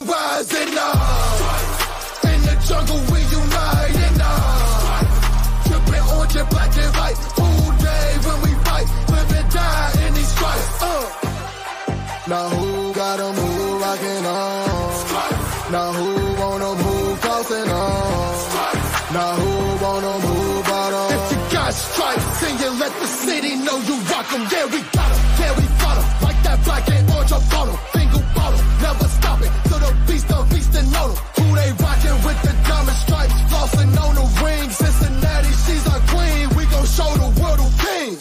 Rising up in the jungle, we united up. Tripping orange and black and white, all day when we fight, live and die in these stripes. Uh. Now who got a move rocking on? Now who wanna move crossing on? Now who wanna move out on? If you got stripes, then you let the city know you rock 'em. Yeah, we got 'em. Yeah, we fought 'em. Like that black and orange 'em. And know 'em. Who they rockin' with the diamond stripes, flossing on the ring. Cincinnati, she's our queen. We gon' show the world who king.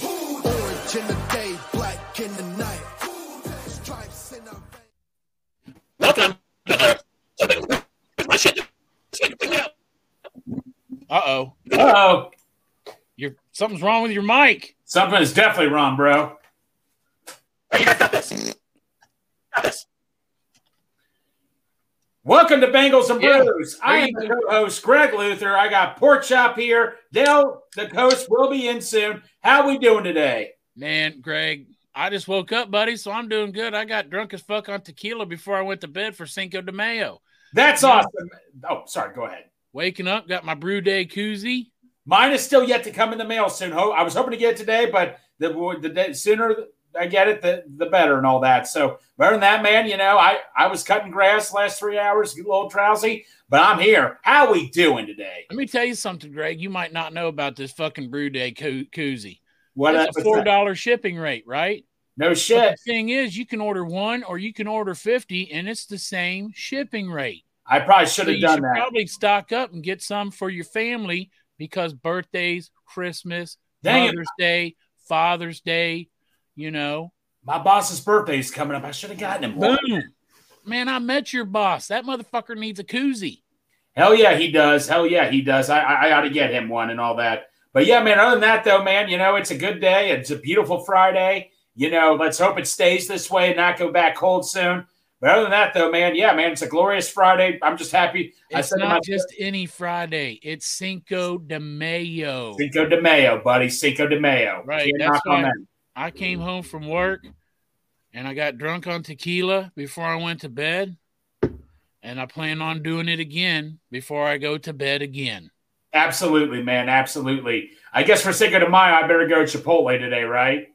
Orange in the day, black in the night. Stripes in our veins. Welcome to the. My shit. Uh oh. Uh Oh, You're something's wrong with your mic. something is definitely wrong, bro. You guys got this. Got this. Welcome to Bengals and Yeah. Brews. I am the co-host Greg Luther. I got Pork Chop here. Dale, the host, will be in soon. How we doing today? Man, Greg, I just woke up, buddy, so I'm doing good. I got drunk as fuck on tequila before I went to bed for Cinco de Mayo. That's Yeah. awesome. Oh, sorry. Go ahead. Waking up, got my brew day koozie. Mine is still yet to come in the mail soon. I was hoping to get it today, but the, the day, sooner I get it, the, the better, and all that. So, better than that, man. You know, I I was cutting grass last three hours, a little drowsy, but I'm here. How we doing today? Let me tell you something, Greg. You might not know about this fucking brew day koo- koozie. What a four dollar shipping rate, right? No But shit. the thing is, you can order one or you can order fifty, and it's the same shipping rate. I probably should have you done should that. probably stock up and get some for your family because birthdays, Christmas, Dang it. Mother's Day, Father's Day, you know. My boss's birthday's coming up. I should have gotten him one. Boom. Man, I met your boss. That motherfucker needs a koozie. Hell yeah, he does. Hell yeah, he does. I, I, I ought to get him one and all that. But yeah, man, other than that, though, man, you know, it's a good day. It's a beautiful Friday. You know, let's hope it stays this way and not go back cold soon. But other than that, though, man, yeah, man, it's a glorious Friday. I'm just happy. I It's said not just any Friday. It's Cinco de Mayo. Cinco de Mayo, buddy. Cinco de Mayo. Right, that's knock on why- that. I came home from work and I got drunk on tequila before I went to bed. And I plan on doing it again before I go to bed again. Absolutely, man. Absolutely. I guess for Cinco de Mayo, I better go to Chipotle today, right?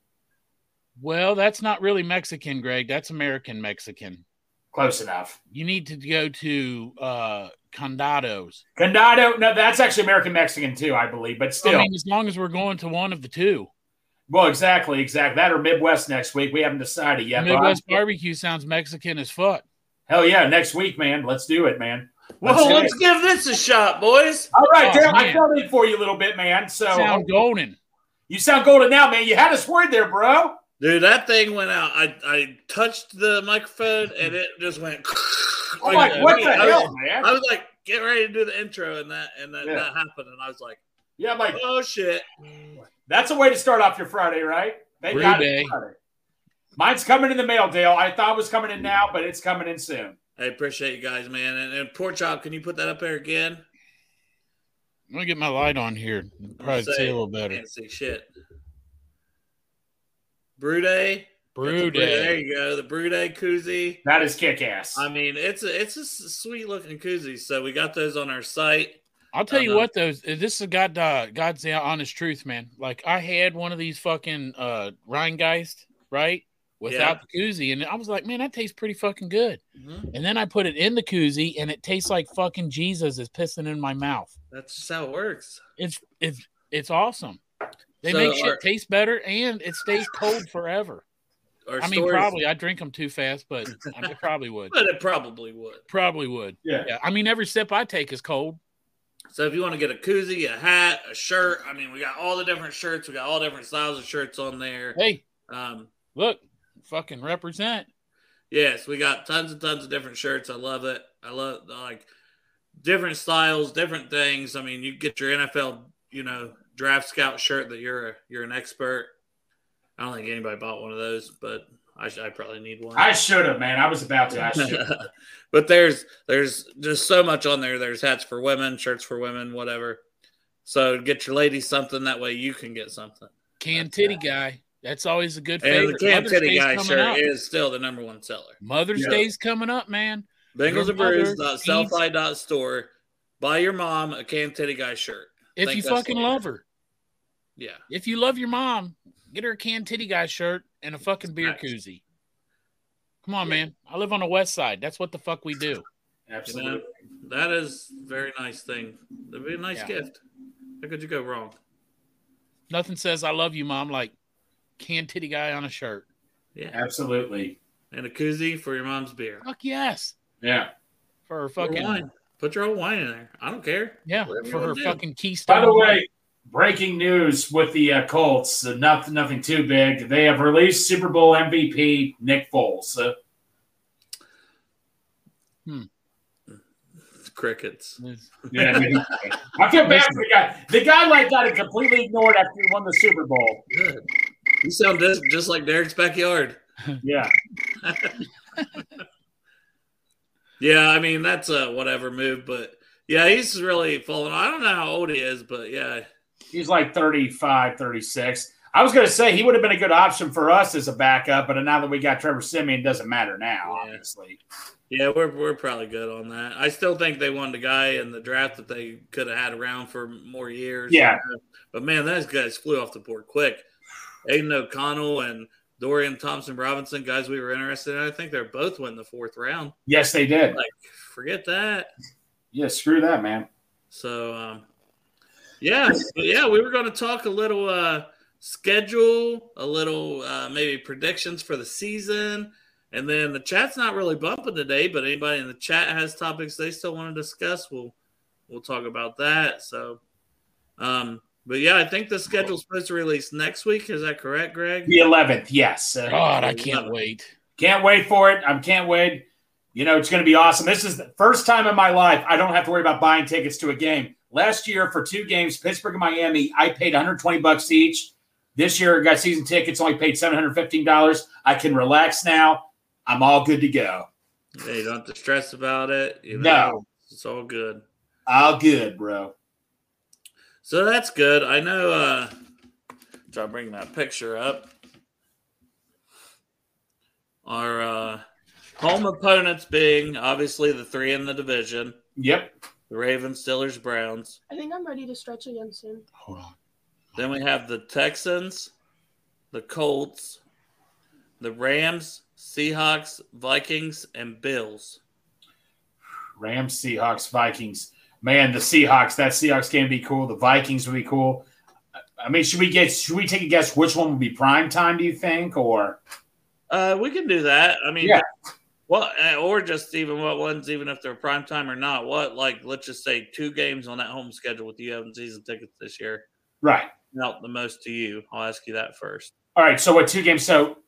Well, that's not really Mexican, Greg. That's American Mexican. Close enough. You need to go to uh Condados. Condado, no, that's actually American Mexican too, I believe, but still. I mean, as long as we're going to one of the two. Well, exactly, exactly. That or Midwest next week. We haven't decided yet. Midwest barbecue sounds Mexican as fuck. Hell yeah, next week, man. Let's do it, man. Well, do let's it. give this a shot, boys. All right, Oh, Dale, I man. filled in for you a little bit, man. So Sound golden. you sound golden now, man. You had us worried there, bro. Dude, that thing went out. I, I touched the microphone and it just went. I'm like, what the I was- hell, man? I was like, get ready to do the intro, and that and that, Yeah. that happened, and I was like, Yeah, I'm like, oh shit. That's a way to start off your Friday, right? They Brew day. Friday. Mine's coming in the mail, Dale. I thought it was coming in now, but it's coming in soon. I appreciate you guys, man. And, and Pork Chop, can you put that up there again? I'm gonna get my light on here. Probably Say- see a little better. Can't see shit. Brew Day. Brew There day. you go. The Brew Day koozie. That is kick ass. I mean, it's a it's a s- sweet looking koozie. So we got those on our site. I'll tell you Uh-huh. what, though, this is God, uh, God's honest truth, man. Like I had one of these fucking uh Rhinegeist, right, without the koozie, and I was like, man, that tastes pretty fucking good. Mhm. And then I put it in the koozie, and it tastes like fucking Jesus is pissing in my mouth. That's just how it works. It's it's it's awesome. They So make shit are- taste better, and it stays cold forever. Our I mean, stories- probably I drink them too fast, but I mean, probably would. but it probably would. Probably would. Yeah. Yeah. I mean, every sip I take is cold. So if you want to get a koozie, a hat, a shirt, I mean, we got all the different shirts. We got all different styles of shirts on there. Hey, Um, look, fucking represent. yes, we got tons and tons of different shirts. I love it. I love like different styles, different things. I mean, you get your NFL, you know, draft scout shirt that you're a, you're an expert. I don't think anybody bought one of those, but I, sh- I probably need one. I should have, man. I was about to. I should. but there's there's just so much on there. There's hats for women, shirts for women, whatever. So get your ladies something that way you can get something. Can titty guy. That's always a good And favorite. the Cam Mother's Titty Day's Guy shirt up. is still the number one seller. Mother's Yeah. Day's coming up, man. Bengals Your and Brews mother dot store. Buy your mom a Cam Titty Guy shirt. If Think you fucking love her, Yeah. if you love your mom, get her a can titty guy shirt and a fucking beer Nice. koozie. Come on, man. I live on the west side. That's what the fuck we do. Absolutely. That is a very nice thing. That'd be a nice Yeah. gift. How could you go wrong? Nothing says I love you, mom, like can titty guy on a shirt. Yeah. Absolutely. And a koozie for your mom's beer. Fuck yes. Yeah. For her Or fucking wine. Put your own wine in there. I don't care. yeah, Whatever for her do. fucking keystone. By the way, breaking news with the uh, Colts. Uh, nothing, nothing too big. They have released Super Bowl MVP Nick Foles. Uh, It's crickets. yeah, I, mean, I feel bad for the guy. The guy like got it completely ignored after he won the Super Bowl. Good. You sound just, just like Derek's backyard. Yeah. Yeah, I mean that's a whatever move, but yeah, he's really falling. I don't know how old he is, but yeah, He's like 35, 36. I was going to say he would have been a good option for us as a backup, but now that we got Trevor Siemian, it doesn't matter now, Yeah. obviously. yeah, we're we're probably good on that. I still think they wanted a guy in the draft that they could have had around for more years. Yeah. but man, those guys flew off the board quick. Aidan O'Connell and Dorian Thompson Robinson, guys we were interested in. I think they're both went in the fourth round. Yes, they did. Like, forget that. Yeah, screw that, man. So, um, yeah, but yeah, we were going to talk a little uh, schedule, a little uh, maybe predictions for the season, and then the chat's not really bumping today. But anybody in the chat has topics they still want to discuss, we'll we'll talk about that. So, um, but yeah, I think the schedule's supposed to release next week. Is that correct, Greg? The 11th, yes. Uh, God, I can't wait. Can't wait for it. I can't wait. You know, it's going to be awesome. This is the first time in my life I don't have to worry about buying tickets to a game. Last year for two games, Pittsburgh and Miami, I paid 120 bucks each. This year, I got season tickets, only paid $715. I can relax now. I'm all good to go. Yeah, you don't have to stress about it. You No. it's all good. All good, bro. So that's good. I know. uh Try bring that picture up. Our uh home opponents being obviously the three in the division: Yep. The Ravens, Steelers, Browns. I think I'm ready to stretch again soon. Hold on. Then we have the Texans, the Colts, the Rams, Seahawks, Vikings, and Bills. Rams, Seahawks, Vikings. Man, the Seahawks, that Seahawks game be cool. The Vikings would be cool. I mean, should we get should we take a guess which one would be prime time, do you think? Or Uh, we can do that. I mean, Yeah. Well, uh, or just even what ones, even if they're prime time or not. What, like, let's just say two games on that home schedule with you having season tickets this year right. meant the most to you. I'll ask you that first. All right, so what two games? So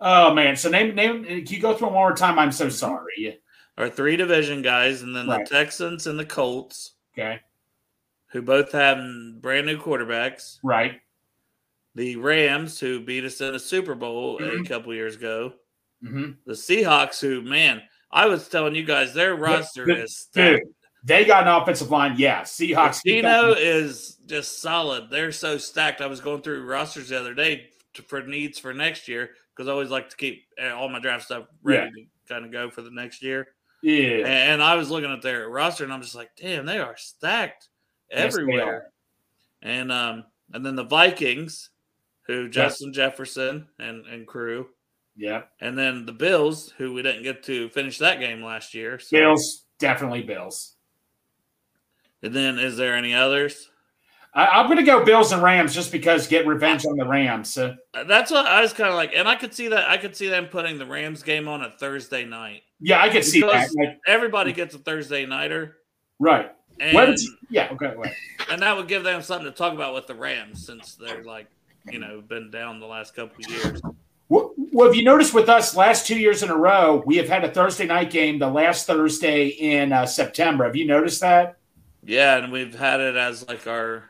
oh man, so name name can you go through them one more time? I'm so sorry. Our three division guys, and then Right. the Texans and the Colts, Okay. who both have brand new quarterbacks. Right. The Rams, who beat us in the Super Bowl Mhm. a couple years ago. Hmm The Seahawks, who, man, I was telling you guys, their roster Dude, is stacked. Dude, they got an offensive line. Yeah. Seahawks. Dino is just solid. They're so stacked. I was going through rosters the other day to, for needs for next year because I always like to keep uh, all my draft stuff ready to kind of go for the next year. Yeah. And I was looking at their roster and I'm just like, damn, they are stacked Yes, everywhere. are. and um, and then the Vikings, who Justin Jefferson and and crew, Yeah. and then the Bills, who we didn't get to finish that game last year. So. Bills, definitely Bills. And then, is there any others? I, I'm going to go Bills and Rams just because get revenge on the Rams. So, Uh, That's what I was kind of like, and I could see that. I could see them putting the Rams game on a Thursday night. yeah, I could see that. Like, Everybody gets a Thursday nighter, right. and you- yeah, okay. Wait. and that would give them something to talk about with the Rams since they're like, you know, been down the last couple of years. Well, have you noticed with us last two years in a row, we have had a Thursday night game the last Thursday in uh, September. Have you noticed that? Yeah, and we've had it as like our.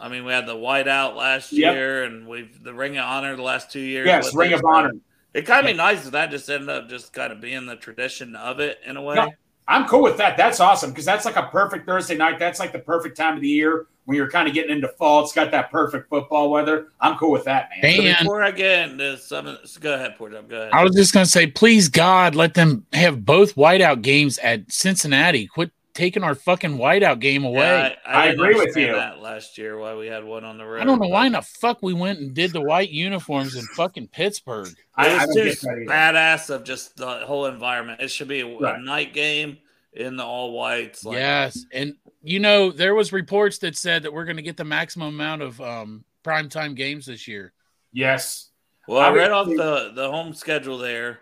I mean, we had the whiteout last Yep. year, and we've the Ring of Honor the last two years. Yes, Ring of Honor. It kind of be nice if that just ended up just kind of being the tradition of it in a way. No, I'm cool with that. That's awesome because that's like a perfect Thursday night. That's like the perfect time of the year when you're kind of getting into fall. It's got that perfect football weather. I'm cool with that, man. So before I get into some, go ahead, Port Go ahead. I was just gonna say, please God, let them have both whiteout games at Cincinnati. Quit taking our fucking whiteout game away. Yeah, I didn't agree with you. That last year, why we had one on the road. I don't know why in the fuck we went and did the white uniforms in fucking Pittsburgh. I, It I was don't too get that either. badass of just the whole environment. It should be a, a Right. night game in the all whites. Like, yes, and you know there was reports that said that we're going to get the maximum amount of um, primetime games this year. Yes. Well, I read off Obviously- the the home schedule there.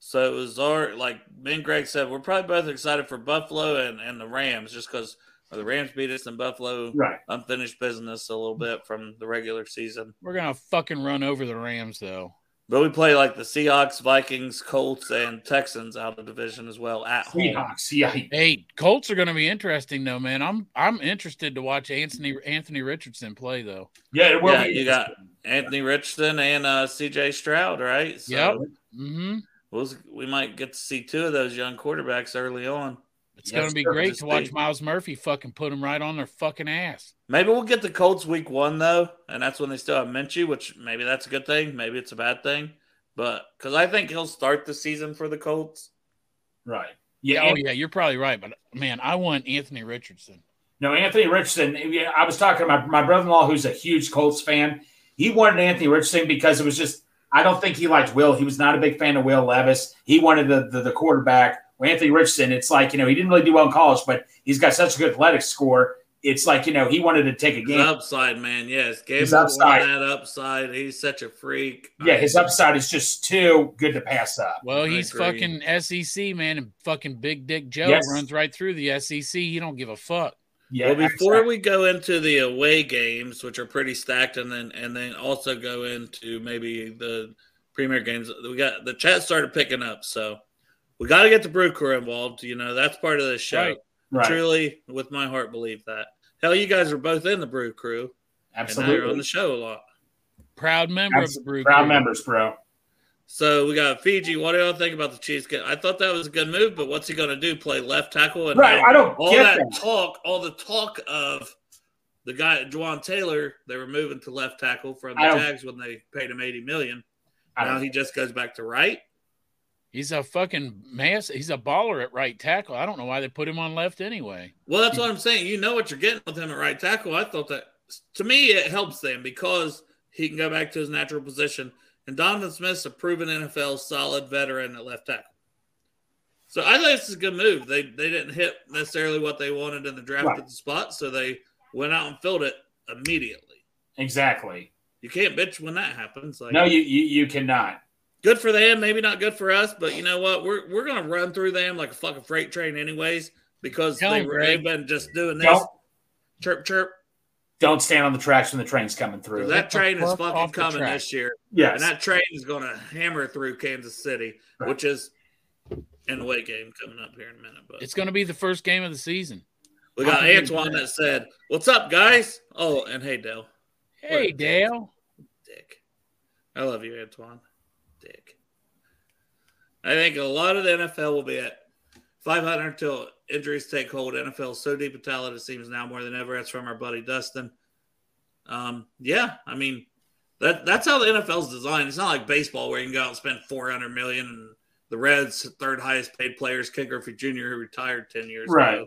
So it was our like me and Greg said, we're probably both excited for Buffalo and, and the Rams just because the Rams beat us in Buffalo Right. unfinished business a little bit from the regular season. We're gonna fucking run over the Rams though. But we play like the Seahawks, Vikings, Colts, and Texans out of division as well at home. Seahawks. Yeah. Hey, Colts are going to be interesting though, man. I'm I'm interested to watch Anthony Anthony Richardson play though. Yeah. It will Yeah, be you got. Anthony Richardson and uh, C.J. Stroud, right? So Yep. Mm-hmm. we'll, we might get to see two of those young quarterbacks early on. It's Yes, going to be sir. great to watch Myles Murphy fucking put them right on their fucking ass. Maybe we'll get the Colts week one though, and that's when they still have Minshew, which maybe that's a good thing, maybe it's a bad thing, but because I think he'll start the season for the Colts. Right. Yeah. oh and- yeah, you're probably right, but man, I want Anthony Richardson. No, Anthony Richardson. yeah, I was talking to my, my brother in law, who's a huge Colts fan. He wanted Anthony Richardson because it was just, I don't think he liked Will. He was not a big fan of Will Levis. He wanted the, the, the quarterback. Well, Anthony Richardson, it's like, you know, he didn't really do well in college, but he's got such a good athletic score. It's like, you know, he wanted to take a His game. upside, man, yes, His upside. that upside. He's such a freak. Yeah, his upside is just too good to pass up. Well, I he's agree. fucking SEC man, and fucking Big Dick Joe Yes. runs right through the SEC. He don't give a fuck. Yeah. well, before exactly. we go into the away games, which are pretty stacked, and then and then also go into maybe the premier games, we got the chat started picking up, so we got to get the Brew Crew involved. You know, that's part of the show. Right. right. Truly, with my heart, believe that. Hell, you guys are both in the Brew Crew, and now you're on the show a lot. Proud member Abs- of the Brew crew. Proud Crew. members, bro. So we got Fiji. What do y'all think about the Chiefs? I thought that was a good move, but what's he going to do? Play left tackle? And Right. I don't all get that, that. talk, all the talk of the guy Jawaan Taylor, they were moving to left tackle from the Jags when they paid him eighty million. I Now he just goes back to right. He's a fucking mass. He's a baller at right tackle. I don't know why they put him on left anyway. Well, that's what I'm saying. You know what you're getting with him at right tackle. I thought that to me it helps them because he can go back to his natural position. And Donovan Smith's a proven NFL solid veteran at left tackle. So I think this is a good move. They they didn't hit necessarily what they wanted in the draft Right. at the spot, so they went out and filled it immediately. Exactly. You can't bitch when that happens. Like No, you, you you cannot. Good for them, maybe not good for us, but you know what? We're we're gonna run through them like a fucking freight train anyways because Tell they, 'em, were- they've been just doing this Don't chirp chirp. don't stand on the tracks when the train's coming through. That train is fucking coming track. this year, yes. and that train is going to hammer through Kansas City, Right. which is an away game coming up here in a minute. But It's going to be the first game of the season. we got I. Antoine that said, "What's up, guys?" Oh, and hey, Dale, Hey, What? Dale. Dick, I love you, Antoine, Dick. I think a lot of the NFL will be at 500 until injuries take hold. NFL is so deep in talent, it seems now more than ever. That's from our buddy Dustin. Um, yeah, I mean that that's how the NFL's designed. It's not like baseball where you can go out and spend 400 million and the Reds third highest paid players, Ken Griffey Jr., who retired 10 years Right. ago.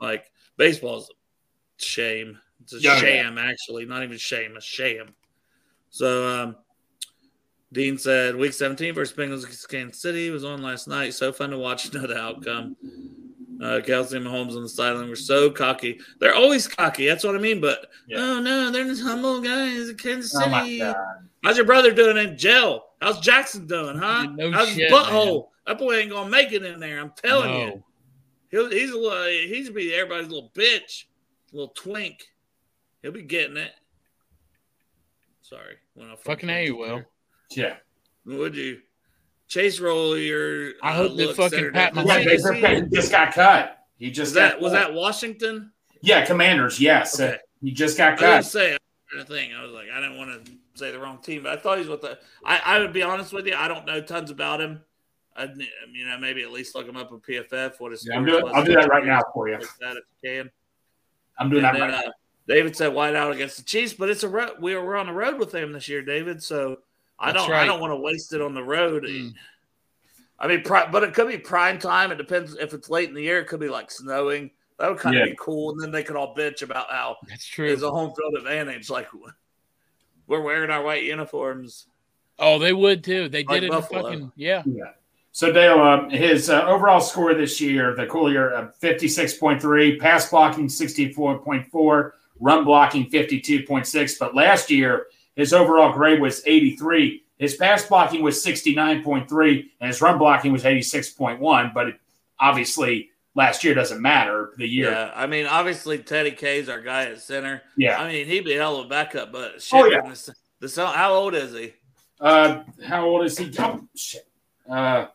Like baseball's a shame. It's a Yeah, yeah. sham, actually, not even shame, a sham. So, um, Dean said week 17 versus Bengals against Kansas City was on last night. So fun to watch. Know the outcome. Uh, Kelce and Mahomes on the sideline were so cocky. They're always cocky. That's what I mean. But Yeah. oh no, they're just humble guys in Kansas Oh City. god. How's your brother doing in jail? How's Jackson doing, huh? No How's his shit, butthole? That boy ain't gonna make it in there. I'm telling you. He'll, he's a little, he's be everybody's little bitch, little twink. He'll be getting it. Sorry, went off. Fucking A, you will. Yeah. Would you? Chase Roullier. I uh, hope that look fucking Saturday. Pat Was Yeah, Mahomes- that- Baker Mayfield just got cut. He just Was that got was that Washington? Yeah, Commanders. Yes, Okay. Uh, he just got I didn't cut. say the thing. I was like, I didn't want to say the wrong team, but I thought he's with the. I, I would be honest with you. I don't know tons about him. I, you know, maybe at least look him up on PFF. What is? his Yeah, I'm doing, I'll do that right now for you. That if you can. I'm doing And that then, right now. uh, David said white out against the Chiefs, but it's a road. We were we're on the road with them this year, David. So I That's don't I don't want to waste it on the road. Mm. I mean, pri- but it could be prime time. It depends if it's late in the year. It could be like snowing. That would kind of Yeah. be cool, and then they could all bitch about how That's true. it's a home field advantage. Like we're wearing our white uniforms. Oh, they would too. They Like did it. In Buffalo. fucking yeah. Yeah. So Dale, um, his uh, overall score this year, the Roullier, uh, fifty-six point three, pass blocking sixty-four point four, run blocking fifty-two point six. But last year, his overall grade was eighty-three. His pass blocking was sixty-nine point three, and his run blocking was eighty-six point one. But it, obviously, last year doesn't matter. The year, Yeah, I mean, obviously Teddy K's our guy at center. yeah. I mean, he'd be a hell of a backup, but shit, Oh, yeah. the, the how old is he? Uh, how old is he? Oh, shit. Uh,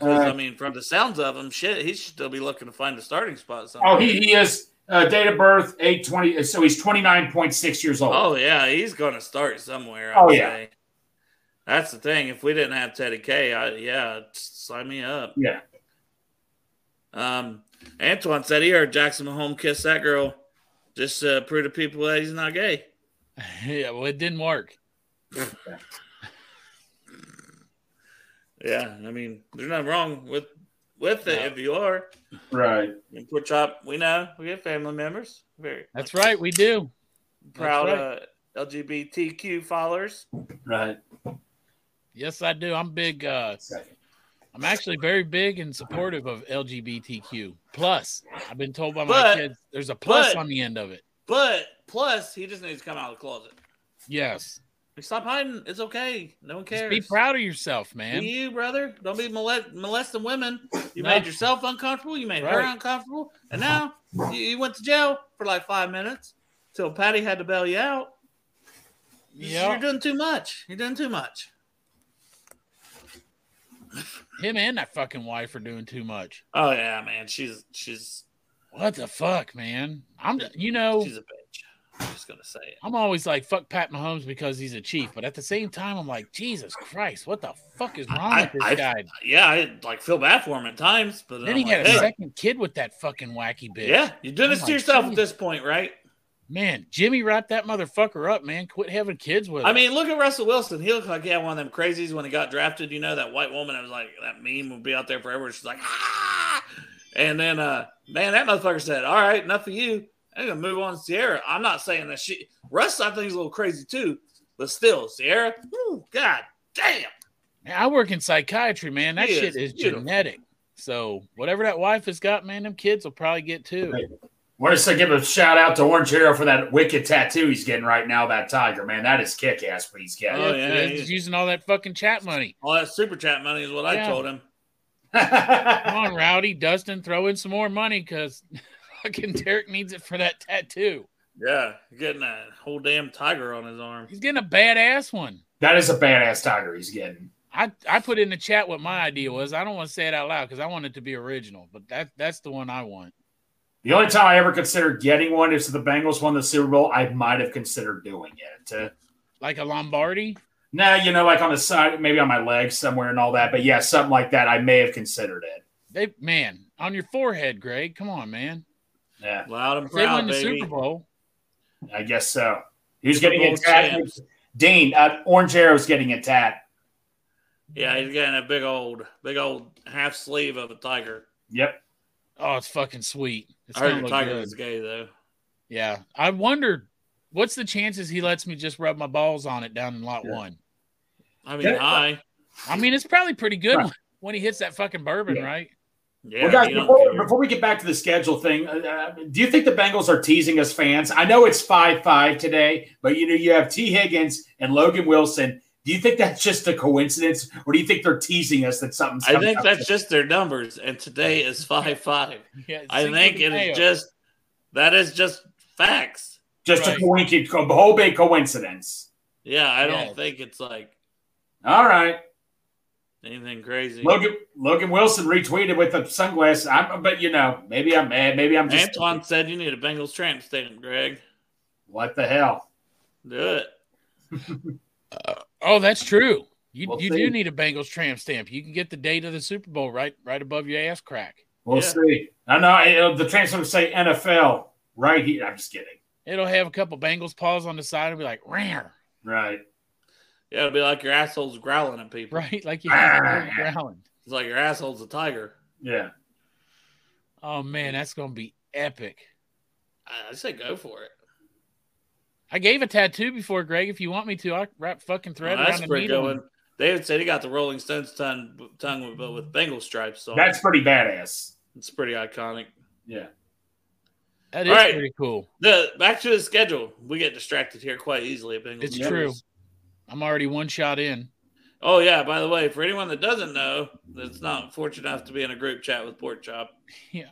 'Cause, Uh, I mean, from the sounds of him, shit, he should still be looking to find a starting spot. oh, he, he is uh, date of birth eight twenty. So he's twenty-nine point six years old. Oh yeah, he's going to start somewhere. Oh, I'd yeah. say. that's the thing. If we didn't have Teddy K, I, yeah, sign me up. Yeah. Um, Antoine said he heard Jackson Mahomes kiss that girl, just uh, prove to people that he's not gay. Yeah, well, it didn't work. Yeah, I mean, there's nothing wrong with with it if you are. Right. And Pork Chop, we know we have family members. Very That's right. We do. proud right. uh, LGBTQ followers. Right. Yes, I do. I'm big. Uh, I'm actually very big and supportive of LGBTQ plus. I've been told by my But- kids there's a plus but- on the end of it. But plus, he just needs to come out of the closet. Yes. Like, Stop hiding. It's okay. No one Just cares. be proud of yourself, man. Be you, brother. Don't be molest- molesting women. You No. made yourself uncomfortable. You made her uncomfortable. And now you, you went to jail for like five minutes till Patty had to bail you out. Yeah. You're doing too much. You're doing too much. Him and that fucking wife are doing too much. Oh yeah, man. She's she's What the fuck, man? I'm, you know, she's a bitch. I'm just gonna say it. I'm always like fuck Pat Mahomes because he's a chief, but at the same time, I'm like, Jesus Christ, what the fuck is wrong I- with this I- guy? Yeah, I like feel bad for him at times, but Then I'm he like, had a hey, second kid with that fucking wacky bitch. Yeah, you're doing I'm this like, to yourself geez. at this point, right? Man, Jimmy wrapped that motherfucker up, man. Quit having kids with him. I him. mean, look at Russell Wilson. He looked like he had one of them crazies when he got drafted. You know, that white woman I was like, that meme would be out there forever. She's like, ah! And then, uh, man, that motherfucker said, all right, enough of you. I'm going to move on to Ciara. I'm not saying that she, Russ, I think he's a little crazy too, but still, Ciara, whew, God damn. Man, I work in psychiatry, man. That He shit is is genetic. So whatever that wife has got, man, them kids will probably get too. Want to give a shout out to Orange Hero for that wicked tattoo he's getting right now. That tiger, man, that is kick ass. What he's getting. Oh, Yeah, yeah, he's he's- using all that fucking chat money. All that super chat money is what I told him. Come on, Rowdy, Dustin, throw in some more money because fucking Derek needs it for that tattoo. Yeah, getting that whole damn tiger on his arm. He's getting a badass one. that is a badass tiger he's getting. I, I put in the chat what my idea was. I don't want to say it out loud because I want it to be original, but that that's the one I want. The only time I ever considered getting one is if the Bengals won the Super Bowl. I might have considered doing it. Uh, Like a Lombardi. nah, you know, like on the side, maybe on my legs somewhere and all that. But yeah, something like that. I may have considered it. They man on your forehead, Greg. Come on, man. Yeah, Loud and If they proud, win the baby. Super Bowl. I guess so. Who's getting Bowl it tat? champs. Dean, uh, Orange Arrow's getting a tat. Yeah, he's getting a big old, big old half sleeve of a tiger. Yep. Oh, it's fucking sweet. It's I heard gonna the tiger good. was gay though. Yeah, I wondered what's the chances he lets me just rub my balls on it down in lot Yeah. one. I mean, Yeah. high. I mean, it's probably pretty good Right. when, when he hits that fucking bourbon, Yeah. right? Yeah, well, guys, before, before we get back to the schedule thing, uh, uh, do you think the Bengals are teasing us fans? I know it's five five today, but you know you have Tee Higgins and Logan Wilson. Do you think that's just a coincidence, or do you think they're teasing us that something's? I think up? that's just their numbers, and today is five five. Yeah, I think de it Mayo. is just that is just facts. just Right. a coincidence, a whole big coincidence. Yeah, I don't Yeah. think it's like All right, anything crazy. Logan Logan Wilson retweeted with the sunglasses. I'm, but you know, maybe I'm mad. Maybe I'm just Antoine said you need a Bengals tramp stamp, Greg. what the hell. Do it. Oh, that's true. You We'll you see. do need a Bengals tramp stamp. You can get the date of the Super Bowl right right above your ass crack. We'll Yeah. see. I know I- the transfer say NFL right here. I'm just kidding. It'll have a couple Bengals paws on the side and be like, rare, Right. Yeah, it'll be like your asshole's growling at people. right? Like you growling. It's like your asshole's a tiger. Yeah. Oh man, that's gonna be epic. I I say go for it. I gave a tattoo before, Greg. If you want me to, I'll wrap fucking thread Oh, that's around the pretty needle. good one. David said he got the Rolling Stones tongue, tongue with, but with Bengal stripes. So That's pretty badass. it's pretty iconic. Yeah. That is All right. pretty cool. The back to the schedule. We get distracted here quite easily at Bengals. It's Steelers. true. I'm already one shot in. Oh yeah. By the way, for anyone that doesn't know, that's not fortunate enough to be in a group chat with Pork Chop. Yeah.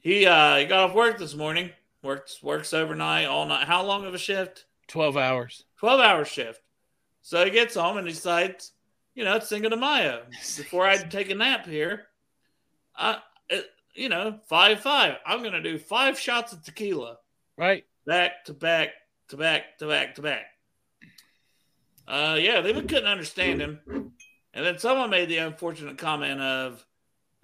He uh he got off work this morning. Works works overnight all night. How long of a shift? Twelve hours. 12 hour shift. So he gets home and decides, you know, it's Cinco de Mayo. Before I take a nap here, I, it, you know, 5 5. I'm going to do five shots of tequila Right? back to back to back to back to back. Uh, yeah, they couldn't understand him. And then someone made the unfortunate comment of,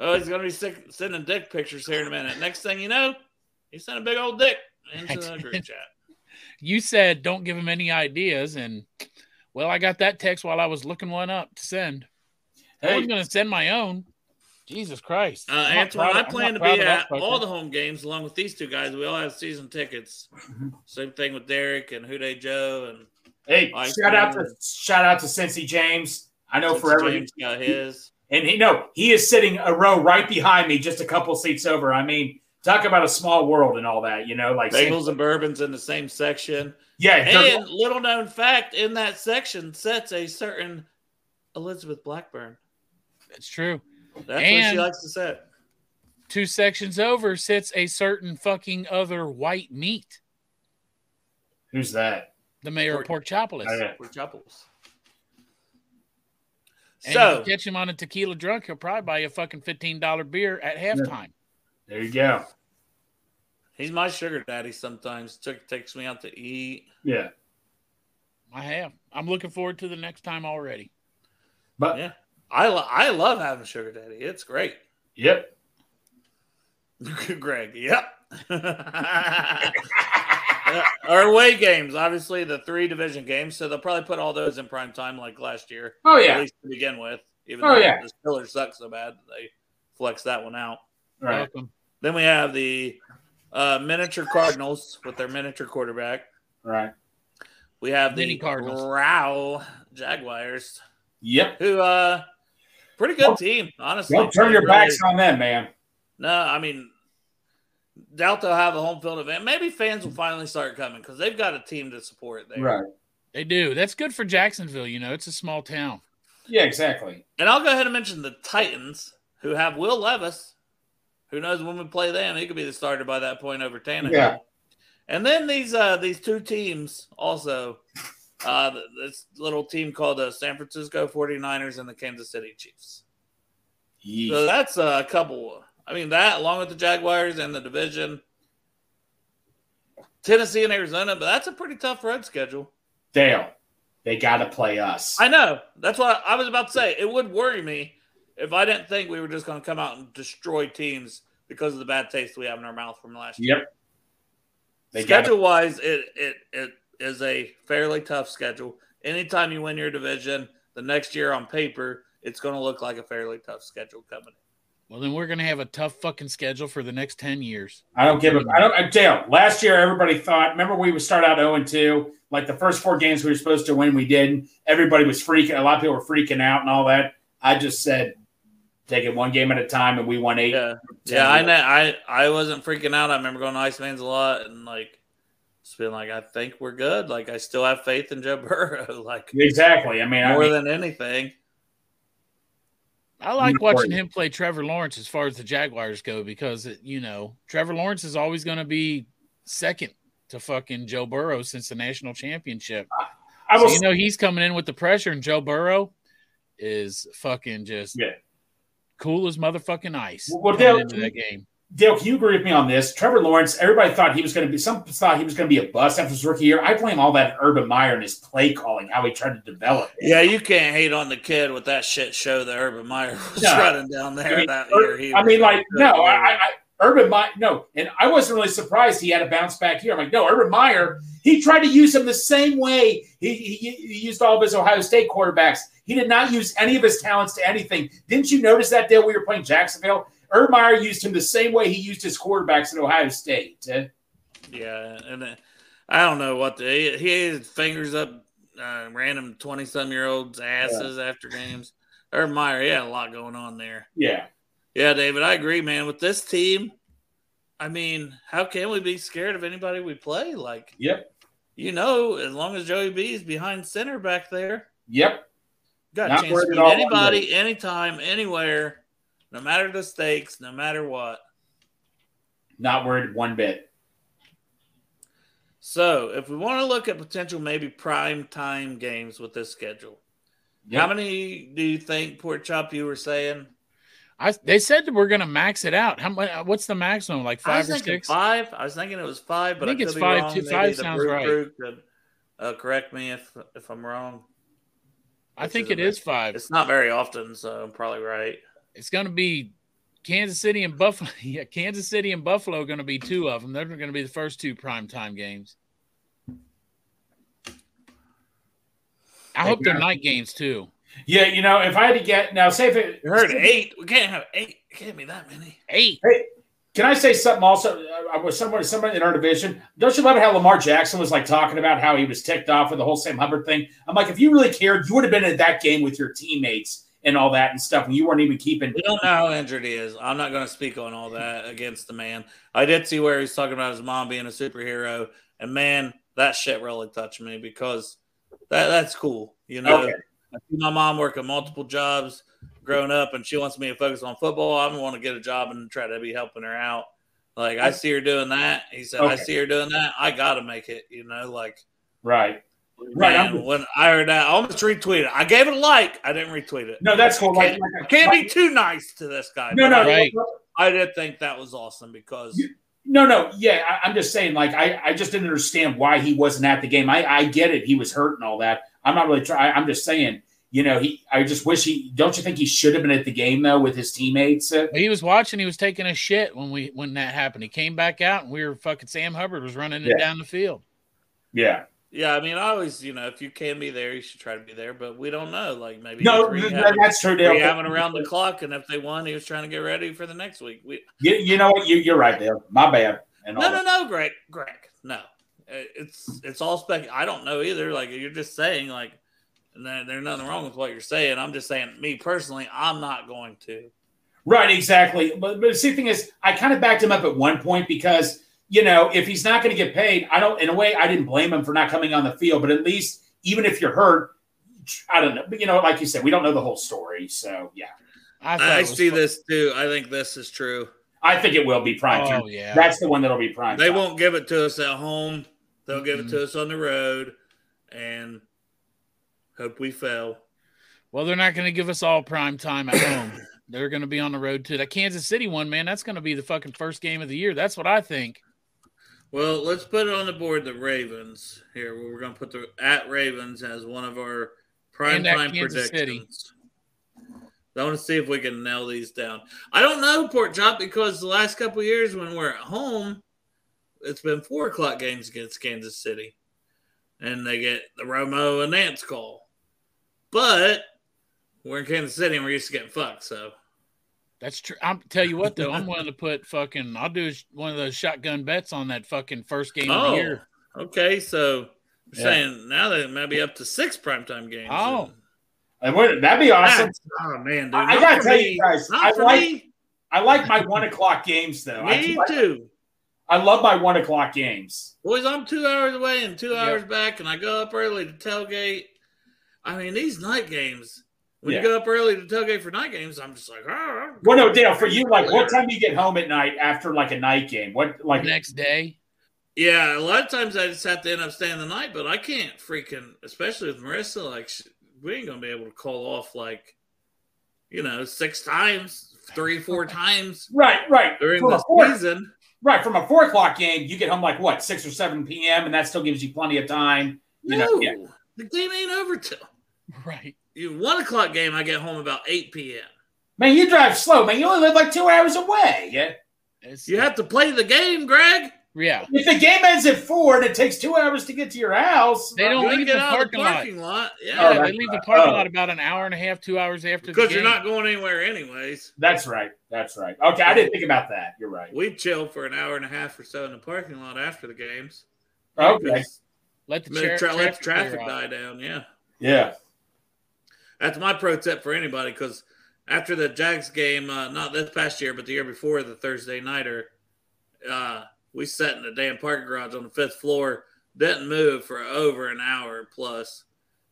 oh, he's going to be sick, sending dick pictures here in a minute. Next thing you know, he sent a big old dick into the group chat. You said don't give him any ideas, and well, I got that text while I was looking one up to send. I was going to send my own. Jesus Christ! Uh, I'm Antoine, I plan to be of that at all the home games along with these two guys. We all have season tickets. Same thing with Derek and Hude Joe and hey, I shout out to shout out to Cincy James. I know since forever, James got his. and he no, he is sitting a row right behind me, just a couple seats over. I mean, talk about a small world and all that. You know, like Bagels and bourbons in the same section. yeah, And little known fact in that section sets a certain Elizabeth Blackburn. It's true. That's what she likes to set. Two sections over sits a certain fucking other white meat. who's that? The mayor of Porkchopolis. Oh, yeah. For And So if you catch him on a tequila drunk, he'll probably buy you a fucking fifteen dollar beer at halftime. There you go. he's my sugar daddy sometimes. Took takes me out to eat. Yeah, I have. I'm looking forward to the next time already. but Yeah. I, lo- I love having sugar daddy. It's great. yep. Greg, yep. Uh, Our away games, obviously the three division games, so they'll probably put all those in prime time like last year. Oh yeah, At least to begin with. Even Oh, though yeah. the Steelers suck so bad, they flex that one out. right. Welcome. Then we have the uh, miniature Cardinals with their miniature quarterback. Right. We have the Mini Cardinals. Growl Jaguars, Yep. who uh pretty good Don't- team, honestly. Don't turn They your really- backs on them, man. No, I mean, doubt they'll have a home field event. Maybe fans will finally start coming because they've got a team to support there. Right. They do. That's good for Jacksonville. You know, it's a small town. Yeah, exactly. And I'll go ahead and mention the Titans, who have Will Levis. Who knows when we play them? He could be the starter by that point over Tannehill. Yeah. And then these uh these two teams also. Uh, this little team called the San Francisco 49ers and the Kansas City Chiefs. So that's a couple. I mean, that along with the Jaguars and the division, Tennessee and Arizona, but that's a pretty tough road schedule. Dale, they got to play us. I know. That's what I was about to say. It would worry me if I didn't think we were just going to come out and destroy teams because of the bad taste we have in our mouth from last year. Yep. They got schedule wise, it, it it is a fairly tough schedule. Anytime you win your division, the next year on paper, it's going to look like a fairly tough schedule coming. Well, then we're gonna have a tough fucking schedule for the next ten years. I don't give a. I don't. I tell you, last year everybody thought. Remember, we would start out zero and two. Like the first four games we were supposed to win, we didn't. Everybody was freaking. A lot of people were freaking out and all that. I just said, take it one game at a time, and we won eight. Yeah, yeah. I know. I I wasn't freaking out. I remember going to Ice Iceman's a lot and like just being like, I think we're good. Like I still have faith in Joe Burrow. like Exactly. I mean, I more mean, than anything. I like Not watching him play Trevor Lawrence as far as the Jaguars go because you know Trevor Lawrence is always going to be second to fucking Joe Burrow since the national championship. I So you know he's coming in with the pressure, and Joe Burrow is fucking just Yeah. cool as motherfucking ice Well, coming Dale- into that game. Dale, can you agree with me on this? Trevor Lawrence, everybody thought he was going to be, some thought he was going to be a bust after his rookie year. I blame all that Urban Meyer and his play calling, how he tried to develop. it. Yeah, you can't hate on the kid with that shit show that Urban Meyer was No. running down there I mean, that Ur- year. I mean, like, no, I, I, Urban Meyer, no, and I wasn't really surprised he had a bounce back here. I'm like, no, Urban Meyer, he tried to use him the same way he, he, he used all of his Ohio State quarterbacks. He did not use any of his talents to anything. Didn't you notice that, Dale, we were playing Jacksonville? Urban used him the same way he used his quarterbacks at Ohio State. Yeah, and uh, I don't know what the he, had fingers up uh, random twenty some year olds asses after games. Urban Meyer, he had a lot going on there. yeah. Yeah, David, I agree, man. With this team, I mean, how can we be scared of anybody we play? Like, Yep. you know, as long as Joey B is behind center back there, Yep. got Not a chance to beat anybody, anytime, anywhere, no matter the stakes, no matter what. Not worried one bit. So, if we want to look at potential maybe prime time games with this schedule, Yep. how many do you think, Port Chop, you were saying? I they said that we're going to max it out. How much? What's the maximum? Like five or six? five. I was thinking it was five, but I I, think could it's be five, wrong. too. Five sounds Brew right. Crew could uh, correct me if if I'm wrong. I think is it a- is five. It's not very often, so I'm probably right. It's going to be Kansas City and Buffalo. Yeah, Kansas City and Buffalo are going to be two of them. They're going to be the first two primetime games. I hope they're night games too. Yeah, you know, if I had to get now, say if it You heard eight. We can't have eight. It can't be that many. Eight. Hey, can I say something also? Uh, I was somewhere, somebody in our division. Don't you love how Lamar Jackson was like talking about how he was ticked off with the whole Sam Hubbard thing? I'm like, if you really cared, you would have been at that game with your teammates and all that and stuff, and you weren't even keeping. We don't know how injured he is. I'm not going to speak on all that against the man. I did see where he's talking about his mom being a superhero, and man, that shit really touched me because that that's cool. You know, Okay. I see my mom working multiple jobs growing up, and she wants me to focus on football. I want to get a job and try to be helping her out. Like I see her doing that. He said, I see her doing that. I got to make it. You know, like Right. Right, man, when I heard that, I almost retweeted. I gave it a like. I didn't retweet it. No, that's cool. Can't, like- can't be too nice to this guy. No, no, I- Right. I did think that was awesome because No, no, yeah, I, I'm just saying, like, I, I just didn't understand why he wasn't at the game. I, I get it, he was hurt and all that. I'm not really trying. I'm just saying, you know, he. I just wish he. Don't you think he should have been at the game though with his teammates? Uh, He was watching. He was taking a shit when we when that happened. He came back out, and we were fucking. Sam Hubbard was running it down the field. yeah. Yeah, I mean, I always, you know, if you can be there, you should try to be there. But we don't know. Like maybe No, rehabbing, that's true, Dale. rehabbing around the clock, and if they won, he was trying to get ready for the next week. We You, you know what? You, you're right, Dale. My bad. No, no, no, Greg, Greg, no. It's it's all spec. I don't know either. Like you're just saying, like, there's nothing wrong with what you're saying. I'm just saying, me personally, I'm not going to. Right, exactly. But, but the thing is, I kind of backed him up at one point because, you know, if he's not going to get paid, I don't, in a way, I didn't blame him for not coming on the field. But at least, even if you're hurt, I don't know. But, you know, like you said, we don't know the whole story. So, yeah. I, I see fu- this too. I think this is true. I think it will be prime oh, time. Oh yeah, That's the one that'll be prime They time. won't give it to us at home. They'll give it to mm-hmm. us on the road, and hope we fail. Well, they're not going to give us all prime time at home. They're going to be on the road to that Kansas City one, man. That's going to be the fucking first game of the year. That's what I think. Well, let's put it on the board. The Ravens here. We're going to put the at Ravens as one of our prime time Kansas City. predictions. I want to see if we can nail these down. I don't know, Port Chop, because the last couple of years when we're at home, it's been four o'clock games against Kansas City, and they get the Romo and Nantz call. But we're in Kansas City and we're used to getting fucked. So That's true. I'm tell you what though, I'm willing to put fucking. I'll do one of those shotgun bets on that fucking first game of the Oh, year. okay. So Yeah. saying now that it might be up to six primetime games. Oh. And what- that'd be awesome. That's- oh man, dude. I- I gotta tell me. you guys, not I for like- me. I like my one o'clock games though. I, Me do- too. I love my one o'clock games. Boys, I'm two hours away and two Yeah. hours back, and I go up early to tailgate. I mean, these night games. When Yeah. you go up early to tailgate for night games, I'm just like, oh. Well, no, Dale, for you, like, what time do you get home at night after like a night game? What, like, Next day. Yeah, a lot of times I just have to end up staying the night, but I can't freaking, especially with Marissa. Like, sh- we ain't gonna be able to call off like, you know, six times, three, four times right, right, during from the four, season. right from a four o'clock game, you get home like what six or seven p.m. and that still gives you plenty of time. You no, know, yeah. the game ain't over till Right. You one o'clock game. I get home about eight p.m. Man, you drive slow, man. You only live like two hours away. Yeah. It's, You have to play the game, Greg. yeah. If the game ends at four and it takes two hours to get to your house, They don't leave get the out of the parking lot. parking lot. Yeah, Yeah, Oh, they leave the parking Oh. lot about an hour and a half, two hours after because the you're not going anywhere anyways. That's right. That's right. Okay, I didn't think about that. You're right. We chill for an hour and a half or so in the parking lot after the games. Okay. Let the, Let tra- tra- let the traffic traffic die down. Yeah, Yeah. That's my pro tip for anybody because after the Jags game, uh, not this past year, but the year before, the Thursday nighter, uh, we sat in the damn parking garage on the fifth floor, didn't move for over an hour plus,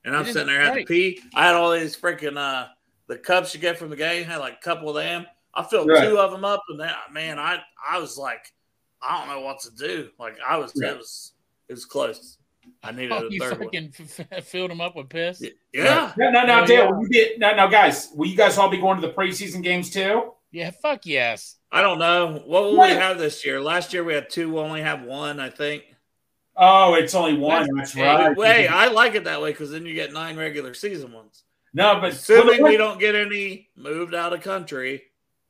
and I'm sitting there having to pee. I had all these freaking uh, the cups you get from the game, had like a couple of them. I filled Right. two of them up, and that man, I I was like, I don't know what to do. Like I was, Right. it was, it was close. I needed Oh, a third one. fucking f- f- filled them up with piss. Yeah. No, no, no, Oh, Dale. yeah. will You get no, no, guys. Will you guys all be going to the preseason games too? Yeah, fuck yes. I don't know. What will What? we have this year? Last year we had two. We only have one, I think. Oh, it's only one. That's Hey, right. Wait, I like it that way because then you get nine regular season ones. no, but Assuming well, we don't get any moved out of country.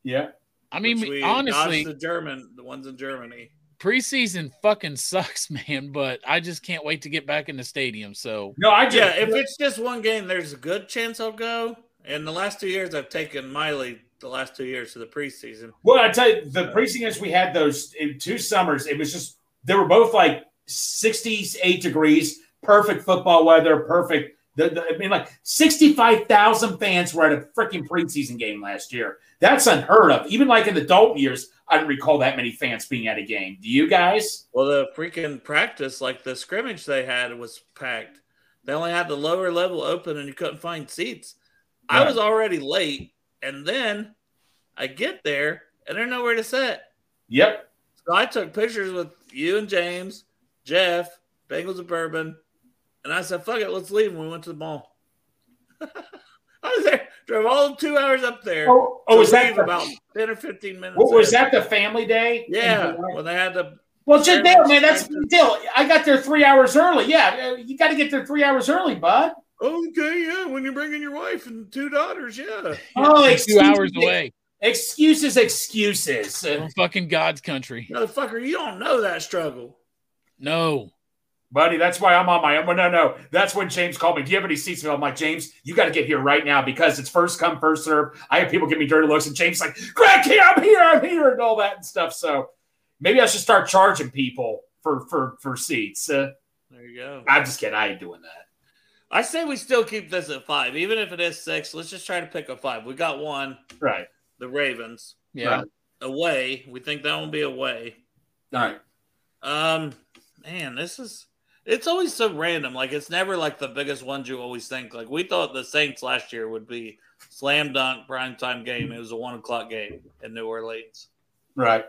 Yeah. I mean, we honestly, the German, the ones in Germany. Preseason fucking sucks, man. But I just can't wait to get back in the stadium. So No, I just Yeah, if it's just one game, there's a good chance I'll go. And the last two years, I've taken Miley the last two years to the preseason. Well, I tell you, the preseasons we had those in two summers, it was just they were both like 68 degrees, perfect football weather, perfect. The, the, I mean, like 65,000 fans were at a freaking preseason game last year. That's unheard of. Even like in the Dalton years, I don't recall that many fans being at a game. Do you guys? Well, the freaking practice, like the scrimmage they had, was packed. They only had the lower level open, and you couldn't find seats. I was already late, and then I get there, and there's nowhere to sit. Yep. So I took pictures with you and James, Jeff, Bengals and Bourbon, and I said, "Fuck it, let's leave." And we went to the mall. I was there, drove all two hours up there. Oh, oh was that leave the, about ten or fifteen minutes? what, was that the family day? Yeah, when they had the Well, just Very Dale, man, that's expected. Dale. I got there three hours early. Yeah, uh, you got to get there three hours early, bud. okay, yeah, when you're bringing your wife and two daughters, yeah. Oh, two excuse hours me. away Excuses, excuses. Uh, from fucking God's country. Motherfucker, you don't know that struggle. No, buddy, that's why I'm on my own. No, no, that's when James called me. Do you have any seats? I'm like, James, you got to get here right now because it's first come, first serve. I have people give me dirty looks, and James is like, Greg, here, I'm here, I'm here, and all that and stuff. So maybe I should start charging people for for for seats. Uh, There you go. I'm just kidding. I ain't doing that. I say we still keep this at five, even if it is six. Let's just try to pick a five. We got one, Right. the Ravens yeah, Right. away. We think that will be away. All right. Um, man, this is it's always so random. Like it's never like the biggest ones you always think. Like we thought the Saints last year would be slam dunk prime time game. It was a one o'clock game in New Orleans. Right.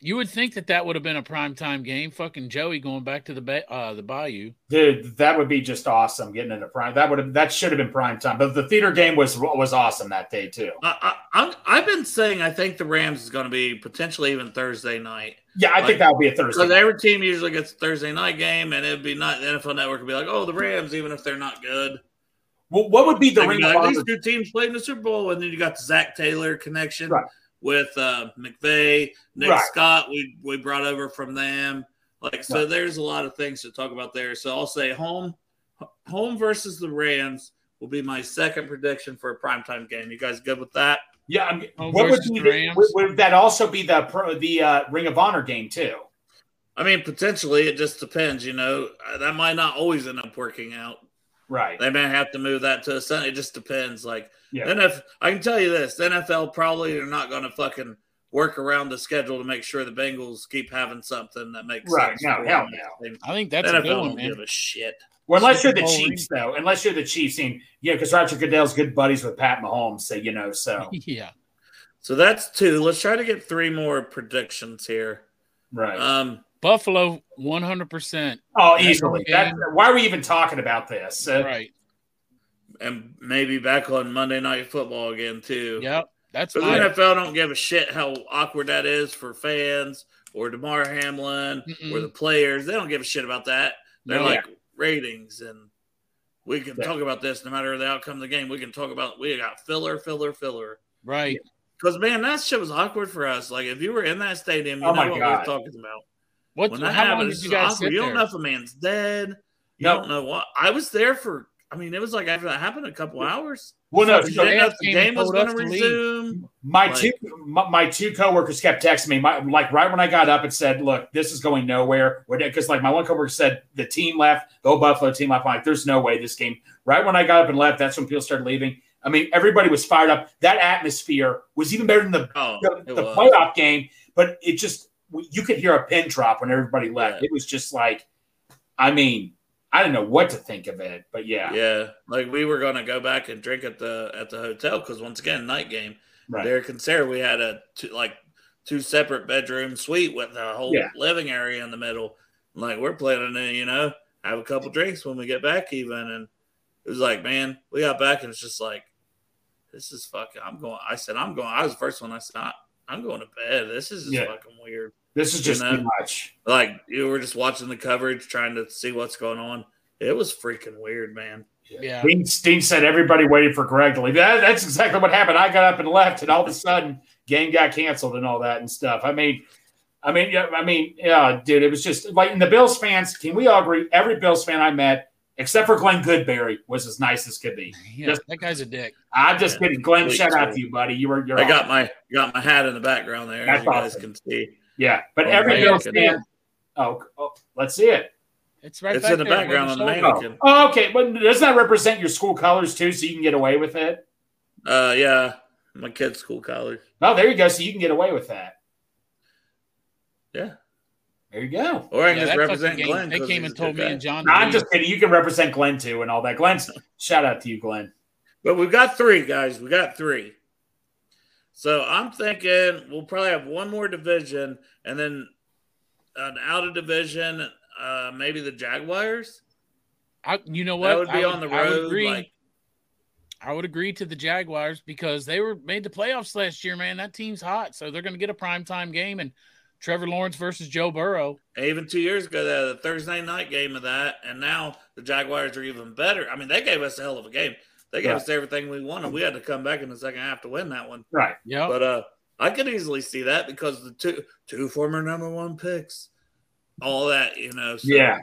you would think that that would have been a prime time game. Fucking Joey going back to the ba- uh, the Bayou. Dude, that would be just awesome getting into prime. That would have that should have been prime time. But the theater game was was awesome that day too. I, I, I'm, I've been saying I think the Rams is going to be potentially even Thursday night. Yeah, I think that would be a Thursday. Because every team usually gets a Thursday night game, and it'd be not the NFL Network would be like, "Oh, the Rams, even if they're not good." Well, what would be the Like, ring these two teams played in the Super Bowl, and then you got the Zach Taylor connection Right. with uh, McVay, Nick Right. Scott. We we brought over from them. Like so, Right. there's a lot of things to talk about there. So I'll say home, home versus the Rams will be my second prediction for a primetime game. You guys good with that? Yeah, I'm, Home what would, be the the, would, would that also be the pro, the uh, Ring of Honor game too? I mean, potentially it just depends. You know, Uh, that might not always end up working out. Right. They may have to move that to a Sunday. It just depends. Like, Yeah. then if I can tell you this, the NFL probably are not going to fucking work around the schedule to make sure the Bengals keep having something that makes Right. sense. No, hell them. no. I think that's NFL a good one, don't man. give a shit. Well, unless you're the Bowl Chiefs, though. Unless you're the Chiefs, and yeah, because Roger Goodell's good buddies with Pat Mahomes, so you know. So yeah. So that's two. Let's try to get three more predictions here. right. Um, Buffalo, one hundred percent. oh, easily. okay. That, why are we even talking about this? Uh, Right. and maybe back on Monday Night Football again too. Yep. That's But the NFL don't give a shit how awkward that is for fans or Damar Hamlin Mm-mm. or the players. They don't give a shit about that. They're No. like ratings, and we can Yeah. talk about this no matter the outcome of the game. We can talk about we got filler, filler, filler. right. Because man, that shit was awkward for us. Like if you were in that stadium, you Oh know my what God. we're talking about. What? When that How long happens, did you guys awkward. sit You don't know if a man's dead. You No. don't know what. I was there for. I mean, it was like after that happened, a couple hours. Well, no, didn't the came game was going to resume. My Like- two my, my two coworkers kept texting me. My, like right when I got up and said, "Look, this is going nowhere." Because like my one coworker said, the team left, the old Buffalo team left. I'm like, "There's no way this game." Right when I got up and left, that's when people started leaving. I mean, everybody was fired up. That atmosphere was even better than the Oh, the, the playoff game. But it just you could hear a pin drop when everybody left. Yeah. It was just like, I mean, I didn't know what to think of it, but yeah, Yeah, like we were going to go back and drink at the at the hotel because once again, night game. right. Derek and Sarah, we had a two, like two separate bedroom suite with a whole Yeah. living area in the middle. Like we're planning to, you know, have a couple drinks when we get back, even. And it was like, man, we got back and it's just like, this is fucking. I'm going. I said, I'm going. I was the first one. I said, I, I'm going to bed. This is just Yeah. fucking weird. This is You just know? too much. Like you were just watching the coverage, trying to see what's going on. It was freaking weird, man. Yeah. Dean, Dean said everybody waited for Greg to leave. That, that's exactly what happened. I got up and left, and all of a sudden, game got canceled and all that and stuff. I mean, I mean, yeah, I mean, yeah, dude, it was just like and the Bills fans. Can we all agree? Every Bills fan I met, except for Glenn Goodberry, was as nice as could be. Yeah, Just- that guy's a dick. I'm just Yeah. kidding, Glenn. Sweet Shout out to you, buddy. You were, you're. I got my got my hat in the background there. That's as you guys can see. Yeah, but Oh, every man, Bills. Oh, oh, let's see it. It's right. It's back in the there, background on the your main. Mannequin. Oh, okay, but doesn't that represent your school colors too? So you can get away with it. Uh, yeah, my kid's school college. Oh, there you go. So you can get away with that. Yeah, There you go. or I Yeah, can just represent game, Glenn. They came and told me guy. and John. No, I'm just kidding. You can represent Glenn too and all that. Glenn's shout out to you, Glenn. But we've got three guys. We got three. So I'm thinking we'll probably have one more division, and then an out of division. Uh, maybe the Jaguars. I, you know what? That would be I on the road. I would agree. Like, I would agree to the Jaguars because they were made the playoffs last year, man. That team's hot, so they're going to get a primetime game. And Trevor Lawrence versus Joe Burrow. even two years ago, they had a Thursday night game of that, and now the Jaguars are even better. I mean, they gave us a hell of a game. They gave Right. us everything we wanted. We had to come back in the second half to win that one. Right. Yeah, But uh, I could easily see that because the two two former number one picks, all that you know. So Yeah.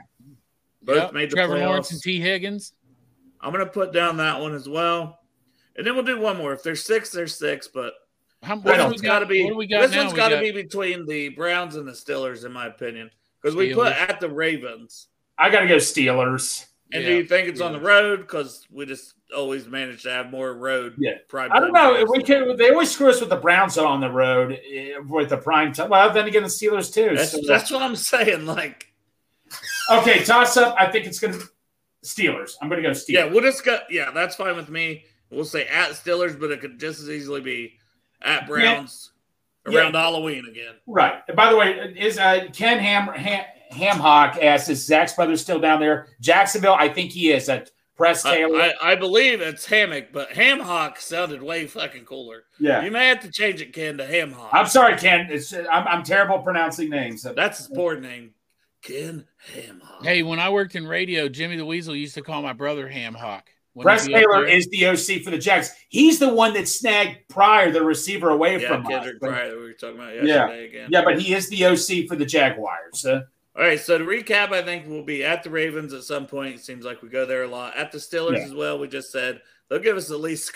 both Yep. made the Trevor playoffs. Lawrence and Tee Higgins. I'm gonna put down that one as well, and then we'll do one more. If there's six, there's six. But How, Right what, do on. we it's got, got to be what do we got this now? one's We got to be between the Browns and the Steelers, in my opinion, because we put at the Ravens. I got to go Steelers. And Yeah. do you think it's on the road? Because we just always manage to have more road. Yeah. prime I don't know. We can. They always screw us with the Browns on the road eh, with the prime time. Well, then again, the Steelers too. That's, So- that's what I'm saying. Like, okay, toss up. I think it's going to Steelers. I'm going to go Steelers. yeah, we'll just go. Yeah, that's fine with me. We'll say at Steelers, but it could just as easily be at Browns Yeah. around Halloween again. Right. And by the way, is uh, Ken Ham, Ham Hamhock asks, is Zach's brother still down there? Jacksonville, I think he is. At Press I, Taylor. I, I believe it's Hammock, but Hamhock sounded way fucking cooler. yeah. You may have to change it, Ken, to Hamhock. I'm sorry, Ken. It's I'm, I'm terrible pronouncing names. That's his poor name, Ken Hamhock. Hey, when I worked in radio, Jimmy the Weasel used to call my brother Ham Hawk. When Press he'd be up Taylor there. is the OC for the Jags. He's the one that snagged Pryor, the receiver, away yeah, from Kendrick us. But- Pryor we were talking about Yeah. yesterday again. Yeah, but he is the OC for the Jaguars. Uh, All right, so to recap, I think we'll be at the Ravens at some point. It seems like we go there a lot. At the Steelers Yeah. as well. We just said they'll give us at least.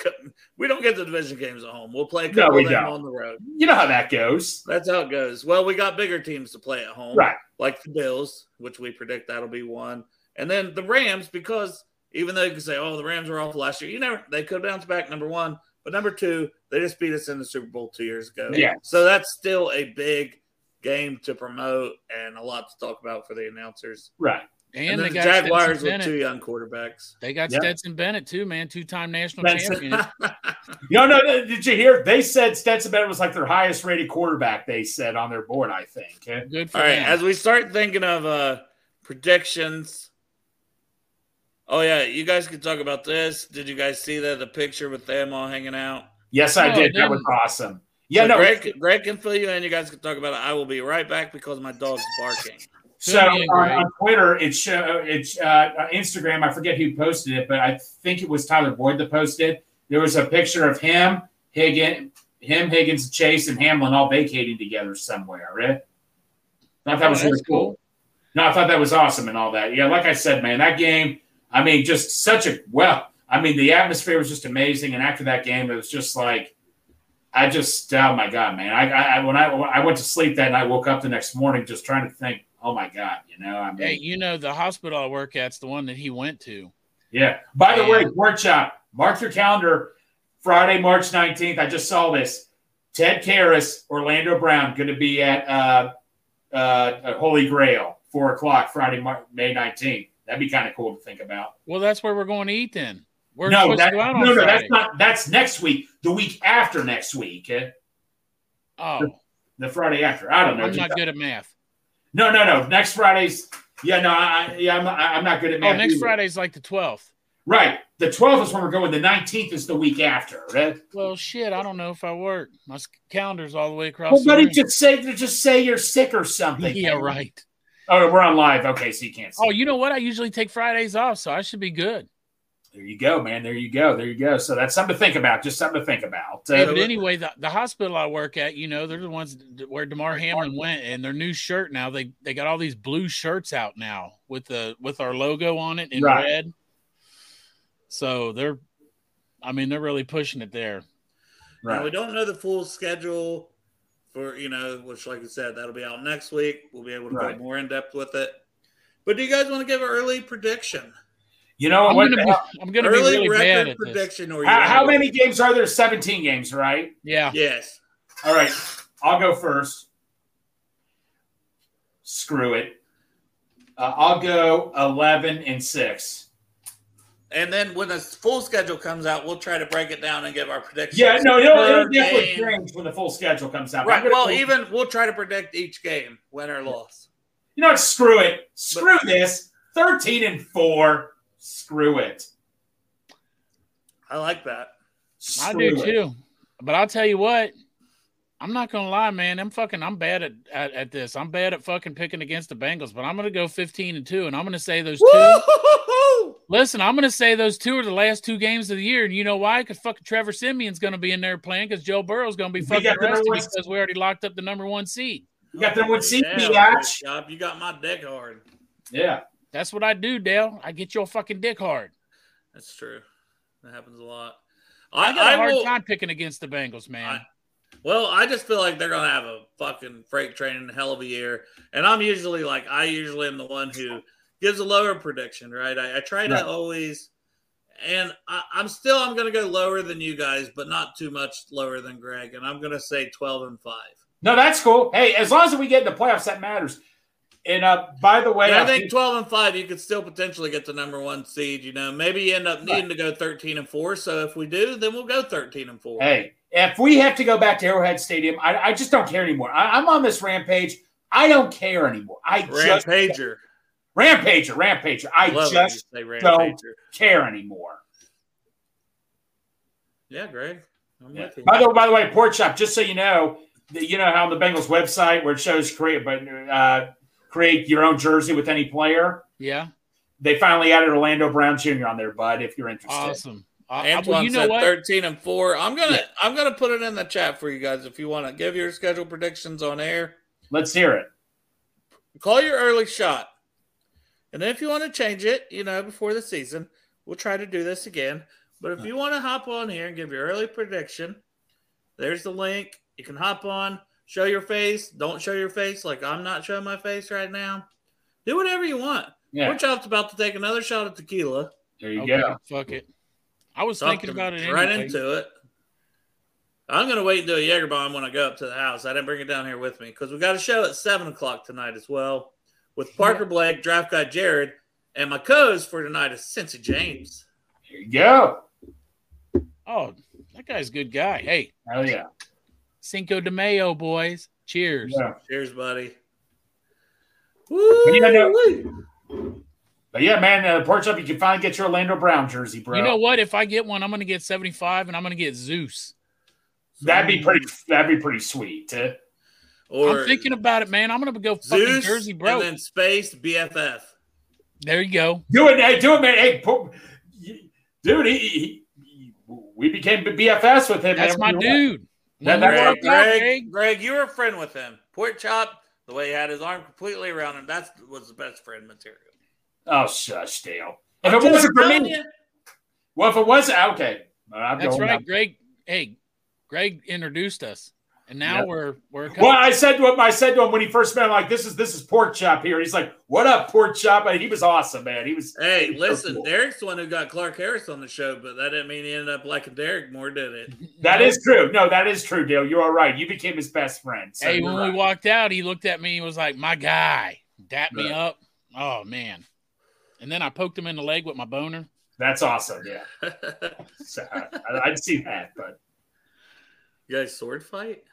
We don't get the division games at home. We'll play a No, couple we of them don't. on the road. You know how that goes. That's how it goes. Well, we got bigger teams to play at home, Right. Like the Bills, which we predict that'll be one, and then the Rams because even though you can say, "Oh, the Rams were off last year," you never they could bounce back. Number one, but number two, they just beat us in the Super Bowl two years ago. Yeah. so that's still a big game to promote and a lot to talk about for the announcers. Right. And, And, they the got Jaguars Stetson with Bennett. two young quarterbacks. They got Yep. Stetson Bennett too, man, two-time national That's- champion. No, no, no. Did you hear? They said Stetson Bennett was like their highest rated quarterback. They said on their board. I think. Eh? Good for All right, them. as we start thinking of uh predictions. Oh yeah, you guys can talk about this. Did you guys see that the picture with them all hanging out? Yes, I Oh, did. That was awesome. Yeah, So no. Greg, Greg can fill you in. You guys can talk about it. I will be right back because my dog's barking. So Fill me in, on, on Twitter, it's show, it's uh, Instagram. I forget who posted it, but I think it was Tyler Boyd that posted. There was a picture of him, Higgins, him, Higgins, Chase, and Hamlin all vacating together somewhere. Right? I thought that Oh, was really cool. cool. No, I thought that was awesome and all that. Yeah, like I said, man, that game. I mean, just such a well. I mean, the atmosphere was just amazing, and after that game, it was just like. I just, oh my god, man! I, I when I when I went to sleep that night, woke up the next morning just trying to think, oh my god, you know, I mean, Hey, you know the hospital I work at's the one that he went to. yeah. By the Man. way, Pork Chop, mark your calendar. Friday, March nineteenth. I just saw this. Ted Karras, Orlando Brown, going to be at uh, uh, Holy Grail, four o'clock Friday, Mar- May nineteenth. That'd be kind of cool to think about. Well, that's where we're going to eat then. We're no, that, to go out no, no, Friday. that's not. That's next week. The week after next week. eh? oh, The Friday after. I don't know. I'm not good at math. No, no, no. Next Friday's. Yeah, no, I, yeah, I'm, I'm not good at Oh, math. next either. Friday's like the 12th. Right. The 12th is when we're going. The 19th is the week after, right? Well, shit, I don't know if I work. My calendar's all the way across. Well, buddy, just say just say you're sick or something. yeah, right. Oh, we're on live. Okay, so you can't see. Oh, you know what? I usually take Fridays off, so I should be good. There you go, man. There you go. There you go. So that's something to think about. Just something to think about. Hey, Uh, but anyway, the, the hospital I work at, you know, they're the ones where Damar Hamlin went, and their new shirt now they they got all these blue shirts out now with the with our logo on it in Right. red. So they're, I mean, they're really pushing it there. Now, we don't know the full schedule for you know, which like I said, that'll be out next week. We'll be able to Right. go more in depth with it. But do you guys want to give an early prediction? You know I'm what? gonna be, I'm gonna be early really bad record at this. prediction, or how, how many games are there? 17 games, right? Yeah, Yes. All right. I'll go first. Screw it. Uh, I'll go 11 and 6. And then when the full schedule comes out, we'll try to break it down and give our predictions. Yeah, no, it'll, per it'll definitely game. change when the full schedule comes out. Right. Well, go- even we'll try to predict each game, win or loss. You know what? Screw it. Screw this. 13 and 4. Screw it. I like that. I do it. too. But I'll tell you what, I'm not gonna lie, man. I'm fucking. I'm bad at, at at this. I'm bad at fucking picking against the Bengals. But I'm gonna go 15 and two, and I'm gonna say those two. Listen, I'm going to say those two are the last two games of the year, and you know why? Because fucking Trevor Siemian's going to be in there playing because Joe Burrow's going to be fucking got the rested because we already locked up the number one seed. You got the one seat, Yeah, biatch. You got my deck hard. Yeah. That's what I do, Dale. I get your fucking dick hard. That's true. That happens a lot. I, I, got a I hard will, time picking against the Bengals, man. I- Well, I just feel like they're gonna have a fucking freight train and hell of a year. And I'm usually like I usually am the one who gives a lower prediction, right? I, I try to Right. always and I, I'm still I'm gonna go lower than you guys, but not too much lower than Greg. And I'm gonna say twelve and five. No, that's cool. Hey, as long as we get in the playoffs, that matters. And uh, by the way, I I think twelve and five, you could still potentially get the number one seed. You know, maybe you end up needing to go thirteen and four. So if we do, then we'll go thirteen and four. hey, if we have to go back to Arrowhead Stadium, I, I just don't care anymore. I, I'm on this rampage. I don't care anymore. I just Rampager. rampager, rampager. I when just say don't care anymore. Yeah, Greg. I'm Yeah. By the by the way, Pork Chop. Just so you know, you know how on the Bengals website where it shows create, but uh, create your own jersey with any player. yeah, They finally added Orlando Brown Jr. on there, bud. If you're interested, awesome. Uh, Antoine well, you know said what? 13 and 4. I'm gonna Yeah. I'm gonna put it in the chat for you guys if you want to give your schedule predictions on air. let's hear it. Call your early shot. And then if you want to change it, you know, before the season, we'll try to do this again. But if you want to hop on here and give your early prediction, there's the link. You can hop on, show your face. Don't show your face like I'm not showing my face right now. Do whatever you want. Yeah. Pork Chop's about to take another shot of tequila. There you Okay, go. fuck it. I was Talk thinking about it right anyway. into it. I'm gonna wait and do a Jaeger bomb when I go up to the house. I didn't bring it down here with me because we got a show at seven o'clock tonight as well with Parker Blake, draft guy Jared, and my co-host for tonight is Cincy James. There you go. Oh, that guy's a good guy. Hey, Hell yeah. Cinco de Mayo, boys. Cheers. Yeah. Cheers, buddy. you know- Woo! But yeah, man, uh, Pork Chop. You can finally get your Orlando Brown jersey, bro. You know what? If I get one, I'm going to get 75 and I'm going to get Zeus. that'd be pretty. That'd be pretty sweet. Uh, Or I'm thinking about it, man. I'm going to go fucking Zeus Jersey and bro. then space BFF. There you go. do it, hey, do it, man. Hey, po- dude, he, he, he- we became BFS with him. That's man. my dude. That- Greg, Greg, Greg, you were a friend with him. Pork chop, the way he had his arm completely around him, that was the best friend material. Oh, shush, Dale. If I'm it wasn't for me, you. well, if it was okay, That's right. Greg, hey, Greg introduced us. And now Yep. we're we're Well, I said to him, I said to him when he first met him, like, this is this is pork chop here. He's like, "What up, pork chop?" And he was awesome, man. He was. Hey, he was so listen, cool. Derek's the one who got Clark Harris on the show, but that didn't mean he ended up liking Derek more, did it? That is true. No, that is true, Dale. You are right. You became his best friend. So Hey, when right. we walked out, he looked at me He was like, "My guy," dapped me Right. up. Oh man! And then I poked him in the leg with my boner. That's awesome. Yeah, so, I, I'd see that, but you guys sword fight?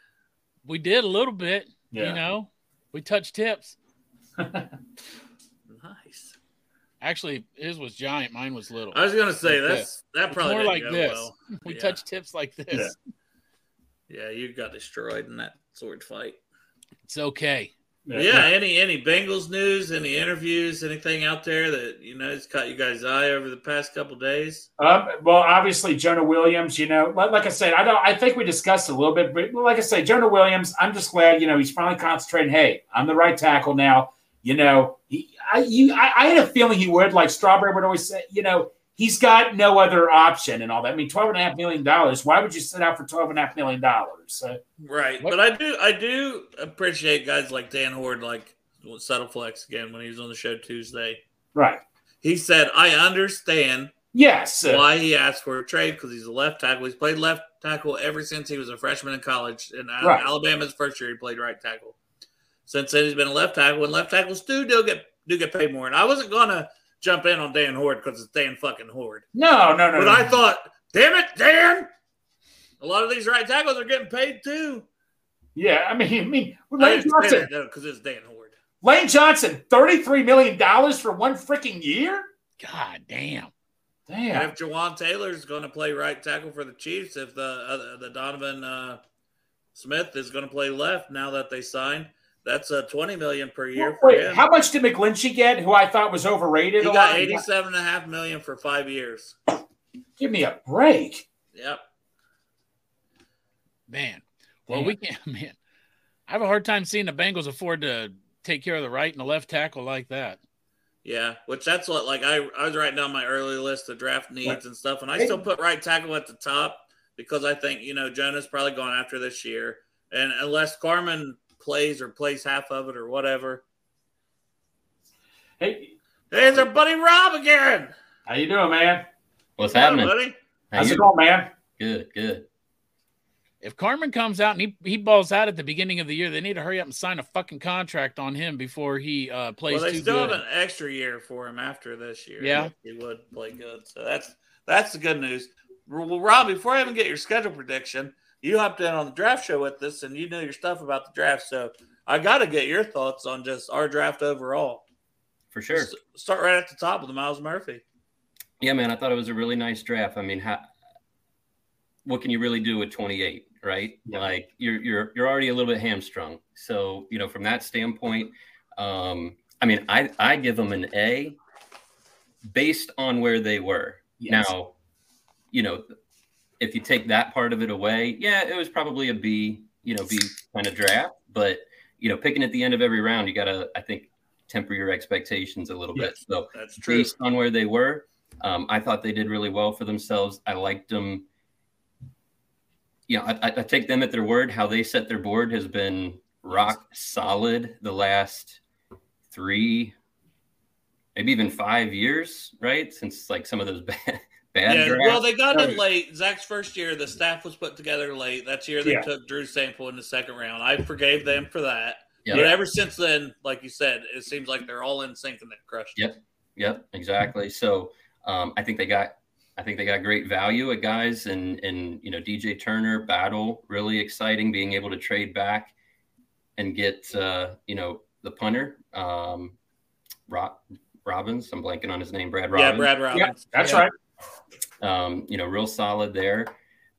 We did a little bit, yeah. you know. We touched tips. Nice. Actually, his was giant. Mine was little. I was gonna say Like that's that It's probably more like this. well. we yeah. touched tips like this. Yeah. Yeah, you got destroyed in that sword fight. It's okay. Yeah, any any Bengals news, any interviews, anything out there that you know has caught you guys' eye over the past couple days? Um, well, obviously Jonah Williams. You know, like, like I said, I don't. I think we discussed a little bit, but like I say, Jonah Williams. I'm just glad you know he's finally concentrating. Hey, I'm the right tackle now. You know, he, I, you, I, I had a feeling he would. Like Strawberry would always say, you know, he's got no other option and all that. I mean, twelve and a half million dollars. Why would you sit out for twelve and a half million dollars? Uh, Right, What- but I do I do appreciate guys like Dan Hoard, like Subtle Flex again when he was on the show Tuesday. right. He said, "I understand Yes. uh, why he asked for a trade because he's a left tackle. He's played left tackle ever since he was a freshman in college. In Right. Alabama's first year, he played right tackle. Since then, he's been a left tackle, and left tackles do do get do get paid more. And I wasn't gonna jump in on Dan Hoard because it's Dan fucking Hoard, no, no, no. but no. I thought, damn it, Dan. A lot of these right tackles are getting paid too. yeah. I mean, I mean, Lane didn't Johnson. that though because it's Dan Hoard. Lane Johnson, thirty-three million dollars for one freaking year. God damn. And Damn. if Jawaan Taylor's going to play right tackle for the Chiefs, if the uh, the Donovan uh, Smith is going to play left now that they signed, that's a twenty million per year for Wait, him. how much did McGlinchey get? Who I thought was overrated. he a got lot? eighty-seven and a half million for five years. Give me a break. Yep. Man. Well, Damn. we can't, man. I have a hard time seeing the Bengals afford to take care of the right and the left tackle like that. Yeah, which that's what like I I was writing down my early list of draft needs Right. and stuff, and I Hey. still put right tackle at the top because I think you know Jonah's probably going after this year, and unless Carman plays or plays half of it or whatever. Hey, Hey, it's our buddy Rob again. how you doing, man? What's Hello, happening? buddy? How How's you- it going, man? Good, good. If Carman comes out and he, he balls out at the beginning of the year, they need to hurry up and sign a fucking contract on him before he uh, plays Well, they too still good. have an extra year for him after this year. Yeah. he would play good. So that's that's the good news. Well, Rob, before I even get your schedule prediction, you hopped in on the draft show with us, and you know your stuff about the draft. So I got to get your thoughts on just our draft overall. For sure. S- Start right at the top with the Myles Murphy. Yeah, man, I thought it was a really nice draft. I mean, how, what can you really do with 28, right? Yeah. Like you're you're you're already a little bit hamstrung. So, you know, from that standpoint, um, I mean, I I give them an A based on where they were. Yes. Now, you know, if you take that part of it away, yeah, it was probably a B, you know, B kind of draft. But you know, picking at the end of every round, you got to, I think, temper your expectations a little bit. So That's true. based on where they were, Um, I thought they did really well for themselves. I liked them. You know, I, I take them at their word. How they set their board has been rock solid the last three, maybe even five years, right? Since like some of those bad, bad Yeah, drafts. well, they got in late. Zach's first year, the staff was put together late. That's the year they Yeah. took Drew Sample in the second round. I forgave them for that. Yeah. But ever since then, like you said, it seems like they're all in sync and they crushed it. Yep. Yep, exactly. So um, I think they got I think they got great value at guys and and you know DJ Turner battle really exciting being able to trade back and get uh, you know the punter um, Rob, Robbins. I'm blanking on his name. Brad Robbins. Yeah, Brad Yeah, Robbins. that's Yeah. right. Um, you know, real solid there.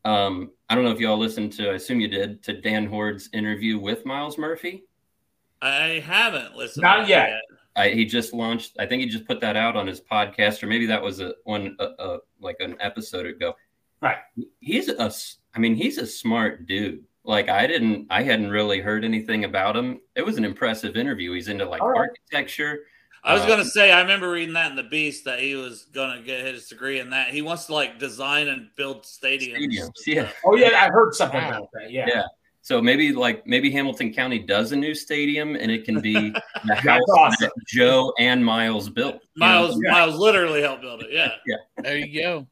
Um, I don't know if y'all listened to. I assume you did to Dan Hoard's interview with Myles Murphy. I haven't listened. Not to that yet. I, he just launched. I think he just put that out on his podcast, or maybe that was a one, a, a, like an episode ago. Right. He's a. I mean, he's a smart dude. Like I didn't, I hadn't really heard anything about him. It was an impressive interview. He's into like All right. architecture. I was Uh, gonna say I remember reading that in the Beast that he was gonna get his degree in that. He wants to like design and build stadiums. Stadiums, yeah. Oh yeah, I heard something Wow. about that. Yeah. Yeah. So maybe like maybe Hamilton County does a new stadium, and it can be the house awesome. that Joe and Myles built. You know? Myles Myles literally helped build it. Yeah. yeah. There you go.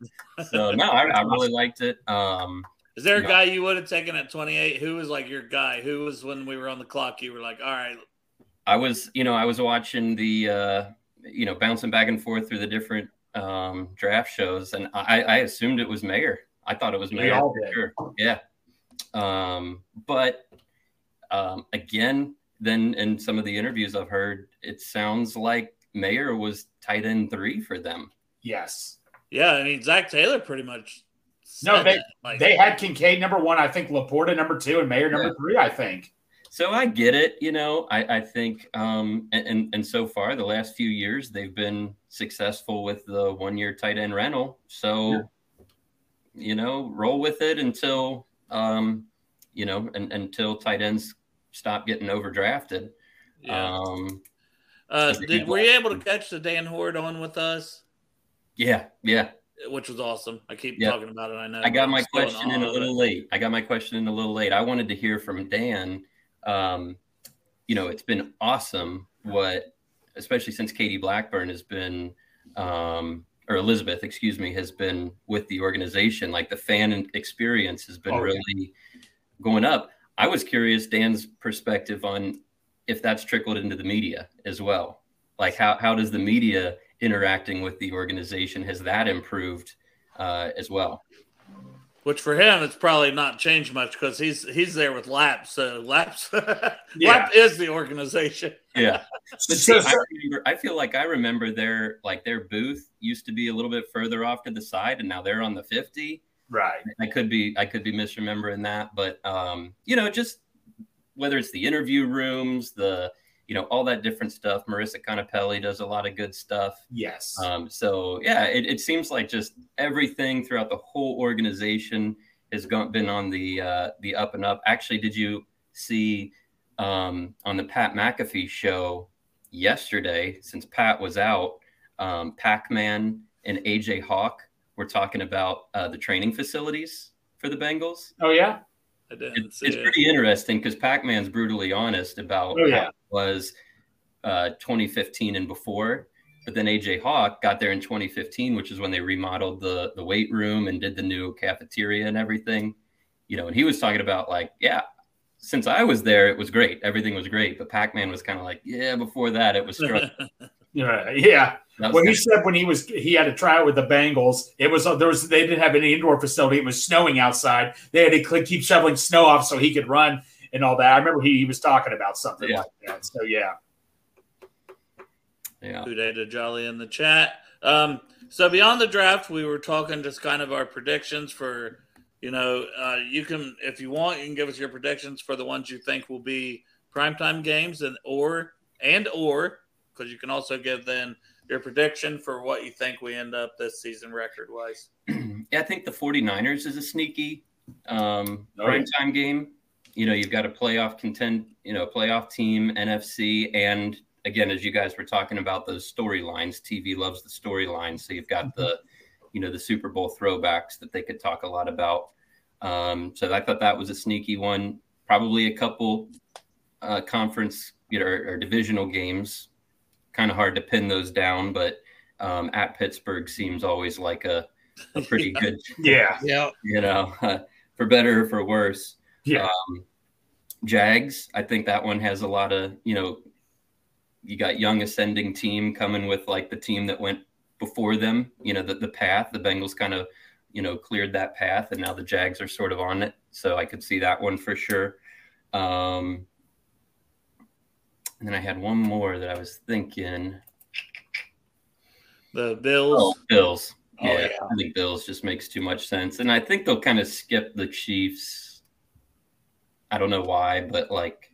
So no, I, I really liked it. Um, Is there a Yeah. guy you would have taken at 28? Who was like your guy? Who was when we were on the clock? You were like, all right, I was, you know, I was watching the, uh, you know, bouncing back and forth through the different um, draft shows, and I, I assumed it was Mayer. I thought it was We Mayer. all did. Sure. Yeah. Um, but um, again, then in some of the interviews I've heard, it sounds like Mayer was tight end three for them. Yes. yeah. I mean, Zach Taylor pretty much. No, they that. Like, they had Kincaid number one. I think Laporta number two, and Mayer number Yeah. three. I think. So I get it, you know. I, I think, um, and, and and so far the last few years they've been successful with the one year tight end rental. So, you know, roll with it until, um, you know, and, until tight ends stop getting overdrafted. yeah. Um, uh, did were you able to catch the Dan Hoard on with us? yeah, yeah. Which was awesome. I keep Yeah. talking about it. I know. I got my I'm still in question in a little late. I got my question in a little late. I wanted to hear from Dan. Um, you know, it's been awesome what, especially since Katie Blackburn has been, um, or Elizabeth, excuse me, has been with the organization. Like the fan experience has been Oh, yeah. really going up. I was curious Dan's perspective on if that's trickled into the media as well. Like how how does the media interacting with the organization has that improved uh, as well? Which for him, it's probably not changed much because he's he's there with Laps. So Laps, Yeah. Lap is the organization. Yeah. But see, I, remember, I feel like I remember their like their booth used to be a little bit further off to the side, and now they're on the fifty. right. I could be I could be misremembering that, but um, you know, just whether it's the interview rooms, the you know, all that different stuff. Marissa Conapelli does a lot of good stuff. Yes. Um, so yeah, it, it seems like just everything throughout the whole organization has gone, been on the uh, the up and up. Actually, did you see um, on the Pat McAfee show yesterday? Since Pat was out, um, Pac Man and AJ Hawk were talking about uh, the training facilities for the Bengals. oh yeah. I didn't It, see it's it. pretty interesting because Pac Man's brutally honest about Oh, yeah. Was uh, 2015 and before. But then AJ Hawk got there in 2015, which is when they remodeled the the weight room and did the new cafeteria and everything. You know, and he was talking about like, yeah, since I was there, it was great. Everything was great. But Pac Man was kind of like, yeah, before that, it was struggling. Yeah. Yeah. Well, he said when he was he had to try out with the Bengals, it was there was they didn't have any indoor facility. It was snowing outside. They had to keep shoveling snow off so he could run and all that. I remember he, he was talking about something Yeah. like that. So yeah, yeah. Uday to Jolly in the chat. Um, so beyond the draft, we were talking just kind of our predictions for, you know, uh, you can if you want, you can give us your predictions for the ones you think will be primetime games and or and or because you can also give then your prediction for what you think we end up this season record wise. yeah, I think the 49ers is a sneaky um, Oh, prime time game. You know, you've got a playoff contend, you know, playoff team, NFC, and again, as you guys were talking about those storylines, TV loves the storylines. So you've got the, you know, the Super Bowl throwbacks that they could talk a lot about. Um, so I thought that was a sneaky one. Probably a couple uh, conference you know, or, or divisional games. Kind of hard to pin those down, but um, at Pittsburgh seems always like a, a pretty good, Yeah. Yeah. you know, for better or for worse. Yeah. Um, Jags, I think that one has a lot of, you know, you got young ascending team coming with like the team that went before them, you know, the, the path. The Bengals kind of, you know, cleared that path and now the Jags are sort of on it. So I could see that one for sure. Um, and then I had one more that I was thinking. The Bills. Oh, Bills. Oh, Yeah, yeah. I think Bills just makes too much sense. And I think they'll kind of skip the Chiefs. I don't know why, but like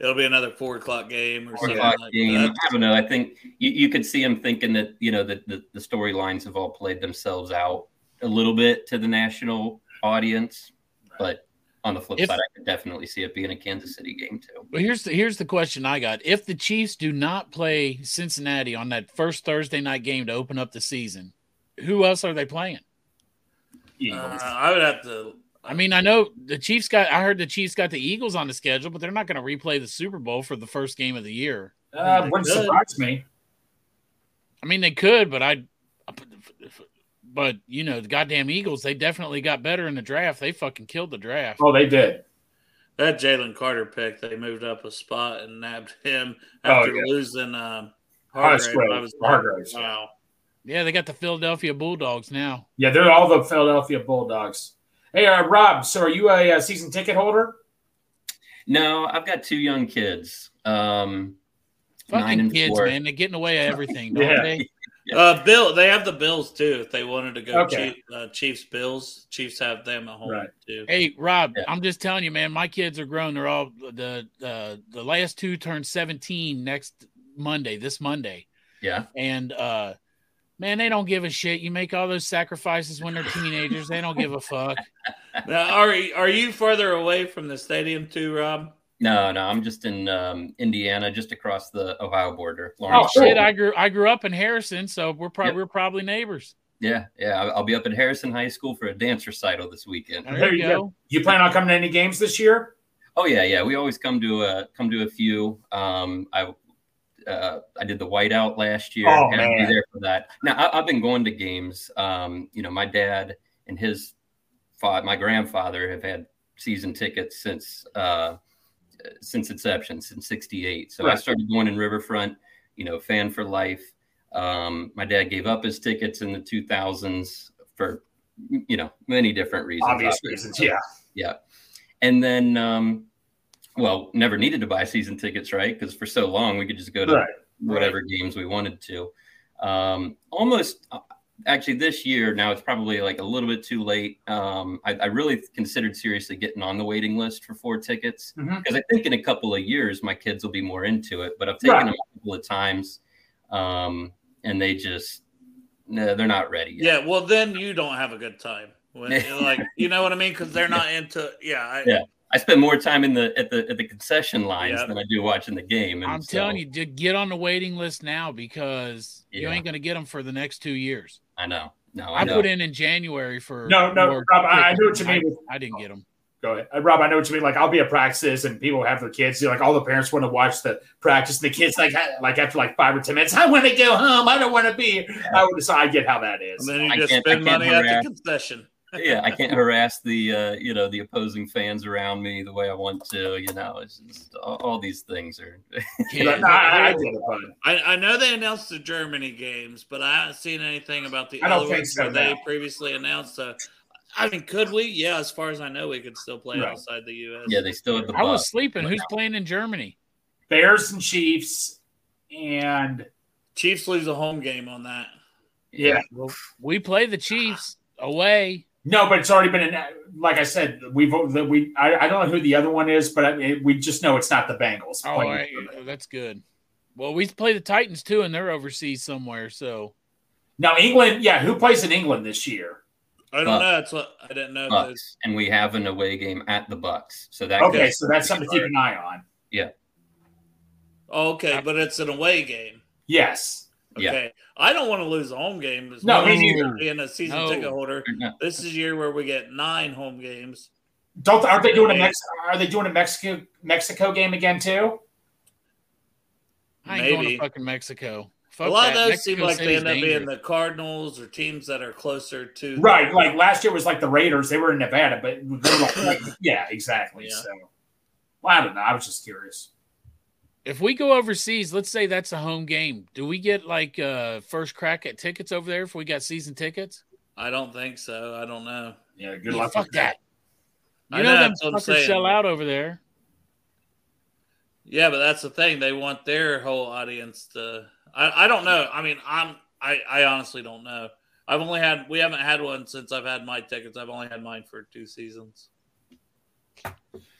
It'll be another four o'clock game or four something o'clock like game. that. I don't know. I think you, you could see him thinking that, you know, that the, the storylines have all played themselves out a little bit to the national audience. But on the flip If- side, I could definitely see it being a Kansas City game too. But here's the here's the question I got. If the Chiefs do not play Cincinnati on that first Thursday night game to open up the season, who else are they playing? Uh, I would have to. I mean, I know the Chiefs got I heard the Chiefs got the Eagles on the schedule, but they're not going to replay the Super Bowl for the first game of the year. Uh, wouldn't Good. surprise me. I mean, they could, but I but you know, the goddamn Eagles, they definitely got better in the draft. They fucking killed the draft. Oh, they did. That Jalen Carter pick, they moved up a spot and nabbed him Oh, after yeah. losing um, Hargrave. Hargrave. I was like, Hargrave, wow. Yeah, they got the Philadelphia Bulldogs now. Yeah, they're all the Philadelphia Bulldogs. Hey, uh, Rob. So, are you a, uh season ticket holder? No, I've got two young kids. Um, nine Fucking and kids, four. man. They're getting away at everything, don't Yeah. they? Uh, Bill, they have the Bills too. If they wanted to go Okay. Chief, uh, Chiefs Bills, Chiefs have them at home Right. too. Hey, Rob, Yeah. I'm just telling you, man. My kids are grown. They're all the the the last two turned 17 next Monday, this Monday, Yeah. and uh, man, they don't give a shit. You make all those sacrifices when they're teenagers. They don't give a fuck. Now, are are you further away from the stadium too, Rob? No, no, I'm just in um, Indiana, just across the Ohio border. Oh, Lawrence. cool. Shit, I grew I grew up in Harrison, so we're probably Yep. we're probably neighbors. Yeah, yeah. I'll, I'll be up at Harrison High School for a dance recital this weekend. There, There you you go. You plan on coming to any games this year? Oh yeah, yeah. We always come to a come to a few. Um, I uh, I did the whiteout last year. Oh, Had man. there for that. Now I, I've been going to games. Um, you know, my dad and his father, my grandfather, have had season tickets since uh, since inception, since '68. So I started going in Riverfront. You know, fan for life. Um, my dad gave up his tickets in the 2000s for you know many different reasons. Obvious obviously. reasons. Yeah. Yeah. And then, um, well, never needed to buy season tickets, right? Because for so long we could just go to Right. whatever games we wanted to. Um, almost, uh, actually, this year now it's probably like a little bit too late. Um, I, I really considered seriously getting on the waiting list for four tickets because I think in a couple of years my kids will be more into it. But I've taken Right. them a couple of times, um, and they just no, they're not ready yet. Yeah. Well, then you don't have a good time. When, like, you know what I mean? Because they're not into. Yeah. I, Yeah. I spend more time in the at the at the concession lines Yeah. than I do watching the game. And I'm so- telling you, dude, get on the waiting list now because you ain't gonna get them for the next two years. I know. No, I, I, know. put in in January for No, no, more Rob, I- I know what you mean. I, I didn't get them. Go ahead. Uh, Rob, I know what you mean. Like, I'll be at practices and people have their kids. You know, like, all the parents want to watch the practice. And the kids, like, ha- like after like five or 10 minutes, I want to go home. I don't want to be here. I would so I get how that is. And then you I just spend money at the concession. Yeah, I can't harass the uh, you know the opposing fans around me the way I want to. You know, it's just all, all these things are. But, no, I, I get it, bud. I, I know they announced the Germany games, but I haven't seen anything about the I other ones so, that they previously announced. So, I mean, could we? Yeah, as far as I know, we could still play Right. outside the U.S. yeah, they still have the. I was sleeping. Who's playing in Germany? Bears and Chiefs. And Chiefs lose a home game on that. yeah. Well, we play the Chiefs away. No, but it's already been, an, like I said, we've, we, I, I don't know who the other one is, but I mean, we just know it's not the Bengals. Oh, playing all right. Oh, that's good. Well, we play the Titans too, and they're overseas somewhere. So Now, England, yeah, who plays in England this year? I don't Bucks. know. That's what I didn't know. Those. Bucks, and we have an away game at the Bucks, so that Okay, so that's something to keep an eye on. Yeah, Oh, okay, but it's an away game. Yes. Yeah. Okay. I don't want to lose a home game. as No, me neither. Being a season No. ticket holder, No. this is a year where we get nine home games. Don't aren't they doing a Mex- are they doing a Mexico Mexico game again too? I ain't going Maybe. to fucking Mexico. Fuck a lot that. of those Mexico seem like they City's end up being the Cardinals or teams that are closer to Right. Like last year was like the Raiders. They were in Nevada, but they were like, like- yeah, exactly. Yeah. So well, I don't know. I was just curious. If we go overseas, let's say that's a home game. Do we get like uh first crack at tickets over there if we got season tickets? I don't think so. I don't know. Yeah, good Yeah, luck. fuck with that. You I know, know, them that's fuckers sell out over there. Yeah, but that's the thing. They want their whole audience to. I, I don't know. I mean, I'm. I, I honestly don't know. I've only had. We haven't had one since I've had my tickets. I've only had mine for two seasons.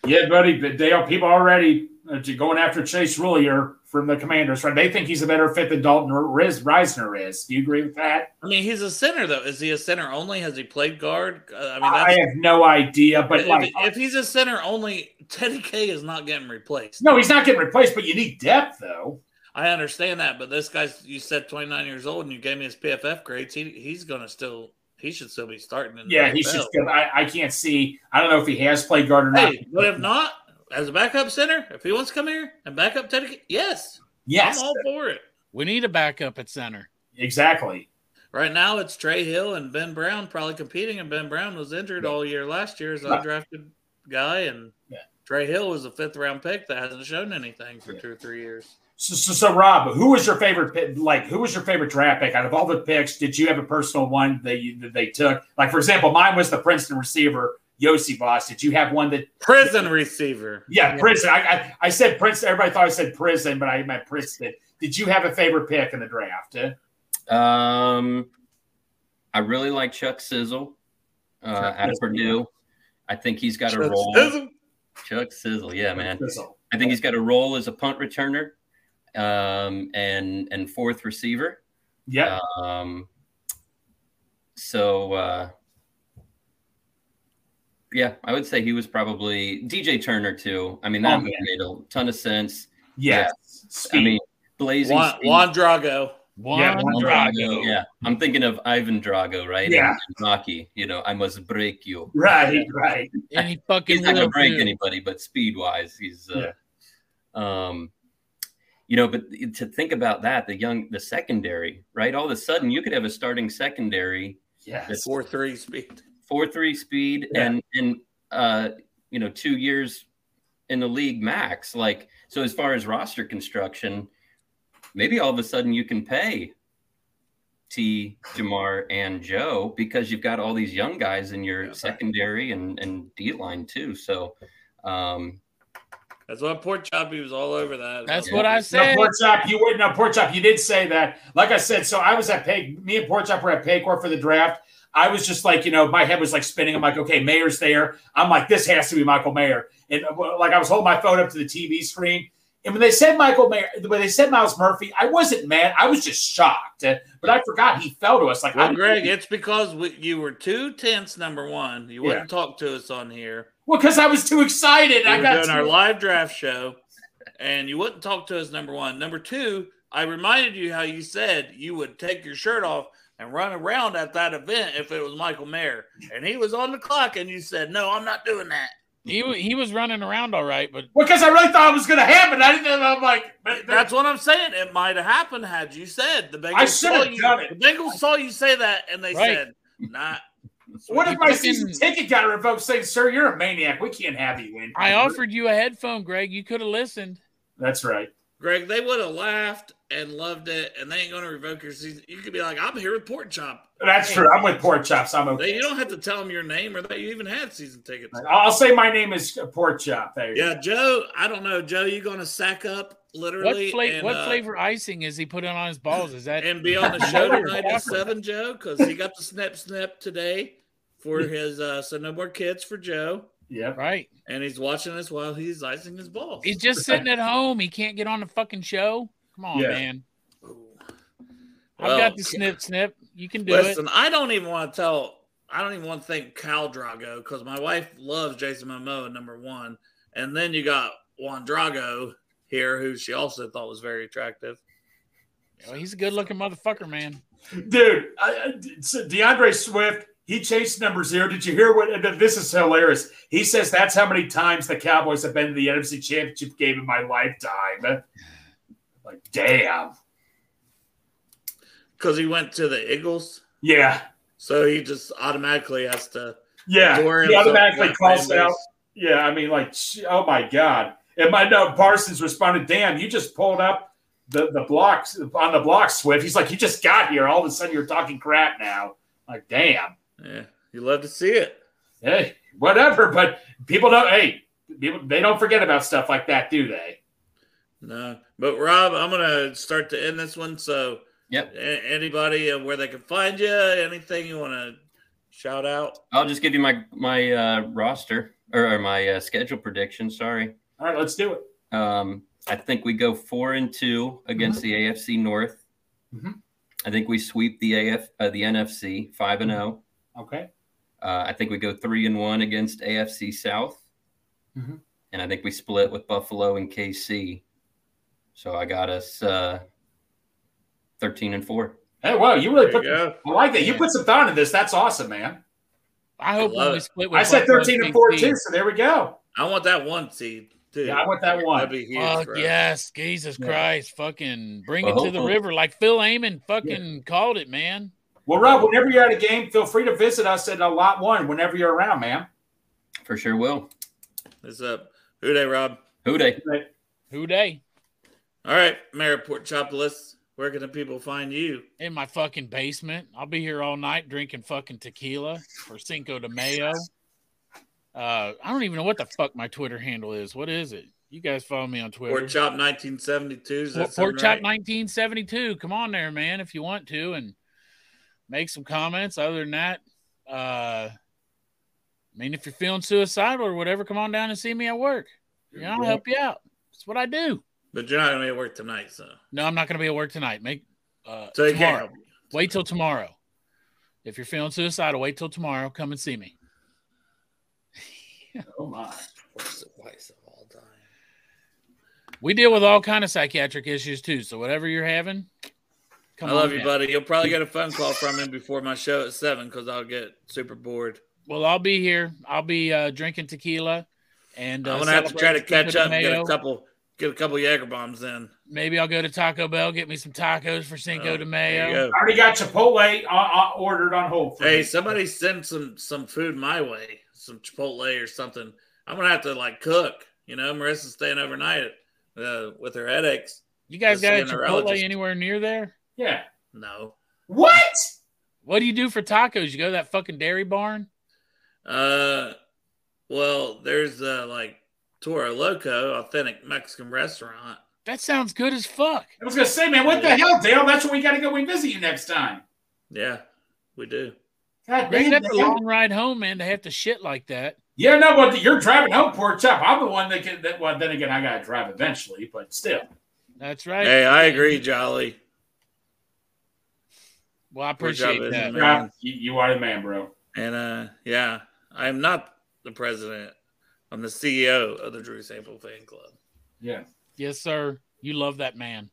Yeah, buddy, but they are people already going after Chase Roullier from the Commanders. Right? They think he's a better fit than Dalton Riz, Risner is. Do you agree with that? I mean, he's a center though. Is he a center only? Has he played guard? Uh, I mean, I have no idea, but if, like, if he's a center only, Teddy K is not getting replaced. no, he's not getting replaced. But you need depth, though. I understand that, but this guy's you said 29 years old and you gave me his PFF grades. He he's gonna still he should still be starting in the Yeah, NFL. just. Good. I, I can't see. I don't know if he has played guard or not. But if not, as a backup center, if he wants to come here and backup Teddy, yes, yes, I'm all for it. We need a backup at center. exactly. Right now, it's Trey Hill and Ben Brown probably competing, and Ben Brown was injured all year last year as an Right. undrafted guy, and Yeah. Trey Hill was a fifth round pick that hasn't shown anything for two or three years. So, so, so, Rob, who was your favorite? pick- Like, who was your favorite draft pick out of all the picks? Did you have a personal one that, you, that they took? Like, for example, mine was the Princeton receiver, Iosivas. Did you have one that? Prison receiver. Yeah, prison. I, I, I said Princeton. Everybody thought I said prison, but I meant Princeton. Did you have a favorite pick in the draft? Um, I really like Chuck Sizzle uh, out of Purdue. I think he's got a Chuck role. Sizzle. Chuck Sizzle, yeah, man. Sizzle. I think he's got a role as a punt returner um, and and fourth receiver. Yeah. Um, so uh, yeah, I would say he was probably DJ Turner too. I mean, that Oh, move yeah. made a ton of sense. yes. I mean, blazing Juan, speed. Juan Drago. One Yeah, one Drago. Yeah, I'm thinking of Ivan Drago, right? Yeah. And, and Rocky. You know, I must break you. right, right. And he fucking He's not gonna break too. anybody, but speed wise, he's. Uh, Um, you know, but to think about that, the young, the secondary, right? All of a sudden, you could have a starting secondary Yes. Four three speed. Four three speed Yeah. and and uh you know two years in the league max like so as far as roster construction maybe all of a sudden you can pay Tee Ja'Marr and joe because you've got all these young guys in your Yeah. secondary and and d line too so um That's why Port Choppy was all over that. That's Yeah. what I No, said. pork chop. You would no pork chop. You did say that. Like I said, so I was at Pay. Me and pork chop were at Paycor for the draft. I was just like, you know, my head was like spinning. I'm like, okay, Mayor's there. I'm like, this has to be Michael Mayer. And uh, like, I was holding my phone up to the TV screen. And when they said Michael Mayer, when they said Myles Murphy, I wasn't mad. I was just shocked. Uh, But I forgot he fell to us. Like, Well, Greg, it's because we, you were too tense. Number one, you wouldn't talk to us on here. well, because I was too excited. We I got doing too- our live draft show, and you wouldn't talk to us. Number one. Number two, I reminded you how you said you would take your shirt off and run around at that event if it was Michael Mayer, and he was on the clock, and you said, "No, I'm not doing that." He he was running around all right, but because I really thought it was going to happen. I didn't. I'm like, but- That's what I'm saying. It might have happened had you said the Bengals. I should saw have you, it. The Bengals saw you say that, and they Right. said, "Not." What if You my season ticket got revoked? Saying, "Sir, you're a maniac. We can't have you in." I offered you a headphone, Greg. You could have listened. That's right. Greg, they would have laughed and loved it, and they ain't going to revoke your season. You could be like, "I'm here with Pork Chop." That's true. I'm with pork chops. I'm They, okay. you don't have to tell them your name or that you even had season tickets. I'll say my name is pork chop. There you Yeah, Joe. I don't know, Joe. You going to sack up What literally? and, What uh, flavor icing is he putting on his balls? Is that And be on the show Chocolate. tonight at seven, Joe, because he got the snip snip today for his uh so no more kids for Joe, go. Yep. right? and he's watching this while he's icing his balls. He's just sitting at home. He can't get on the fucking show. Come on, Yeah. man. I've Well, got the snip snip. You can do it. Listen, I don't even want to tell. I don't even want to think Cal Drago because my wife loves Jason Momoa number one, and then you got Juan Drago here, who she also thought was very attractive. Well, he's a good looking motherfucker, man. Dude, I, I- DeAndre Swift, he chased number zero. Did you hear what? Uh, this is hilarious. He says that's how many times the Cowboys have been to the NFC Championship game in my lifetime. Like, damn. Because he went to the Eagles, Yeah. so he just automatically has to. Yeah. He automatically calls out. Yeah. I mean, like, oh my God. And my no, Parsons responded, damn, you just pulled up the, the blocks on the block, Swift. He's like, you just got here. All of a sudden you're talking crap now. Like, damn. Yeah, you love to see it. hey, whatever. But people don't. Hey, people they don't forget about stuff like that, do they? No, but Rob, I'm gonna start to end this one. So, Yep. a- anybody uh, where they can find you, anything you want to shout out? I'll just give you my my uh, roster or, or my uh, schedule prediction. Sorry. All right, let's do it. Um, I think we go four and two against the AFC North. Mhm. I think we sweep the AF uh, the NFC five and zero. Okay. Uh, I think we go three and one against AFC South, Mhm. and I think we split with Buffalo and KC. So I got us uh, thirteen and four. Hey, wow, you really There put. you go. I like that. You put some thought into this. That's awesome, man. I hope love when we split with I said thirteen and four too. So there we go. I want that one seed too. Yeah, I want that one. That'd be huge. Fuck bro. yes, Jesus Yeah. Christ, fucking bring Well, it to the river like Phil Amon fucking called it, man. Well, Rob, whenever you're at a game, feel free to visit us at a lot one whenever you're around, man. For sure will. What's up? Who Dey, Rob? Who they? Who Dey? All right, Mayor Port Chopolis. Where can the people find you? In my fucking basement. I'll be here all night drinking fucking tequila or Cinco de Mayo. Uh, I don't even know what the fuck my Twitter handle is. What is it? You guys follow me on Twitter. Pork Chop 1972. Is that Pork, Pork Chop right? 1972. Come on there, man, if you want to, and make some comments. Other than that, uh, I mean, if you're feeling suicidal or whatever, come on down and see me at work. You know, I'll help you out. That's what I do. But you're not gonna be at work tonight, so No, I'm not going to be at work tonight. Make uh, so you tomorrow. help. Wait till tomorrow. If you're feeling suicidal, wait till tomorrow. Come and see me. Oh my. What's the vice of all time? We deal with all kind of psychiatric issues too. So whatever you're having, come I love you, down. buddy. You'll probably get a phone call from him before my show at seven because I'll get super bored. Well, I'll be here. I'll be uh, drinking tequila, and uh, I'm gonna have to try to catch up and get a couple, get a couple Jaeger bombs then. Maybe I'll go to Taco Bell, get me some tacos for Cinco Oh, de Mayo. go. I already got Chipotle uh, uh, ordered on hold. Hey, me. somebody send some some food my way, some Chipotle or something. I'm gonna have to like cook. You know, Marissa's staying overnight uh, with her headaches. You guys got a Chipotle anywhere near there? Yeah. No, What? What do you do for tacos? You go to that fucking dairy barn? uh, well, there's uh like Toro Loco, authentic Mexican restaurant. That sounds good as fuck. I was gonna say, man, what the hell, Dale? That's when we got to go revisit you next time. Yeah, we do. God Maybe damn, that's a long ride home, man, to have to shit like that. Yeah, no, but you're driving home, poor chap. I'm the one that can. That, well, then again, I got to drive eventually, but still. That's right. Hey, I agree, Jolly. Well, I appreciate that. man. You, you are the man, bro. And uh, yeah, I'm not the president. I'm the CEO of the Drew Sample Fan Club. Yeah. Yes, sir. You love that man.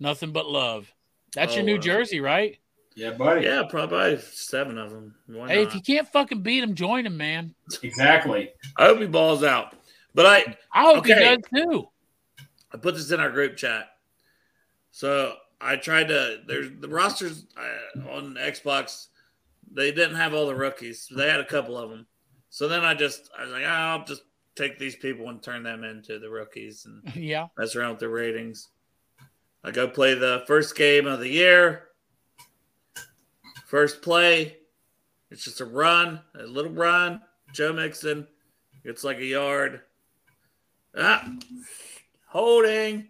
Nothing but love. That's Oh, your New uh, Jersey, right? Yeah, buddy. Yeah, probably seven of them. Why Hey, not? if you can't fucking beat him, join him, man. Exactly. I hope he balls out. But I, I hope Okay. he does too. I put this in our group chat. So I tried to. There's the rosters uh, on Xbox. They didn't have all the rookies. They had a couple of them. So then I just I was like, "Ah, I'll just take these people and turn them into the rookies and yeah. mess around with the ratings. I go play the first game of the year. First play. It's just a run, a little run. Joe Mixon gets like a yard. Ah, holding.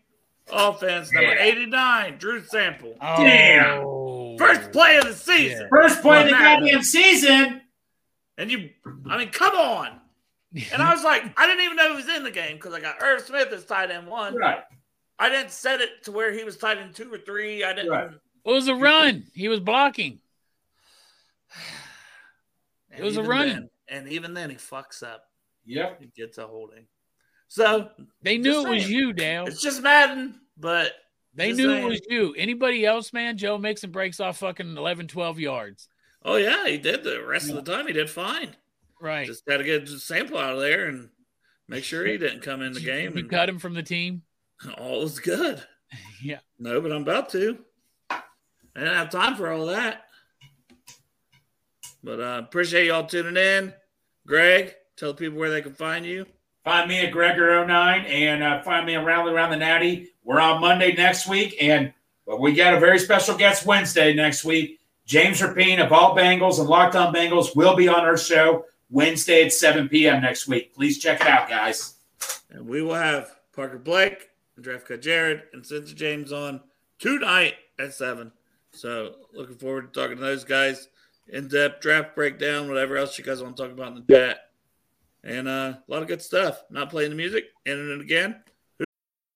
Offense number Yeah. 89, Drew Sample. Damn. Oh. First play of the season. First play of the Well, that- goddamn season. And you, I mean, come on. And I was like, I didn't even know he was in the game because I got Irv Smith as tight end one. Right. I didn't set it to where he was tight end two or three. I didn't. Right. It was a run. He was blocking. And It was a even run. then- and even then, he fucks up. Yep. He gets a holding. So They knew Just it was you, Dale. it's just Madden, but They knew saying. it was you. Anybody else, man? Joe Mixon breaks off fucking 11, 12 yards. Oh yeah, he did the rest of the time. He did fine. Right. Just got to get the sample out of there and make sure he didn't come in the game. You And cut him from the team. all was good. Yeah. No, but I'm about to. I didn't have time for all that. But uh, appreciate y'all tuning in. Greg, tell the people where they can find you. Find me at Gregor09 and uh, find me around around the Natty. We're on Monday next week, and but we got a very special guest Wednesday next week. James Rapien of All Bengals and Locked On Bengals will be on our show Wednesday at 7 p.m. next week. Please check it out, guys. And we will have Parker Blake, Draft Cut Jared, and Cincy James on tonight at 7. So looking forward to talking to those guys. In depth draft breakdown, whatever else you guys want to talk about in the chat. And uh, a lot of good stuff. Not playing the music. And then again,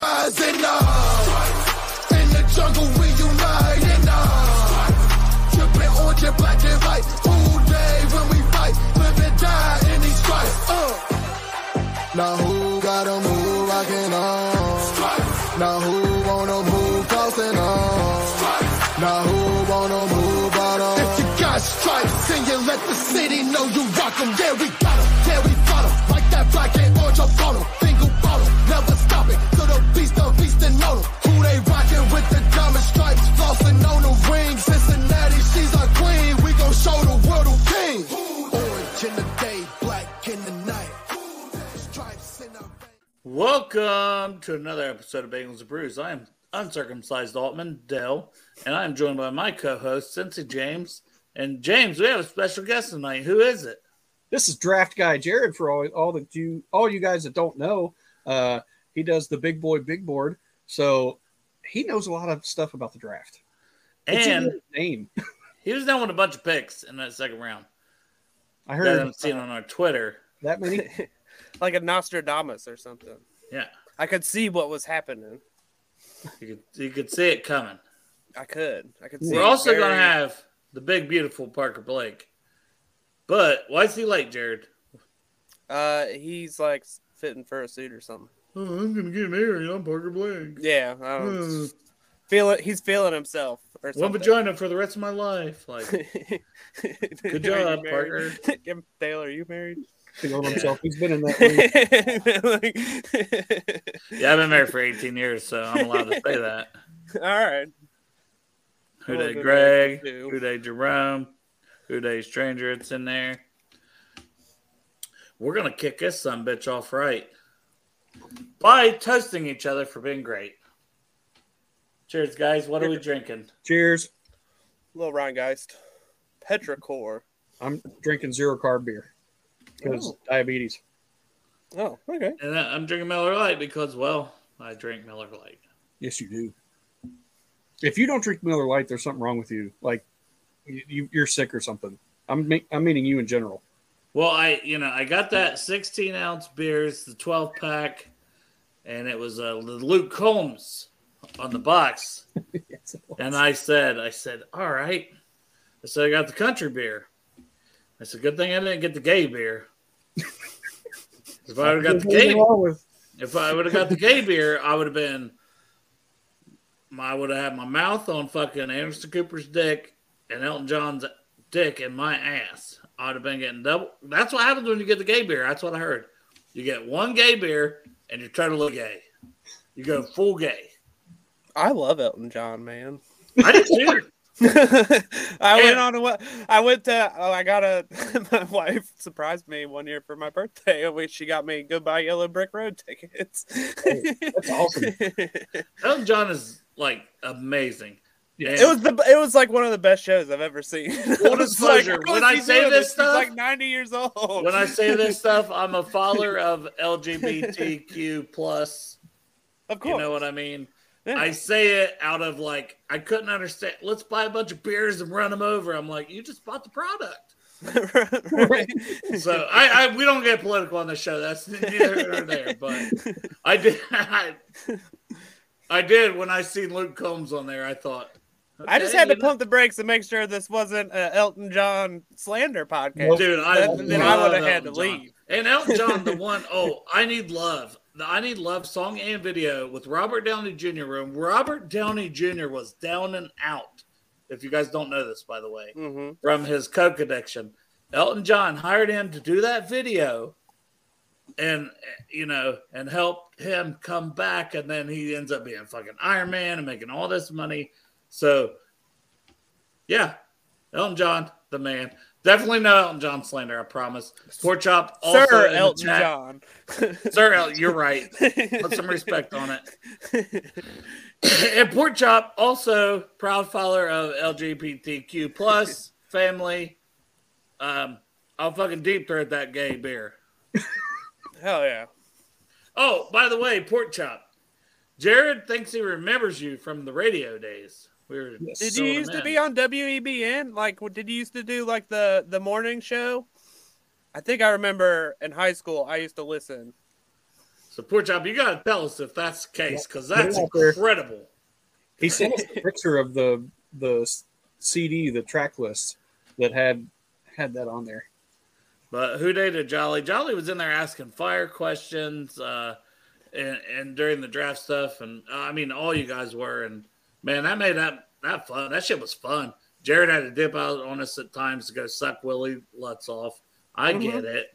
Rise and uh, in the jungle we unite and uh, tripping black and white. Day when we fight, live and die in these stripes. Uh. Now who gotta move rockin' on? Now who wanna move on? Now who wanna move bottom? If you got stripes, then you let the city know you. Yeah, we got 'em. Yeah, we fought 'em. Like that black and orange on 'em. Welcome to another episode of Bagels and Brews. I am uncircumcised Altman, Dell, and I am joined by my co host, Cincy James. And James, we have a special guest tonight. Who is it? this is draft guy Jared for all all that you all you guys that don't know. Uh, he does the big boy big board, so he knows a lot of stuff about the draft. It's And name. he was down with a bunch of picks in that second round. I That heard I'm seeing on our Twitter. that many. like a Nostradamus or something. Yeah, I could see what was happening. you could you could see it coming. I could. I could see. We're it also going to have the big, beautiful Parker Blake. But why is he late, Jared? Uh, he's like fitting for a suit or something. Oh, I'm going to get married. I'm Parker Blake. Yeah, I don't Hmm. feel it. He's feeling himself or One vagina for the rest of my life. Like, Good job, Parker. Dale, are you married? Think on himself. He's been in that. League. yeah, I've been married for 18 years, so I'm allowed to say that. All right. Who Well, day Greg? Who Dey Jerome? Who Dey Stranger? It's in there. We're gonna kick this some bitch off right by toasting each other for being great. Cheers, guys. What are we drinking? Cheers. Little Rhinegeist. Petrichor. I'm drinking zero carb beer because diabetes. Oh, okay. And I- I'm drinking Miller Lite because, well, I drink Miller Lite. Yes, you do. If you don't drink Miller Lite, there's something wrong with you. Like you, you, you're sick or something. I'm me- I'm meaning you in general. Well, I you know I got that 16 ounce beers, the 12 pack, and it was uh, the Luke Combs on the box. Yes. And I said, I said, all right. I said I got the country beer. I a good thing I didn't get the gay beer. if I would have got the gay, with- if I would have got the gay beer, I would have been. I would have had my mouth on fucking Anderson Cooper's dick and Elton John's dick in my ass. I would have been getting double. That's what happens when you get the gay beer. That's what I heard. You get one gay beer and you're trying to look gay. You go full gay. I love Elton John, man. I do too. I And- went on a what? I went to. Oh, I got a. My wife surprised me one year for my birthday, in which she got me goodbye Yellow Brick Road tickets. that's awesome. Elton John is like amazing. Yeah. It was the it was like one of the best shows I've ever seen. Full It was like, disclosure, of oh, course when I say doing this stuff- like ninety years old. when I say this stuff, I'm a follower of LGBTQ plus. Of course, You know what I mean? Yeah. I say it out of like I couldn't understand. Let's buy a bunch of beers and run them over. I'm like, you just bought the product. So I, I we don't get political on the show. That's neither nor there. But I did. I, I did when I seen Luke Combs on there. I thought. I just had to know- pump the brakes and make sure this wasn't an Elton John slander podcast. Dude, I then, then I would have had to John. leave. And Elton John, the one, oh, I need love. The I need love song and video with Robert Downey Jr. Room. Robert Downey Jr. was down and out. If you guys don't know this, by the way, Mm-hmm. from his coke addiction, Elton John hired him to do that video, and you know, and help him come back. And then he ends up being fucking Iron Man and making all this money. So, yeah, Elton John, the man. Definitely not Elton John slander, I promise. Pork chop, also Sir Elton chat. John. Sir Elton, you're right. Put some respect on it. and Pork Chop, also proud follower of LGBTQ plus family. Um, I'll fucking deep throat that gay beer. Hell yeah. Oh, by the way, Pork Chop. Jared thinks he remembers you from the radio days. We were Did you used to be on WEBN? Like, did you used to do like the the morning show? I think I remember in high school I used to listen. So, poor job, you got to tell us if that's the case because that's Get out there. incredible. He sent us a picture of the the CD, the track list that had had that on there. But who dated Jolly? Jolly was in there asking fire questions, uh, and, and during the draft stuff, and uh, I mean, all you guys were, and man, that made that that fun. That shit was fun. Jared had to dip out on us at times to go suck Willie Lutz off. I Mhm. get it.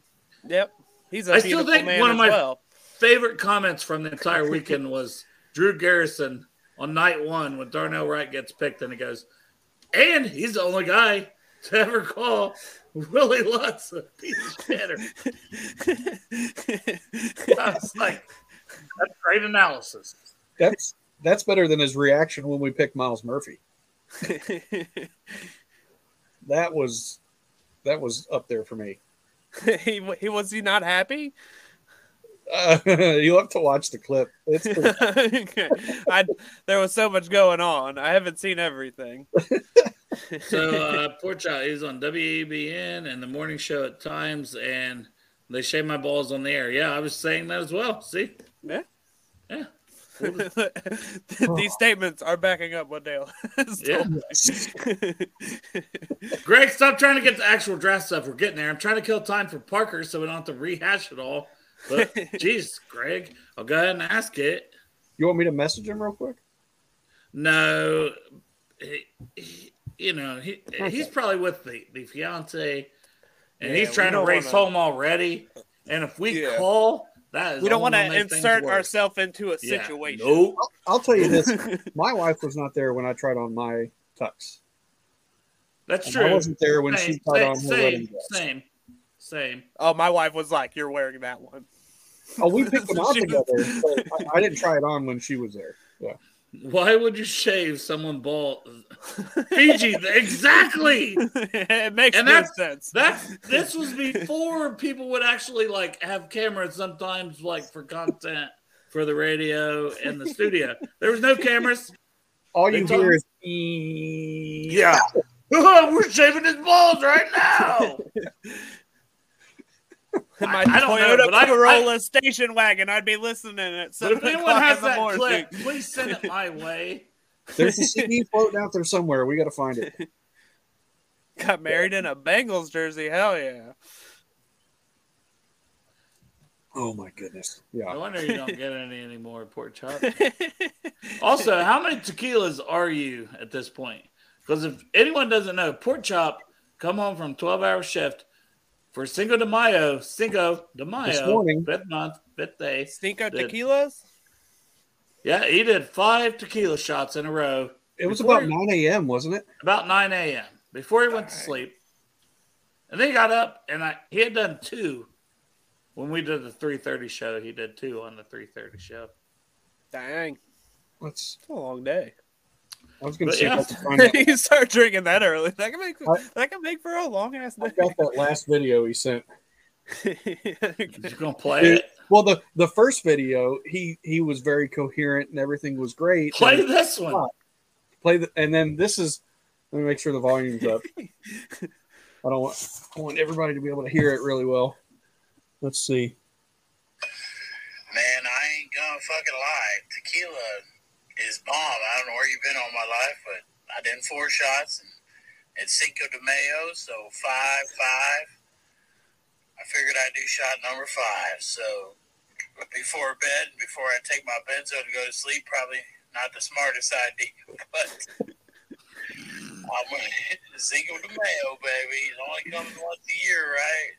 Yep, he's a I still think man one of my well. favorite comments from the entire weekend was Drew Garrison on night one when Darnell Wright gets picked, and he goes, and he's the only guy to ever call Willie Lutz a piece of shitter. I was like, that's great analysis. That's that's better than his reaction when we picked Myles Murphy. That was that was up there for me. he he was he not happy? Uh, you'll have to watch the clip. It's pretty- I there was so much going on. I haven't seen everything. So, uh, poor child, he's on WEBN and the morning show at times, and they shave my balls on the air. Yeah, I was saying that as well. See? Yeah. Yeah. These statements are backing up what Dale has Yeah. Greg, stop trying to get the actual draft stuff. We're getting there. I'm trying to kill time for Parker so we don't have to rehash it all. But, jeez, Greg, I'll go ahead and ask it. you want me to message him real quick? No, he, he- you know, he he's probably with the, the fiance, and Yeah, he's trying to race wanna- home already. And if we Yeah. call, that is we don't want to insert ourselves into a Yeah. situation. Nope. I'll tell you this: my wife was not there when I tried on my tux. That's And true. I wasn't there when she tried same, on her wedding same, dress. same, same. Oh, my wife was like, "You're wearing that one." Oh, we picked them out together. but I, I didn't try it on when she was there. Yeah. Why would you shave someone bald? Fiji, exactly. it makes And no that's- sense. That's this was before people would actually like have cameras sometimes like for content for the radio and the studio. There was no cameras. All you told- hear is Yeah. We're shaving his balls right now. In my I don't know, Toyota but I- Corolla station wagon, I'd be listening at But if seven anyone o'clock has in the that morning. clip, please send it my way. there's a CD floating out there somewhere. We got to find it. Got married in a Bengals jersey. Hell yeah! Oh my goodness. No Yeah. wonder you don't get any anymore, pork chop. also, how many tequilas are you at this point? Because if anyone doesn't know, pork chop come home from twelve hour shift for Cinco de Mayo, Cinco de Mayo, morning. fifth month, fifth day. Cinco Did- tequilas. Yeah, he did five tequila shots in a row. It was Before- about 9 a.m., wasn't it? about 9 a.m. before he went to sleep. And then he got up and I he had done two when we did the 3:30 show. He did two on the 3:30 show. Dang, Let's a long day. I was going But to see yeah. if I could find you start drinking that early. That can make I- that can make for a long ass day. I've got that last video he sent. You gonna play Dude, it? Well, the the first video, he he was very coherent and everything was great. Play And- this one. Play the, and then this is. Let me make sure the volume's up. I don't want I want everybody to be able to hear it really well. Let's see. Man, I ain't gonna fucking lie. Tequila is bomb. I don't know where you've been all my life, but I did four shots and it's Cinco de Mayo, so five, five. I figured I'd do shot number five. So before bed, before I take my benzo to go to sleep, probably not the smartest idea, but I'm Cinco de Mayo, baby. It only comes once a year, right?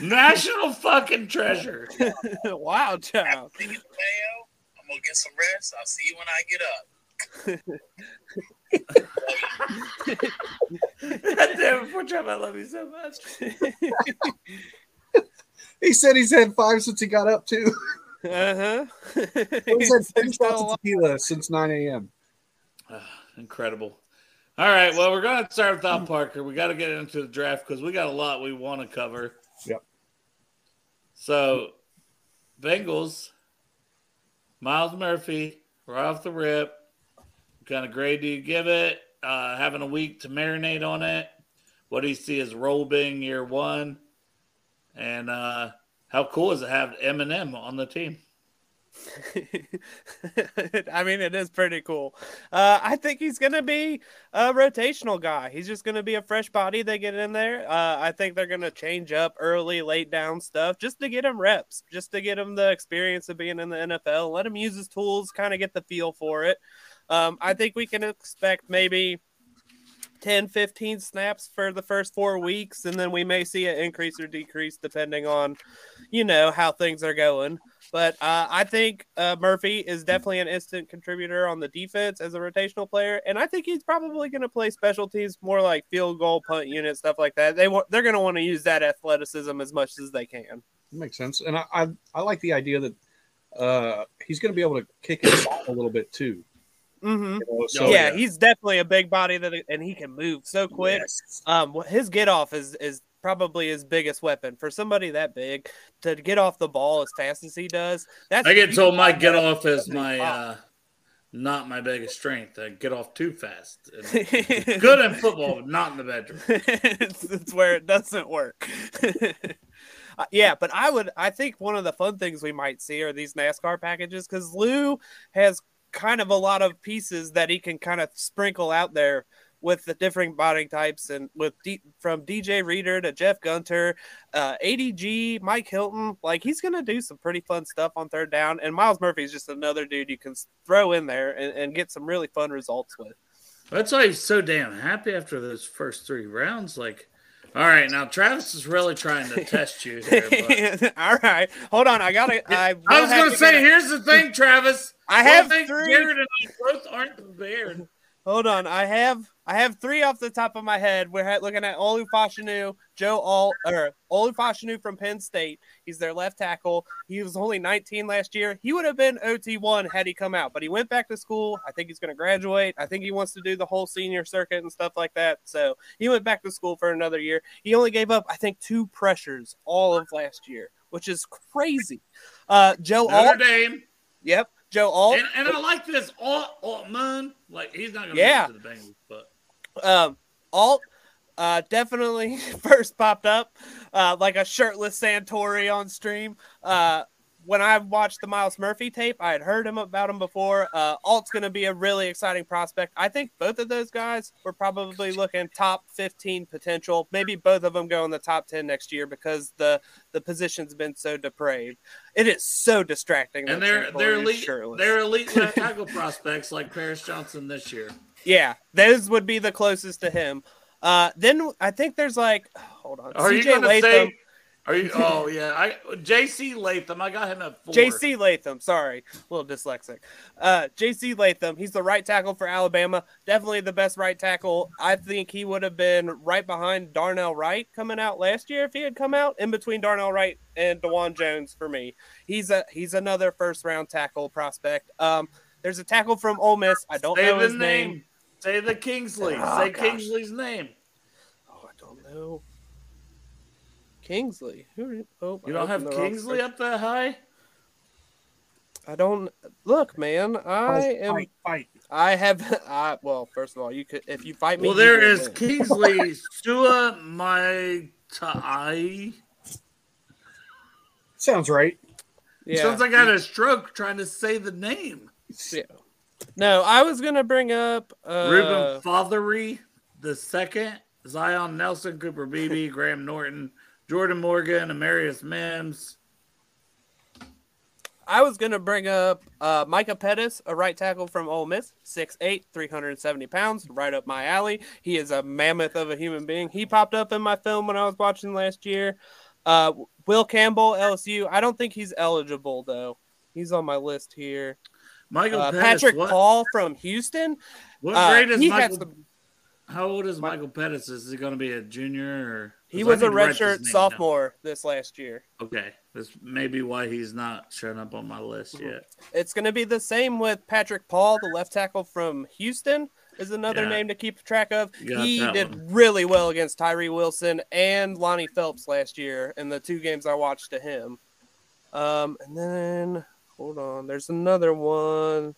National fucking treasure. wow, child. Cinco de Mayo. I'm gonna get some rest. I'll see you when I get up. Damn it, poor Trev, I love you so much. He said he's had five since he got up too. Uh huh. He's had ten shots of tequila since nine a.m. Incredible. All right, well, we're going to start without Parker. We got to get into the draft because we got a lot we want to cover. Yep. So, Bengals, Myles Murphy, right off the rip. What kind of grade do you give it? Uh, having a week to marinate on it. What do you see as role being year one? And uh, how cool is it to have Eminem on the team? I mean, it is pretty cool. Uh, I think he's going to be a rotational guy. He's just going to be a fresh body they get in there. Uh, I think they're going to change up early, late down stuff just to get him reps, just to get him the experience of being in the NFL. Let him use his tools, kind of get the feel for it. Um, I think we can expect maybe 10, 15 snaps for the first four weeks, and then we may see an increase or decrease depending on, you know, how things are going. But uh, I think uh, Murphy is definitely an instant contributor on the defense as a rotational player, and I think he's probably going to play special teams more like field goal, punt unit, stuff like that. They want they're going to want to use that athleticism as much as they can. That makes sense, and I I, I like the idea that uh, he's going to be able to kick inside a little bit too. Mm-hmm. You know, so yeah, he's definitely a big body that, and he can move so quick. Um, his get off is is probably his biggest weapon for somebody that big to get off the ball as fast as he does. That's I get told my get off is my uh, not my biggest strength. I get off too fast. Good in football, but not in the bedroom. it's, it's where it doesn't work. Uh, yeah, but I would. I think one of the fun things we might see are these NASCAR packages because Lou has kind of a lot of pieces that he can kind of sprinkle out there with the different body types and with D, from DJ Reader to Jeff Gunter, uh, ADG, Mike Hilton. Like he's gonna do some pretty fun stuff on third down. And Myles Murphy is just another dude you can throw in there and, and get some really fun results with. That's why he's so damn happy after those first three rounds. Like, all right, now Travis is really trying to test you here. All right, hold on. I gotta. I, I was going to to say, get a- here's the thing, Travis. I have three- Jared and I both aren't prepared. Hold on, I have I have three off the top of my head. We're looking at Olu Fashanu, Joe Alt or Olu Fashanu from Penn State. He's their left tackle. He was only 19 last year. He would have been OT1 had he come out, but he went back to school. I think he's going to graduate. I think he wants to do the whole senior circuit and stuff like that. So he went back to school for another year. He only gave up, I think, two pressures all of last year, which is crazy. Uh, Joe Notre Alt. Dame. Yep, Joe Alt. And, and I like this Alt Altman. Like he's not going to Yeah. to the Bengals, but Um, Alt uh, definitely first popped up uh, like a shirtless Santori on stream. Uh, when I watched the Myles Murphy tape, I had heard him about him before. Uh, Alt's going to be a really exciting prospect. I think both of those guys were probably looking top 15 potential. Maybe both of them go in the top 10 next year because the the position's been so depraved. It is so distracting. and they're they're elite they're elite left tackle prospects like Paris Johnson this year. Yeah, those would be the closest to him. Uh, then I think there's like, hold on, Are CJ going to Latham. say? Are you? Oh yeah, I J.C. Latham. I got him at four. JC Latham, sorry, a little dyslexic. Uh, JC Latham, he's the right tackle for Alabama. Definitely the best right tackle. I think he would have been right behind Darnell Wright coming out last year if he had come out in between Darnell Wright and Dawand Jones for me. He's a he's another first round tackle prospect. Um, there's a tackle from Ole Miss. I don't Say know his name. Say the Kingsley. Oh, Say gosh. Kingsley's name. Oh, I don't know. Kingsley. Who? Oh, You don't have opened the wrong Kingsley up that high? I don't look, man. I Fight, am. fight, fight. I have. I well, first of all, you could if you fight me. Well, you there will is win. Kingsley Stua my Tai. Sounds right. Yeah. Sounds like I had a stroke trying to say the name. Yeah. No, I was gonna bring up uh, Ruben Fatheree the second, Zion Nelson, Cooper Beebe, Graham Norton, Jordan Morgan, Amarius Mims. I was gonna bring up uh, Micah Pettus, a right tackle from Ole Miss, 6'8", 370 pounds, right up my alley. He is a mammoth of a human being. He popped up in my film when I was watching last year. Uh, Will Campbell, LSU. I don't think he's eligible though. He's on my list here. Michael Uh, Pettus, Patrick what, Paul from Houston. What Uh, grade is Michael? some- How old is Michael Pettus? Is he going to be a junior or? He 'cause I was a need to write this redshirt name down. sophomore this last year. Okay, that's maybe why he's not showing up on my list Mm-hmm. yet. It's going to be the same with Patrick Paul, the left tackle from Houston, is another Yeah. name to keep track of. He did one. really well against Tyree Wilson and Lonnie Phelps last year in the two games I watched to him. Um, and then hold on, there's another one.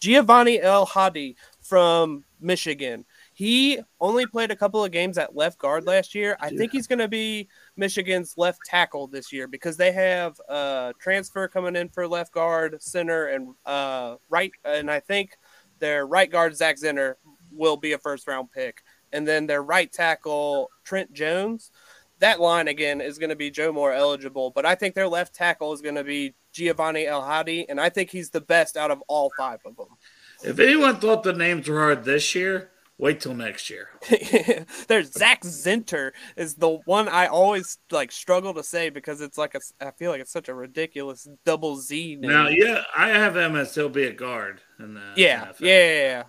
Giovanni El Hadi from Michigan. He only played a couple of games at left guard last year. I think he's going to be Michigan's left tackle this year because they have uh, transfer coming in for left guard, center, and uh, right. And I think their right guard Zach Zinter, will be a first round pick, and then their right tackle Trent Jones. That line again is going to be Joe Moore eligible, but I think their left tackle is going to be Giovanni El Hadi, and I think he's the best out of all five of them. If anyone thought the names were hard this year, wait till next year. There's Zach Zinter is the one I always like struggle to say because it's like a I feel like it's such a ridiculous double Z name. Now, yeah, I have him as he'll be a guard. In the yeah, NFL. yeah, yeah, yeah.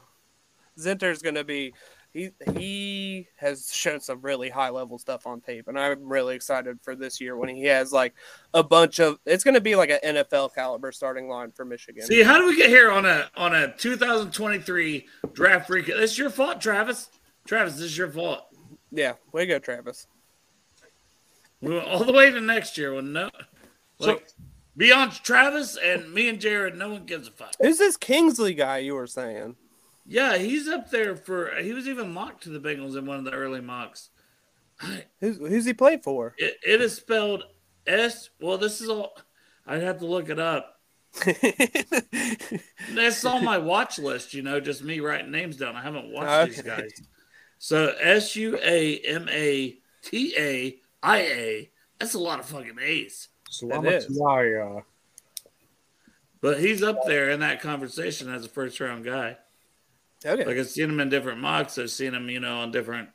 Zinter's gonna be he he has shown some really high level stuff on tape, and I'm really excited for this year when he has like a bunch of. It's gonna be like an NFL caliber starting line for Michigan. See, how do we get here on a on a 2023 draft recap? It's your fault, Travis. Travis, this is your fault. Yeah, way to go, Travis. We went all the way to next year when no, like beyond Travis and me and Jared, no one gives a fuck. Who's this Kingsley guy you were saying? Yeah, he's up there for. He was even mocked to the Bengals in one of the early mocks. Who's who's he played for? It, it is spelled S. Well, this is all. I'd have to look it up. That's on my watch list. You know, just me writing names down. I haven't watched these guys. So S U A M A T A I A. That's a lot of fucking A's. Salamatia. But he's up there in that conversation as a first round guy. Okay. Like I've seen him in different mocks. I've seen him, you know, on different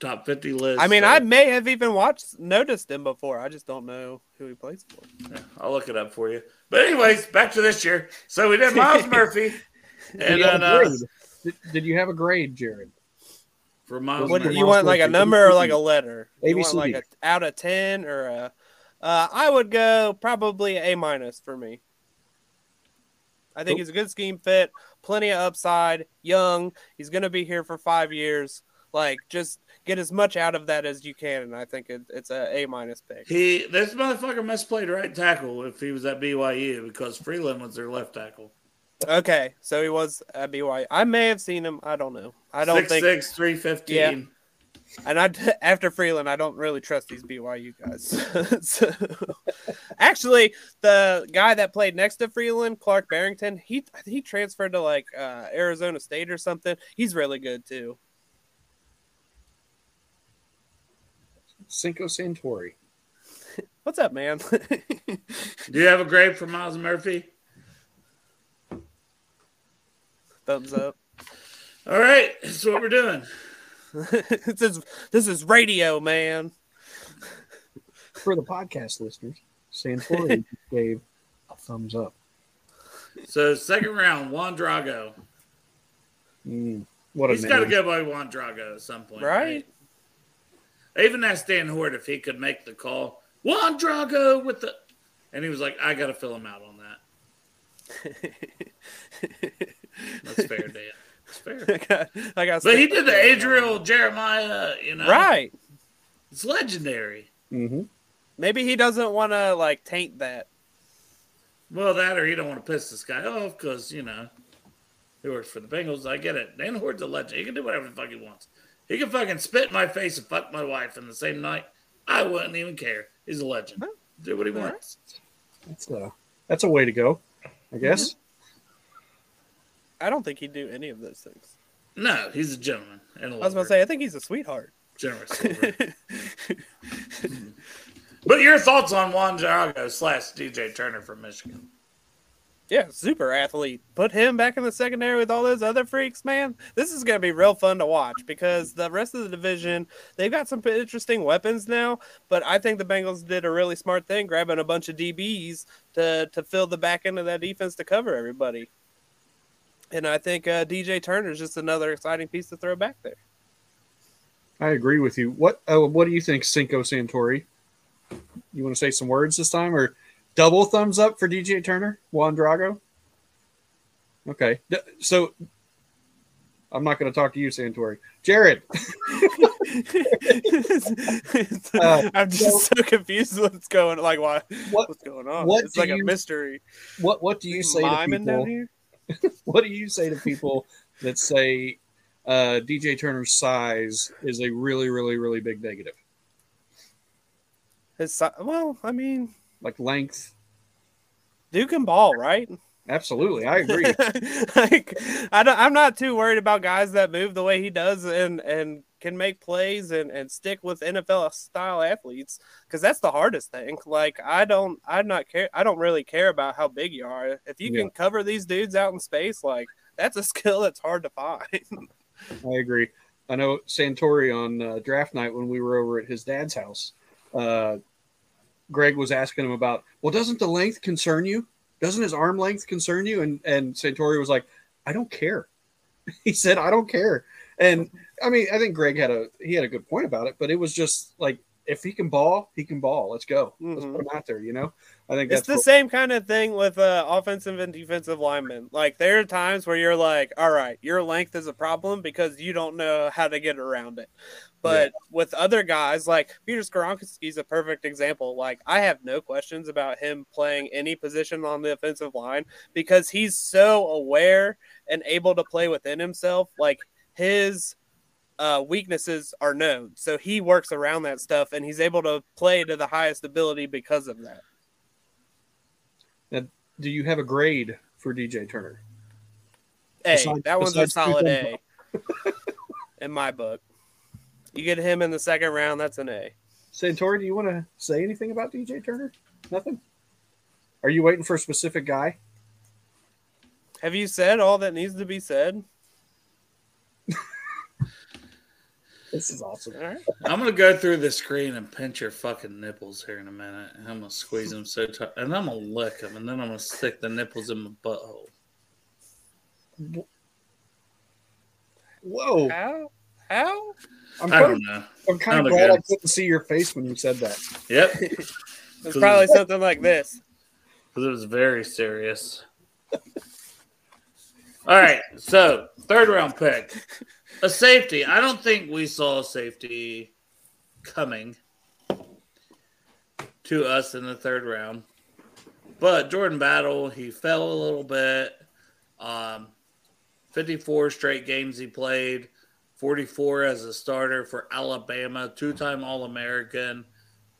top fifty lists. I mean, So, I may have even watched noticed him before. I just don't know who he plays for. I'll look it up for you. But anyways, back to this year. So we did Myles Murphy, Did and you have then a uh, grade? Did, did you have a grade, Jared? for Myles What do Murphy. you want, like a number or like a letter? You want like a out of ten or a? Uh, I would go probably A minus for me. I think he's a good scheme fit, plenty of upside, young. He's going to be here for five years. Like, just get as much out of that as you can, and I think it, it's a A minus pick. He this motherfucker misplayed right tackle if he was at BYU because Freeland was their left tackle. Okay, so he was at BYU. I may have seen him. I don't know. I don't Six think. six three fifteen. Yeah. And I, after Freeland, I don't really trust these BYU guys. so, actually, the guy that played next to Freeland, Clark Barrington, he he transferred to like uh, Arizona State or something. He's really good too. Cinco Santori. What's up, man? Do you have a grade for Myles Murphy? Thumbs up. All right, that's what we're doing. this is this is radio, man. for the podcast listeners, Santori gave a thumbs up. So second round, Juan Drago. Mm, what a He's got to go by Juan Drago at some point, Right. I even asked Dan Hoard if he could make the call. Juan Drago with the, and he was like, "I got to fill him out on that." That's fair, Dan. That's fair. I got, I got But he did the. Adriel Jeremiah, you know. Right. It's legendary. Mm-hmm. Maybe he doesn't want to like taint that. Well, that or he don't want to piss this guy off because you know he works for the Bengals. I get it. Dan Hoard's a legend. He can do whatever the fuck he wants. He can fucking spit in my face and fuck my wife in the same night. I wouldn't even care. He's a legend. Do what he wants. That's a that's a way to go, I guess. I don't think he'd do any of those things. No, he's a gentleman. And a I was about to say, I think he's a sweetheart. generous. but your thoughts on Juan Drago slash DJ Turner from Michigan? Yeah, super athlete. Put him back in the secondary with all those other freaks, man. This is going to be real fun to watch because the rest of the division, they've got some interesting weapons now. But I think the Bengals did a really smart thing, grabbing a bunch of DBs to to fill the back end of that defense to cover everybody. And I think uh, DJ Turner is just another exciting piece to throw back there. I agree with you. What uh, what do you think, Cinco Santori? You want to say some words this time, or double thumbs up for DJ Turner, Juan Drago? Okay, D- so I'm not going to talk to you, Santori. Jared, Uh, I'm just so confused what's going like what, What- what's going on. what it's like you- a mystery. what what do you say to Miming down people? What do you say to people that say uh, DJ Turner's size is a really, really, really big negative, His si- well, I mean, like length? Duke can ball, right? Absolutely, I agree. like, I don't, I'm not too worried about guys that move the way he does and and can make plays and and stick with NFL style athletes because that's the hardest thing. Like, I don't, I not care. I don't really care about how big you are. If you Yeah. can cover these dudes out in space, like that's a skill that's hard to find. I agree. I know Santori on uh, draft night when we were over at his dad's house. Uh, Greg was asking him about, well, doesn't the length concern you? Doesn't his arm length concern you? And and Santori was like, I don't care. he said, I don't care. And I mean, I think Greg had a he had a good point about it, but it was just like if he can ball, he can ball. Let's go. Let's put him out there. You know, I think It's that's the what- same kind of thing with uh, offensive and defensive linemen. Like there are times where you're like, all right, your length is a problem because you don't know how to get around it. But with other guys, like Peter Skoronski is a perfect example. Like I have no questions about him playing any position on the offensive line because he's so aware and able to play within himself. Like his uh, weaknesses are known, so he works around that stuff, and he's able to play to the highest ability because of that. Now, do you have a grade for DJ Turner? A. Besides- that one's a solid A in my book. You get him in the second round, that's an A. Santori, do you want to say anything about DJ Turner? Nothing. Are you waiting for a specific guy? Have you said all that needs to be said? This is awesome. All right. I'm gonna go through the screen and pinch your fucking nipples here in a minute. And I'm gonna squeeze them so tight, and I'm gonna lick them, and then I'm gonna stick the nipples in my butthole. Whoa! How? How? I'm I kind, don't of, know. I'm kind of Not glad I again. couldn't see your face when you said that. Yep, It's probably something like this. because it was very serious. All right, so third round pick, a safety. I don't think we saw a safety coming to us in the third round, but Jordan Battle he fell a little bit. Um, 54 straight games he played, 44 as a starter for Alabama, two-time All-American.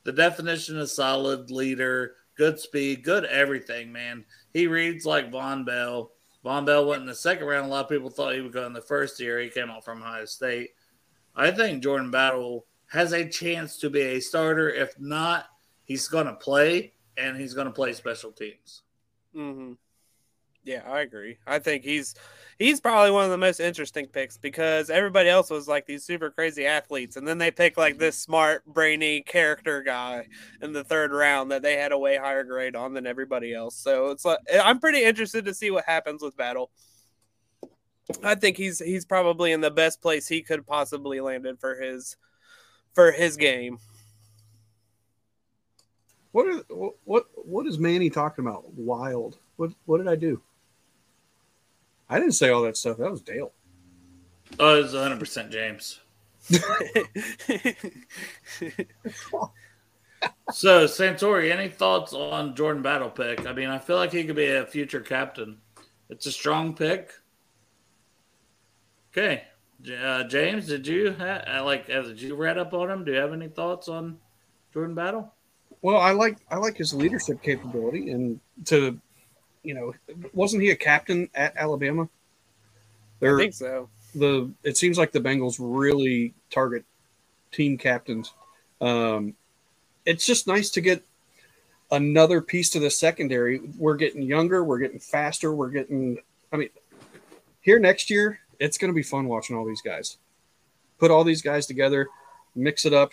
The definition of solid leader, good speed, good everything, man. He reads like Vonn Bell. Vonn Bell went in the second round. A lot of people thought he would go in the first year. He came out from Ohio State. I think Jordan Battle has a chance to be a starter. If not, he's going to play and he's going to play special teams. Mm-hmm. Yeah, I agree. I think he's he's probably one of the most interesting picks because everybody else was like these super crazy athletes, and then they pick like this smart, brainy character guy in the third round that they had a way higher grade on than everybody else. So it's like eh, I'm pretty interested to see what happens with Battle. I think he's he's probably in the best place he could possibly landed for his for his game. What are what what is Manny talking about? Wild. What what did I do? I didn't say all that stuff. That was Dale. Oh, it's 100 percent James. so Santori, any thoughts on Jordan Battle pick? I mean, I feel like he could be a future captain. It's a strong pick. Okay, uh, James, did you ha- like? Did you read up on him? Do you have any thoughts on Jordan Battle? Well, I like I like his leadership capability and to, you know, wasn't he a captain at Alabama? I think so. The it seems like the Bengals really target team captains. Um, it's just nice to get another piece to the secondary. We're getting younger, we're getting faster, we're getting. I mean, here next year, it's going to be fun watching all these guys. Put all these guys together, mix it up,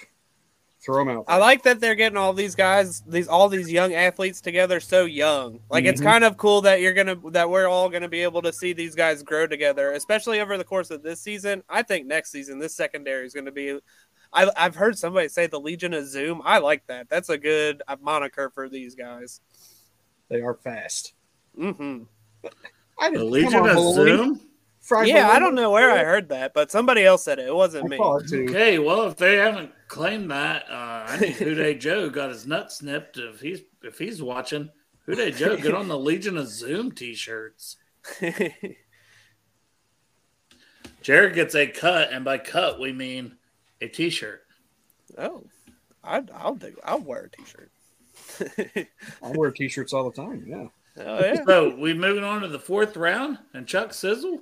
throw them out. I like that they're getting all these guys, these all these young athletes together so young. Like it's Mhm. kind of cool that you're gonna that we're all gonna be able to see these guys grow together, especially over the course of this season. I think next season this secondary is gonna be. I, I've heard somebody say the Legion of Zoom. I like that. That's a good uh, moniker for these guys. They are fast. Mm-hmm. I The didn't- Legion of Maloney. Zoom. Fried yeah, I don't know where I heard that, but somebody else said it. It wasn't me. Okay, well, if they haven't claimed that, uh, I think Who Dey Joe got his nut snipped. If he's if he's watching, Who Dey Joe, get on the Legion of Zoom t-shirts. Jared gets a cut, and by cut we mean a t-shirt. Oh, I, I'll do. I'll wear a t-shirt. I wear t-shirts all the time. Yeah. Oh yeah. So we moving on to the fourth round, and Chuck Sizzle.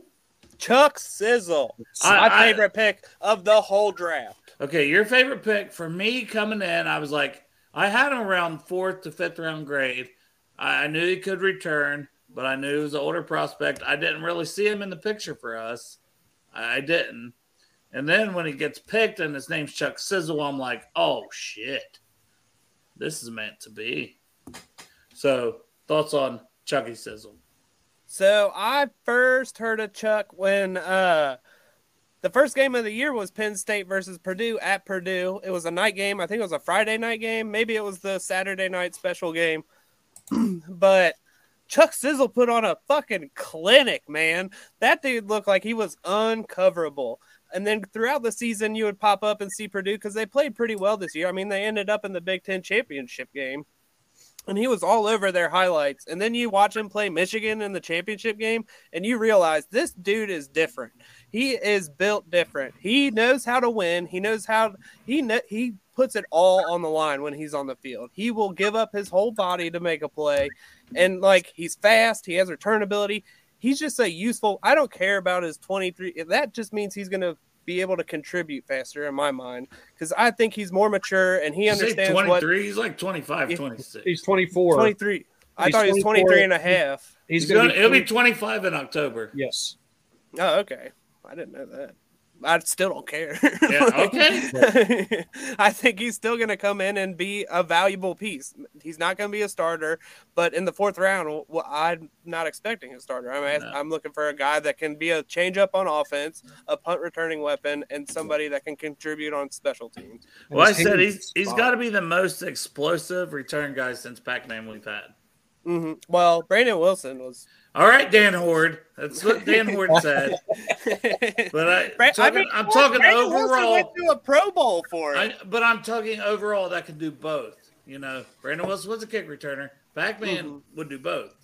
Chuck Sizzle, I- my I- favorite pick of the whole draft. Okay, your favorite pick for me coming in, I was like, I had him around fourth to fifth round grade. I, knew he could return, but I knew he was an older prospect. I didn't really see him in the picture for us. I didn't. And then when he gets picked and his name's Chuck Sizzle, I'm like, oh shit, this is meant to be. So, thoughts on Chucky Sizzle? So I first heard of Chuck when uh the first game of the year was Penn State versus Purdue at Purdue. It was a night game. I think it was a Friday night game. Maybe it was the Saturday night special game. but Chuck Sizzle put on a fucking clinic, man. That dude looked like he was uncoverable. And then throughout the season, you would pop up and see Purdue because they played pretty well this year. I mean, they ended up in the Big Ten championship game and he was all over their highlights. And then you watch him play Michigan in the championship game, and you realize this dude is different. He is built different. He knows how to win. He knows how he kn- he puts it all on the line when he's on the field. He will give up his whole body to make a play, and like he's fast. He has return ability. He's just a useful. I don't care about his twenty three. That just means he's going to be able to contribute faster in my mind because I think he's more mature and he You say understands what 23, he's like 25, 26. He's 24. 23. I He's thought he was 23 and a half. He's, He's gonna, gonna, he'll be 25 in October. Yes. Oh, okay. I didn't know that. I still don't care. Yeah, okay. I think he's still going to come in and be a valuable piece. He's not going to be a starter, but in the fourth round, well, I'm not expecting a starter. I'm No. I'm looking for a guy that can be a change up on offense, a punt returning weapon, and somebody that can contribute on special teams. Well, I said hands he's he's spot. got to be the most explosive return guy since Pac-Man we've had. Hmm Well, Brandon Wilson was. All right, Dan Hoard. That's what Dan Hoard said. But I, Bra- talking, I mean, I'm talking Brandon Wilson went to a Pro Bowl for it. I, but I'm talking overall that can do both. You know, Brandon Wilson was a kick returner. Pac-Man would do both. Mm-hmm.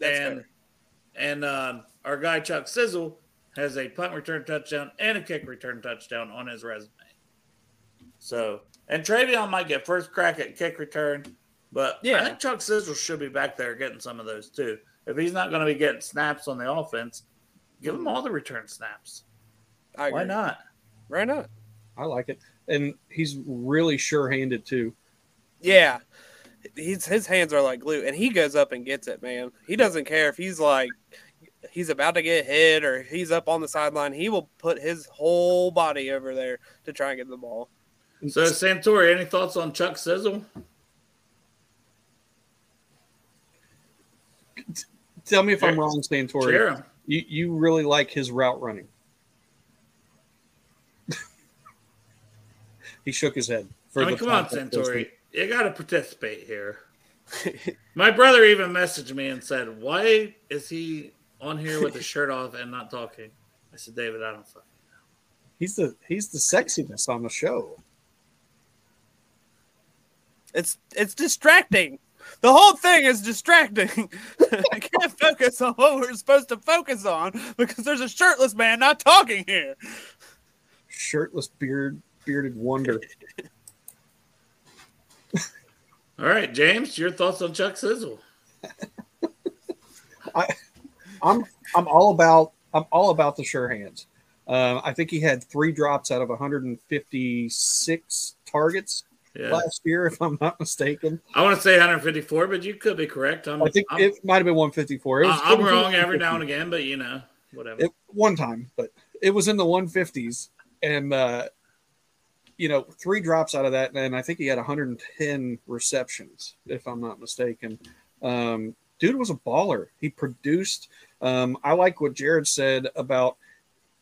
That's and fair. and um, our guy Chuck Sizzle has a punt return touchdown and a kick return touchdown on his resume. So, and Trayveon might get first crack at kick return, but yeah, I think Chuck Sizzle should be back there getting some of those too. If he's not going to be getting snaps on the offense, give him all the return snaps. I Why not? Why not? I like it. And he's really sure handed too. Yeah. he's his hands are like glue, and he goes up and gets it, man. He doesn't care if he's like he's about to get hit or he's up on the sideline. He will put his whole body over there to try and get the ball. So Santori, any thoughts on Chuck Sizzle? Tell me if I'm wrong, Santori. Sure. You you really like his route running. he shook his head. I mean, the come on, Santori. You got to participate here. My brother even messaged me and said, "Why is he on here with his shirt off and not talking?" I said, "David, I don't fucking." He's the he's the sexiness on the show. It's it's distracting. The whole thing is distracting. I can't focus on what we're supposed to focus on because there's a shirtless man not talking here. Shirtless beard bearded wonder. All right, James, your thoughts on Chuck Sizzle? I, I'm I'm all about I'm all about the sure hands. Um, I think he had three drops out of 156 targets Yeah. last year, if I'm not mistaken. I want to say 154, but you could be correct. I'm, I think I'm, it might have been 154. It was, I- I'm wrong every now and again, but you know, whatever. It, one time, but it was in the 150s, and uh, you know, three drops out of that, and I think he had 110 receptions, if I'm not mistaken. Um, dude was a baller. He produced. Um, I like what Jared said about,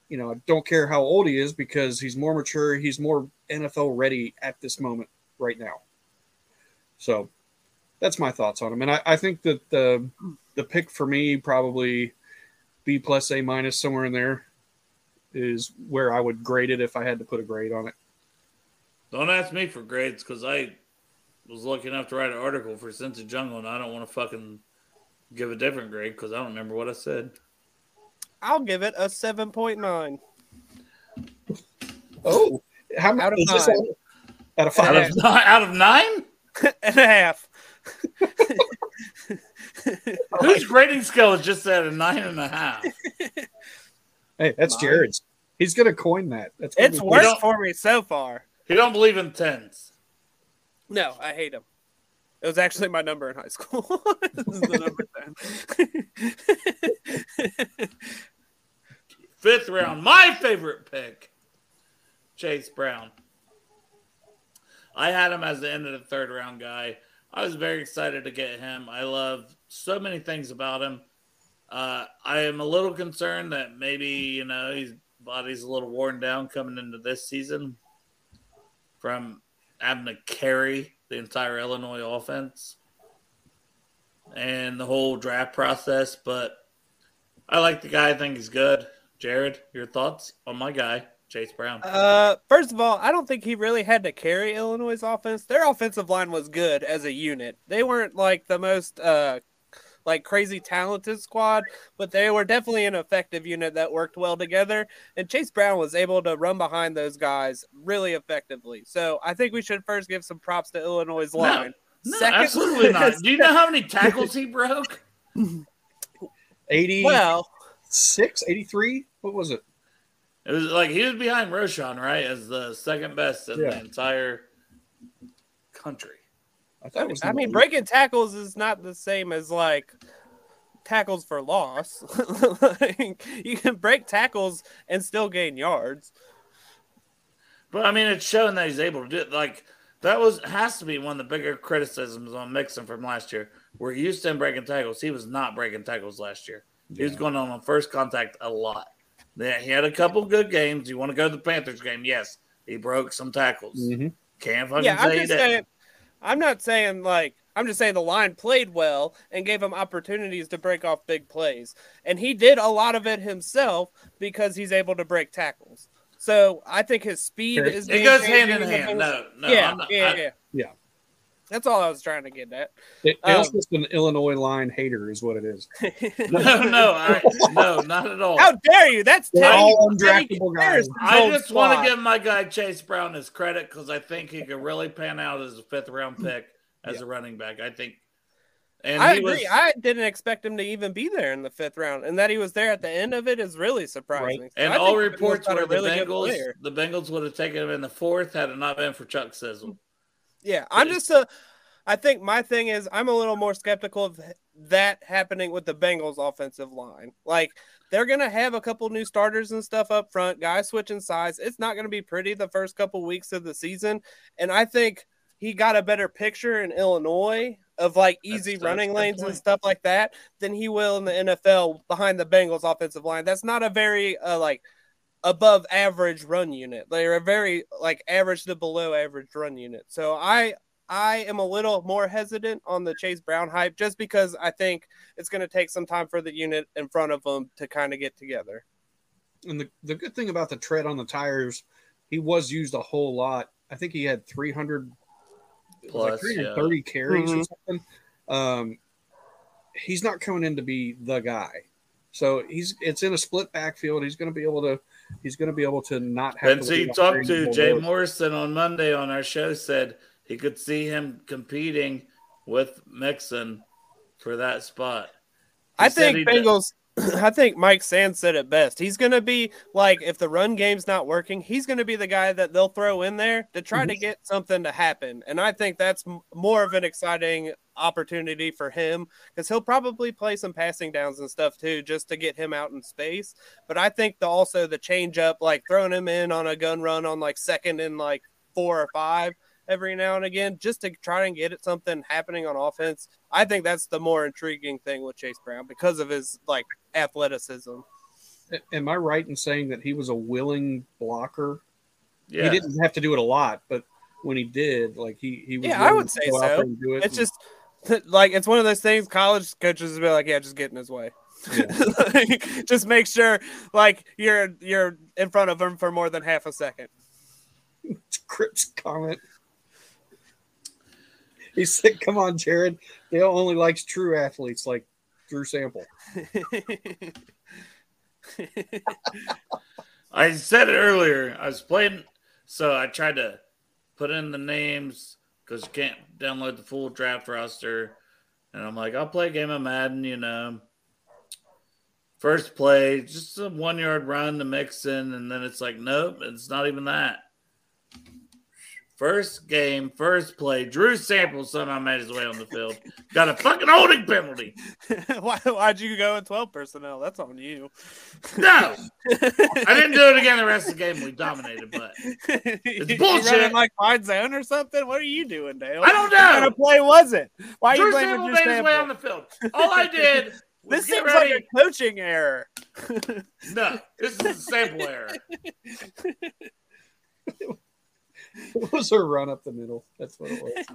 you know, I don't care how old he is because he's more mature. He's more NFL ready at this moment right now. So that's my thoughts on him, and I, I think that the the pick for me probably B plus A minus somewhere in there is where I would grade it if I had to put a grade on it. Don't ask me for grades because I was lucky enough to write an article for Cincy Jungle, and I don't want to fucking give a different grade because I don't remember what I said. I'll give it a seven point nine. Oh, how Out of is this nine. Out, out of Out five? of, nine, out of nine? and a half. Whose grading scale is just at a nine and a half? Hey, that's Nine. Jared's. He's gonna coin that. That's It's be- worked for me so far. You don't believe in tens. No, I hate him. It was actually my number in high school. this is the number 10. Fifth round, my favorite pick, Chase Brown. I had him as the end of the third round guy. I was very excited to get him. I love so many things about him. Uh, I am a little concerned that maybe you know his body's a little worn down coming into this season from having to carry the entire Illinois offense and the whole draft process. But I like the guy. I think he's good. Jared, your thoughts on my guy, Chase Brown? Uh, first of all, I don't think he really had to carry Illinois' offense. Their offensive line was good as a unit. They weren't like the most uh like crazy talented squad, but they were definitely an effective unit that worked well together. And Chase Brown was able to run behind those guys really effectively. So I think we should first give some props to Illinois' line. No, Second- absolutely not. Do you know how many tackles he broke? 80. Well, 83? What was it? It was like he was behind Roshan, right, as the second best in Yeah. the entire country. I thought it was. I mean, breaking tackles is not the same as like tackles for loss. like, you can break tackles and still gain yards. But I mean, it's showing that he's able to do it. Like that was has to be one of the bigger criticisms on Mixon from last year. We're used to him breaking tackles. He was not breaking tackles last year. He was going on on first contact a lot. Yeah, he had a couple good games. You want to go to the Panthers game? Yes, he broke some tackles. Mhm. Can't fucking yeah, I'm say just that. saying. I'm not saying like I'm just saying the line played well and gave him opportunities to break off big plays, and he did a lot of it himself because he's able to break tackles. So I think his speed is. It game goes hand changing in hand. No, no, yeah, I'm not- yeah, I- yeah. Yeah. That's all I was trying to get at. It, Dale's Um, just an Illinois line hater, is what it is. No, no, I, no, not at all. How dare you? That's They're all undraftable guys. I old just want to give my guy Chase Brown his credit because I think he could really pan out as a fifth round pick as a running back. I think, and I agree. was I didn't expect him to even be there in the fifth round, and that he was there at the end of it is really surprising. So and I all reports Illinois were the really Bengals. The Bengals would have taken him in the fourth had it not been for Chuck Sizzle. Yeah, I'm just a, I think my thing is I'm a little more skeptical of that happening with the Bengals offensive line. Like they're gonna have a couple new starters and stuff up front, guys switching sides. It's not gonna be pretty the first couple weeks of the season, and I think he got a better picture in Illinois of like easy that's running good lanes and stuff like that than he will in the NFL behind the Bengals offensive line. That's not a very uh, like above average run unit. They're a very like average to below average run unit. So I I am a little more hesitant on the Chase Brown hype just because I think it's going to take some time for the unit in front of them to kind of get together. And the, the good thing about the tread on the tires, he was used a whole lot. I think he had 300 it was like Plus, yeah. 330 carries or Mhm. something. Um, he's not coming in to be the guy. So he's it's in a split backfield. He's going to be able to he's going to be able to not have And to so you talked to Jay load. Morrison on Monday on our show said he could see him competing with Mixon for that spot. He I think he did- Bengals. I think Mike Sands said it best. He's going to be like, if the run game's not working, he's going to be the guy that they'll throw in there to try to mm-hmm. get something to happen. And I think that's m- more of an exciting opportunity for him because he'll probably play some passing downs and stuff too, just to get him out in space. But I think the also the change up, like throwing him in on a gun run on like second and like four or five every now and again, just to try and get it something happening on offense. I think that's the more intriguing thing with Chase Brown because of his like athleticism. Am I right in saying that he was a willing blocker? Yeah. He didn't have to do it a lot, but when he did, like he he was Yeah, I would to say go out so. and. It's just like it's one of those things. College coaches will be like, "Yeah, just get in his way." Like, just make sure like you're you're in front of him for more than half a second. Crip's comment. He said, "Come on, Jared. Dale only likes true athletes like Drew Sample." I said it earlier. I was playing, so I tried to put in the names because you can't download the full draft roster. And I'm like, I'll play a game of Madden, you know. First play, just a one yard run to Mixon, and then it's like, nope, it's not even that. First game, first play, Drew Sample somehow made his way on the field. Got a fucking holding penalty. Why why'd you go in twelve personnel? That's on you. No, I didn't do it again the rest of the game. We dominated, but it's bullshit. running like wide zone or something? What are you doing, Dale? I don't know. What kind of play was it? Why are you Drew blaming Sample Drew made his way on the field. All I did was This seems ready. like a coaching error. No, this is a sample error. It was a run up the middle. That's what it was.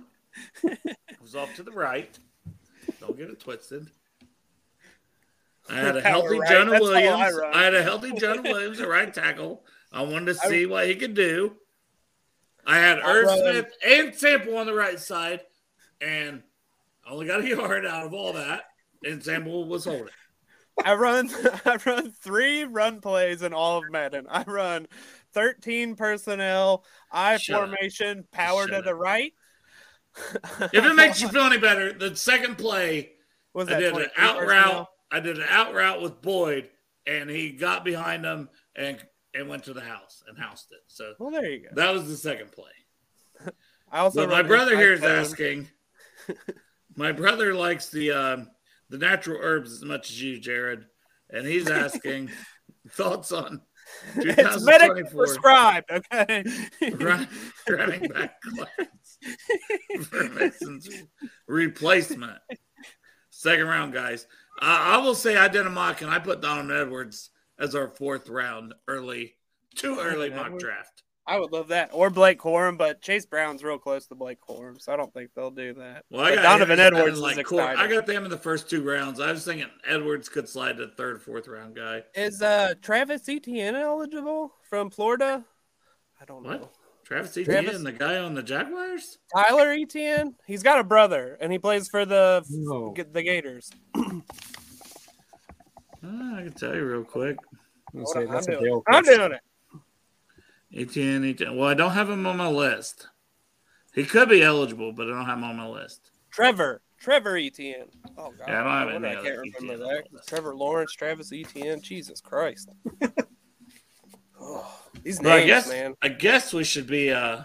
It was off to the right. Don't get it twisted. I had a healthy right. Jonah That's all I Williams. I, had a healthy Jonah Williams at right tackle. I wanted to I- see what he could do. I had I Irv Smith and Sample on the right side, and I only got a yard out of all that. And Sample was holding. I run I run three run plays in all of Madden. I run 13 personnel, I Shut up. formation, power to Shut the right. If it makes you feel any better, the second play, Was I that did an out personnel? route. I did an out route with Boyd, and he got behind him and and went to the house and housed it. So Well, there you go. that was the second play. I also But my brother here is asking. My brother likes the um, the natural herbs as much as you, Jared, and he's asking thoughts on It's medically 2024 prescribed, okay? run- running back class for Mason's replacement. Second round, guys. I, I will say I did a mock and I put Donovan Edwards as our fourth round early, too early mock draft. I would love that. Or Blake Corum, but Chase Brown's real close to Blake Corum, so I don't think they'll do that. Well, I got Donovan Edwards like is core- exciting. I got them in the first two rounds. I was thinking Edwards could slide to third, fourth round guy. Is uh Travis Etienne eligible from Florida? I don't know. Travis Etienne, Travis- the guy on the Jaguars? Tyler Etienne? He's got a brother, and he plays for the No. the Gators. Uh, I can tell you real quick. I'm say that's I'm a doing I'm doing it. Etienne, Etienne. Well, I don't have him on my list. He could be eligible, but I don't have him on my list. Trevor. Trevor Etienne. Oh god. Yeah, I don't have any I can't remember Etienne that. Trevor Lawrence, Travis Etienne. Jesus Christ. oh, these I names, guess man. I guess we should be uh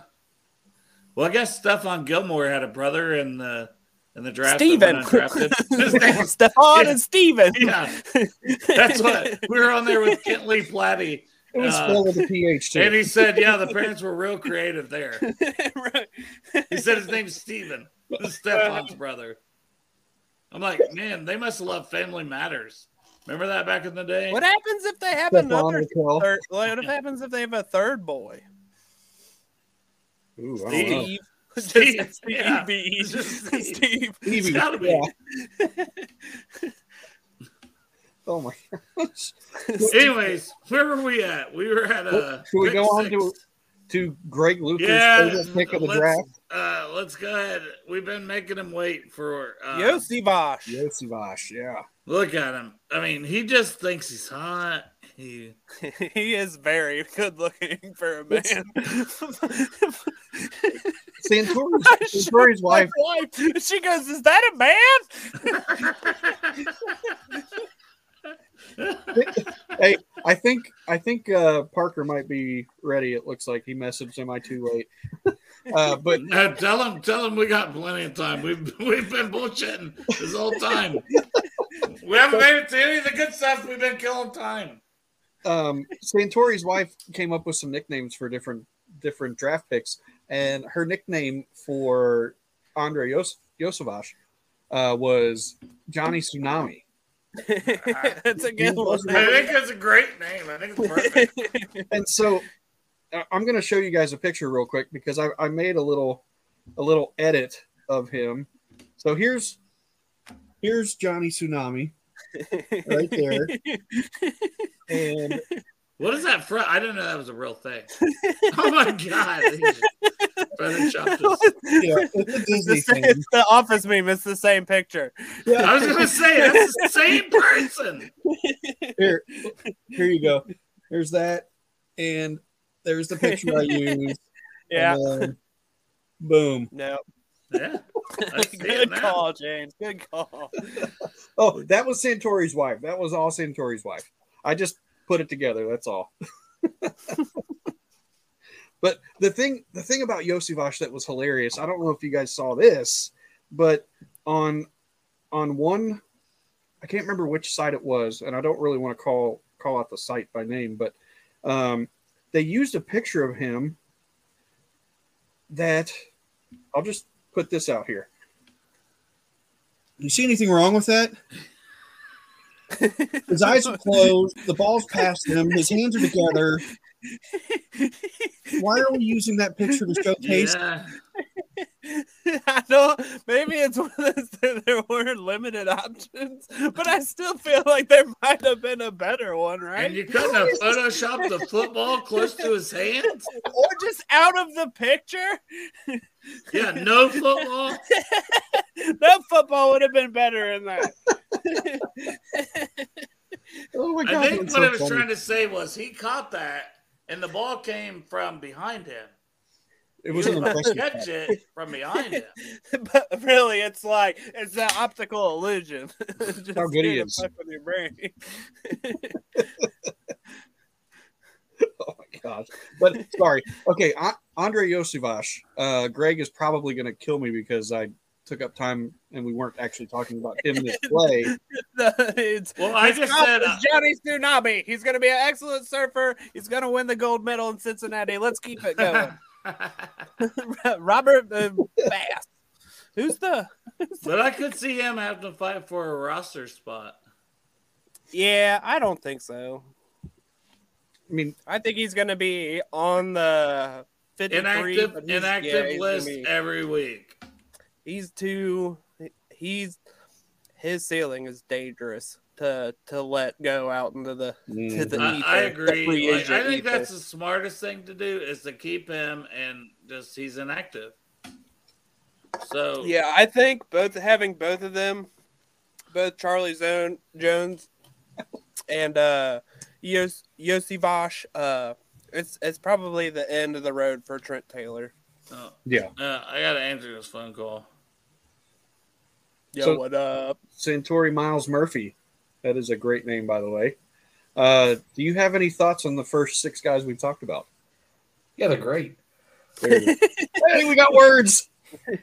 Well, I guess Stephon Gilmore had a brother in the in the draft. that Steven. went undrafted. His name- Stefan Yeah. and Steven. Yeah, that's what we were on there with Kent Lee Platte. It was uh, spelled with a PH too. And he said, "Yeah, the parents were real creative there." He said his name's Steven, Stefan's brother. I'm like, man, they must have loved Family Matters. Remember that back in the day? What happens if they have Stefan another Raquel. third? What happens if they have a third boy? Ooh, I don't know. Steve. Steve, yeah. Stevie. It's just Steve. Steve. Stevie, It's gotta be. yeah. Oh my gosh. Anyways, where were we at? We were at uh Should we pick go on six. to to Greg Lucas' yeah, favorite pick of the let's, draft? Uh, let's go ahead. We've been making him wait for uh, Iosivas. Yossi Vosh, yeah. Look at him. I mean, he just thinks he's hot. He he is very good looking for a man. Santori's, Santori's wife. wife. She goes, "Is that a man?" Hey, I think I think uh, Parker might be ready. It looks like he messaged him. I too late. Uh, but Uh, tell him, tell him we got plenty of time. We've we've been bullshitting this whole time. We haven't made it to any of the good stuff. We've been killing time. um, Santori's wife came up with some nicknames for different different draft picks, and her nickname for Andre Yos- uh, was Johnny Tsunami. That's a good one. I think it's a great name. I think it's perfect. and so uh, I'm going to show you guys a picture real quick because I, I made a little a little edit of him. So here's here's Johnny Tsunami right there, and What is that from? I didn't know that was a real thing. Oh my god! He just photoshopped yeah, it's a It's Disney the, thing. it's the office meme. It's the same picture. I was gonna say that's the same person. Here, here you go. There's that, and there's the picture I used. Yeah. and then boom. No. Yeah. I see it Good call, James. Good call. Oh, that was Santori's wife. That was all Santori's wife. I just put it together. That's all. but the thing, the thing about Iosivas that was hilarious. I don't know if you guys saw this, but on on one, I can't remember which site it was, and I don't really want to call call out the site by name, but um, they used a picture of him that I'll just put this out here. You see anything wrong with that? His eyes are closed. The ball's past him. His hands are together. Why are we using that picture to showcase? Yeah. I know maybe it's one of those that there weren't limited options, but I still feel like there might have been a better one, right? And you couldn't have photoshopped the football close to his hands? or just out of the picture. Yeah, no football. that football would have been better in that. Oh my God, I think what so I was funny. trying to say was he caught that, and the ball came from behind him. It was He an about catch it from behind him. but really, it's like it's an optical illusion. Just How good he here is. fuck with your brain. Oh my gosh! But sorry. Okay, A- Andre Iosivas. Uh, Greg is probably going to kill me because I took up time and we weren't actually talking about him in this play. it's, Well, I just said, is uh, Johnny Tsunami. He's going to be an excellent surfer. He's going to win the gold medal in Cincinnati. Let's keep it going. Robert uh, Bass. Who's the? But I could see him having to fight for a roster spot. Yeah, I don't think so. I mean, I think he's going to be on the 53 Inactive, but yeah, inactive list be- every week. he's too he's his ceiling is dangerous to to let go out into the to the I, ether, I agree. free Like, I think ether. that's the smartest thing to do is to keep him and just he's inactive. So yeah i think both having both of them both charlie zone jones and uh Yos, Iosivas, uh it's it's probably the end of the road for trent taylor uh, Yeah. uh, I got to answer this phone call. Yo, So- what up Santori Myles Murphy. That is a great name, by the way. Uh, do you have any thoughts on the first six guys we talked about? Yeah, they're great. hey, we got words.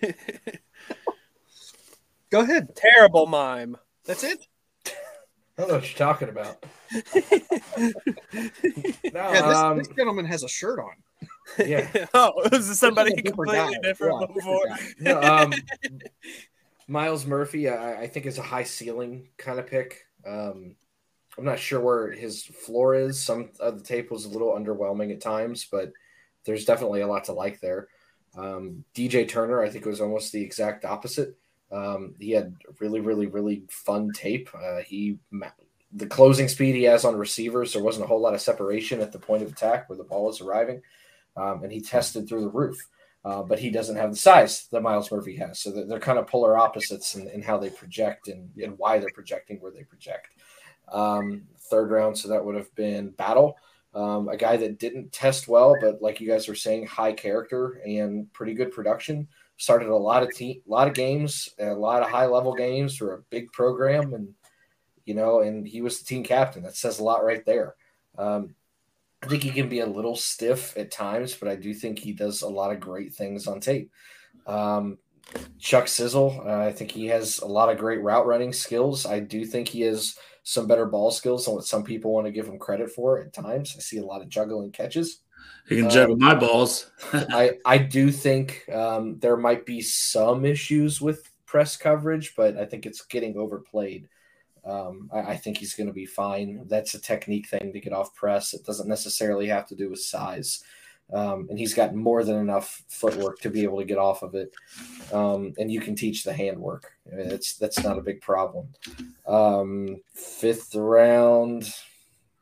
Go ahead. Terrible mime. That's it. I don't know what you're talking about. No, Yeah, this, um, this gentleman has a shirt on. yeah. oh, this is somebody This is a different completely guy. different Yeah, before. different No, um, Myles Murphy, I, I think is a high ceiling kind of pick. Um, I'm not sure where his floor is. Some of the tape was a little underwhelming at times, but there's definitely a lot to like there. Um, DJ Turner, I think, was almost the exact opposite. Um, he had really, really, really fun tape. Uh, he the closing speed he has on receivers, there wasn't a whole lot of separation at the point of attack where the ball is arriving, um, and he tested through the roof. Uh, but he doesn't have the size that Myles Murphy has. So they're, they're kind of polar opposites in, in how they project and, and why they're projecting where they project. Um, third round, so that would have been Battle, um, a guy that didn't test well, but like you guys were saying, high character and pretty good production. Started a lot of team, a lot of games, a lot of high level games for a big program, and you know, and he was the team captain. That says a lot right there. Um, I think he can be a little stiff at times, but I do think he does a lot of great things on tape. Um, Chuck Sizzle, uh, I think he has a lot of great route running skills. I do think he has some better ball skills than what some people want to give him credit for at times. I see a lot of juggling catches. He can juggle Um, my balls. I, I do think um, there might be some issues with press coverage, but I think it's getting overplayed. Um, I, I think he's going to be fine. That's a technique thing to get off press. It doesn't necessarily have to do with size. Um, and he's got more than enough footwork to be able to get off of it. Um, and you can teach the handwork. It's that's not a big problem. Um, fifth round,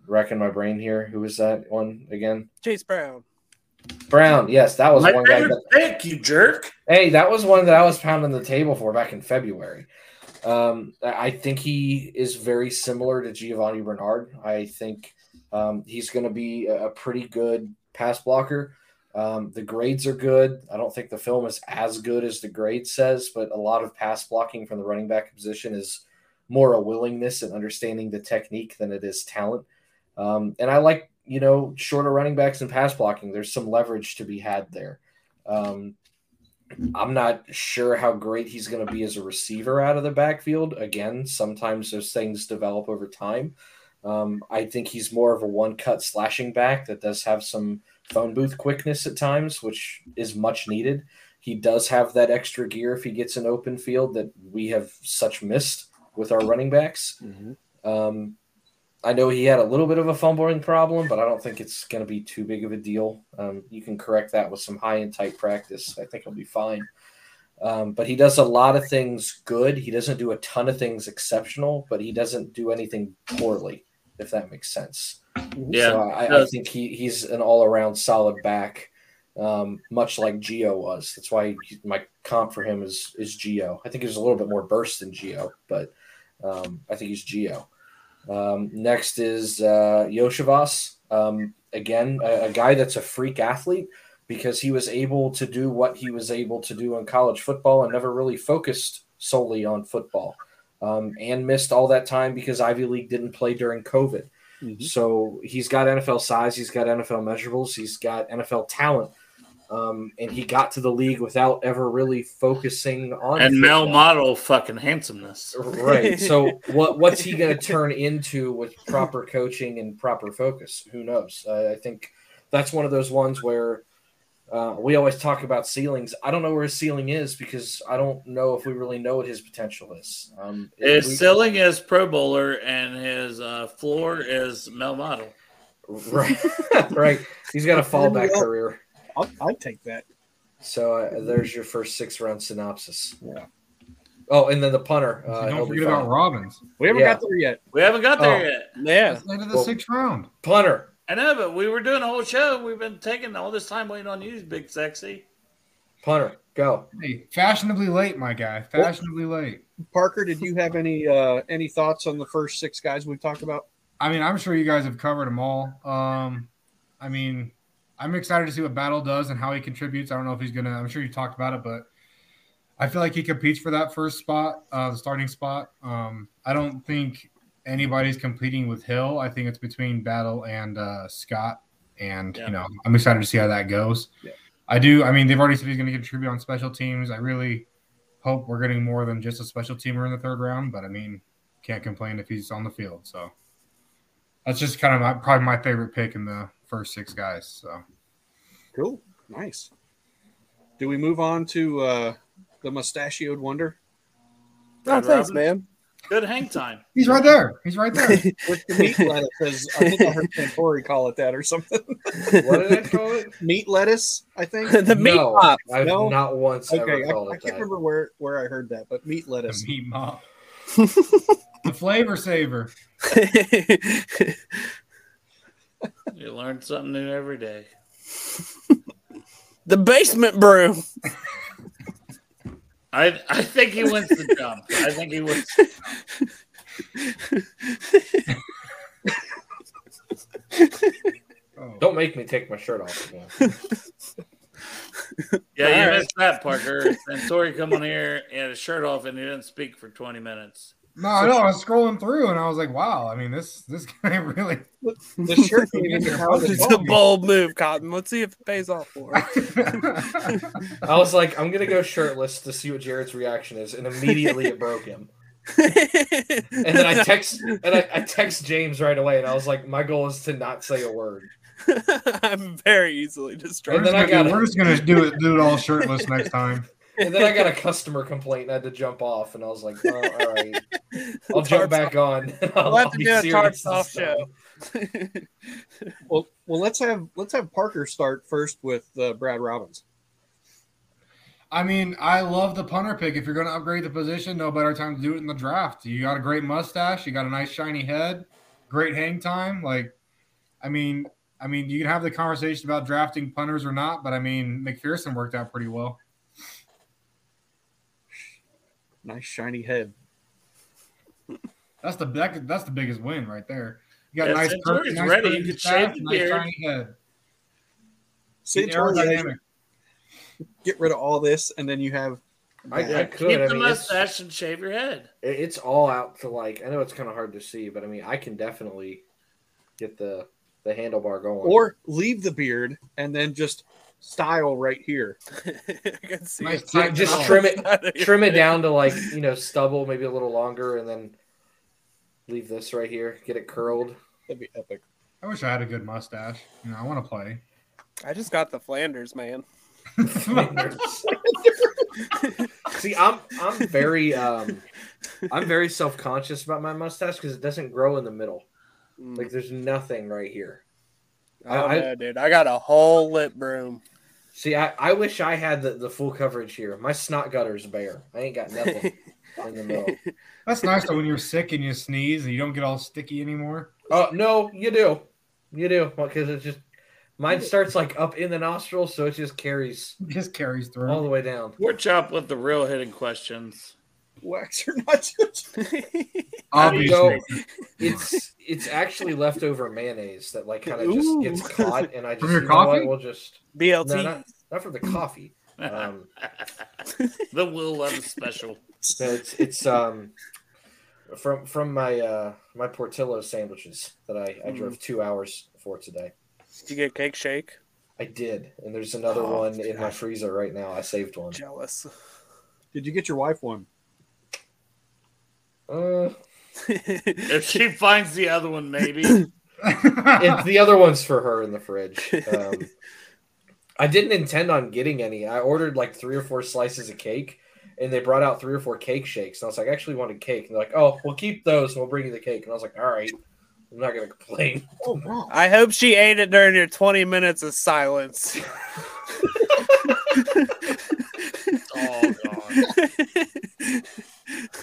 wrecking my brain here. Who was that one again? Chase Brown. Brown. Yes, that was My one guy. favorite That, pick, you jerk. hey, that was one that I was pounding the table for back in February. Um, I think he is very similar to Giovani Bernard. I think um, he's going to be a a pretty good pass blocker. Um, the grades are good. I don't think the film is as good as the grade says, but a lot of pass blocking from the running back position is more a willingness and understanding the technique than it is talent. Um, and I like, you know, shorter running backs and pass blocking. There's some leverage to be had there. Um, I'm not sure how great he's going to be as a receiver out of the backfield. Again, sometimes those things develop over time. Um, I think he's more of a one cut slashing back that does have some phone booth quickness at times, which is much needed. He does have that extra gear if he gets an open field that we have such missed with our running backs. Um, I know he had a little bit of a fumbling problem, but I don't think it's going to be too big of a deal. Um, you can correct that with some high and tight practice. I think he'll be fine. Um, but he does a lot of things good. He doesn't do a ton of things exceptional, but he doesn't do anything poorly, if that makes sense. Yeah, So I, I think he, he's an all around solid back, um, much like Gio was. That's why he- my comp for him is is Gio. I think he's a little bit more burst than Gio, but um, I think he's Gio. Um, next is uh, Iosivas. Um, again, a, a guy that's a freak athlete because he was able to do what he was able to do in college football and never really focused solely on football. Um, and missed all that time because Ivy League didn't play during COVID. So he's got NFL size, he's got NFL measurables, he's got NFL talent. Um, and he got to the league without ever really focusing on And male model fucking handsomeness. Right. So what what's he going to turn into with proper coaching and proper focus? Who knows? Uh, I think that's one of those ones where uh, we always talk about ceilings. I don't know where his ceiling is because I don't know if we really know what his potential is. Um, if we- His ceiling is Pro Bowler and his uh, floor is male model. right, right. He's got a fallback career. I'll, I'd take that. So uh, there's your first six round synopsis. Yeah. Oh, and then the punter. Uh, don't forget about fine. Robbins. We haven't Yeah. got there yet. We haven't got there Oh. yet. Yeah. That's the end of the Well- sixth round. Punter. I know, but we were doing a whole show. We've been taking all this time waiting on you, big sexy. Punter. Go. Hey, fashionably late, my guy. Fashionably late. Parker, did you have any uh, any thoughts on the first six guys we've talked about? I mean, I'm sure you guys have covered them all. Um, I mean, I'm excited to see what Battle does and how he contributes. I don't know if he's gonna. I'm sure you talked about it, but I feel like he competes for that first spot, uh, the starting spot. Um, I don't think anybody's competing with Hill. I think it's between Battle and uh, Scott, and Yeah. you know, I'm excited to see how that goes. Yeah. I do. I mean, they've already said he's going to contribute on special teams. I really hope we're getting more than just a special teamer in the third round. But I mean, can't complain if he's on the field. So that's just kind of my, probably my favorite pick in the first six guys. So Cool. Nice. Do we move on to uh, the mustachioed wonder? Oh, thanks, man. Good hang time. he's right there. He's right there. With the meat lettuce, I think I heard Santori call it that or something. What did I call it? meat lettuce, I think. The meat no, pop. I've No? not once Okay, ever I, called I it can't that. remember where, where I heard that, but meat the lettuce. meat mop. the flavor saver. You learn something new every day. the basement brew. I I think he wins the jump. I think he wins. Oh. Don't make me take my shirt off again. Yeah, you All right. missed that, Parker. And Santori come on here, he had his shirt off, and he didn't speak for 20 minutes. No, I know. I was scrolling through and I was like, wow. I mean, this this guy really. The shirt came the house. It's a bold move, Cotton. Let's see if it pays off for him. I was like, I'm gonna go shirtless to see what Jared's reaction is, and immediately it broke him. And then I text and I, I text James right away, and I was like, my goal is to not say a word. I'm very easily distracted. And then I got it. we're just gonna do it do it all shirtless next time. And then I got a customer complaint, and I had to jump off, and I was like, oh, all right, I'll jump back on. and I'll, We'll have I'll to do a serious tarp soft show. Well, well, let's have let's have Parker start first with uh, Brad Robbins. I mean, I love the punter pick. If you're going to upgrade the position, no better time to do it in the draft. You got a great mustache, you got a nice shiny head, great hang time. Like, I mean, I mean, you can have the conversation about drafting punters or not, but I mean, McPherson worked out pretty well. Nice shiny head. That's the that, that's the biggest win right there. You got Yeah, a nice, Santori's curvy- nice ready. curvy You could mustache, shave the nice beard. shiny head. Santori, aerodynamic. get rid of all this, and then you have. I, I Brad. could. Keep I the mean, it's, mustache and shave your head. it's all out to like. I know it's kind of hard to see, but I mean, I can definitely get the the handlebar going. or leave the beard and then just style right here. I can see Nice it. tight just Tighten trim it, trim it down to like you know stubble, maybe a little longer, and then leave this right here. Get it curled. That'd be epic. I wish I had a good mustache. You know, I want to play. I just got the Flanders, man. See, I'm I'm very um I'm very self conscious about my mustache because it doesn't grow in the middle. Mm. Like there's nothing right here. Oh, I- no, dude. I got a whole lip broom. See, I, I wish I had the, the full coverage here. My snot gutter's bare. I ain't got nothing in the middle. That's nice though when you're sick and you sneeze and you don't get all sticky anymore. Oh no, you do, you do, because it just mine starts like up in the nostrils, so it just carries It just carries through. all the way down. We're chopped with the real hidden questions. Wax or not? Obviously. So it's it's actually leftover mayonnaise that like kind of just gets caught, and I just From your you know what. We'll just BLT. no, not, not from the coffee. Um, the Will Levis special. no, it's it's um from from my uh my Portillo sandwiches that I I drove two hours for today. Did you get cake shake? I did, and there's another Oh, one in my freezer right now. I saved one. Jealous. Did you get your wife one? Uh, If she finds the other one, maybe. it, the other one's for her in the fridge. Um, I didn't intend on getting any. I ordered like three or four slices of cake, and they brought out three or four cake shakes. And I was like, I actually wanted cake. And they're like, Oh, we'll keep those, and we'll bring you the cake. And I was like, All right, I'm not gonna complain. Oh wow. I hope she ate it during your 20 minutes of silence. Oh, God.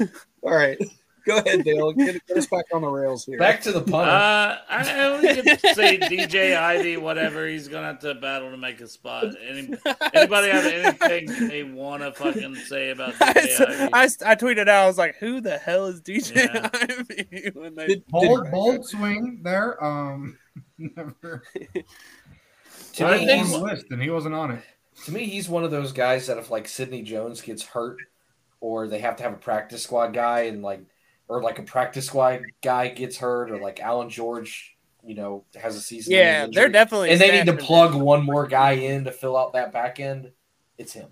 All right. Go ahead, Dale. Get, get us back on the rails here. Back to the punter. Uh, I only could say DJ Ivey, whatever. He's gonna have to battle to make a spot. Any, anybody have anything they want to fucking say about I, DJ Ivey? I, I tweeted out, I was like, who the hell is DJ Yeah. Ivey? When they, Did- bold, bold swing there. Um, never. To I me, think- he's, on the list, and he wasn't on it. to me, he's one of those guys that if like Sidney Jones gets hurt, or they have to have a practice squad guy, and like, or like a practice squad guy gets hurt, or like Allan George you know, has a season. Yeah, they're definitely and they need to plug one more guy in to fill out that back end. It's him.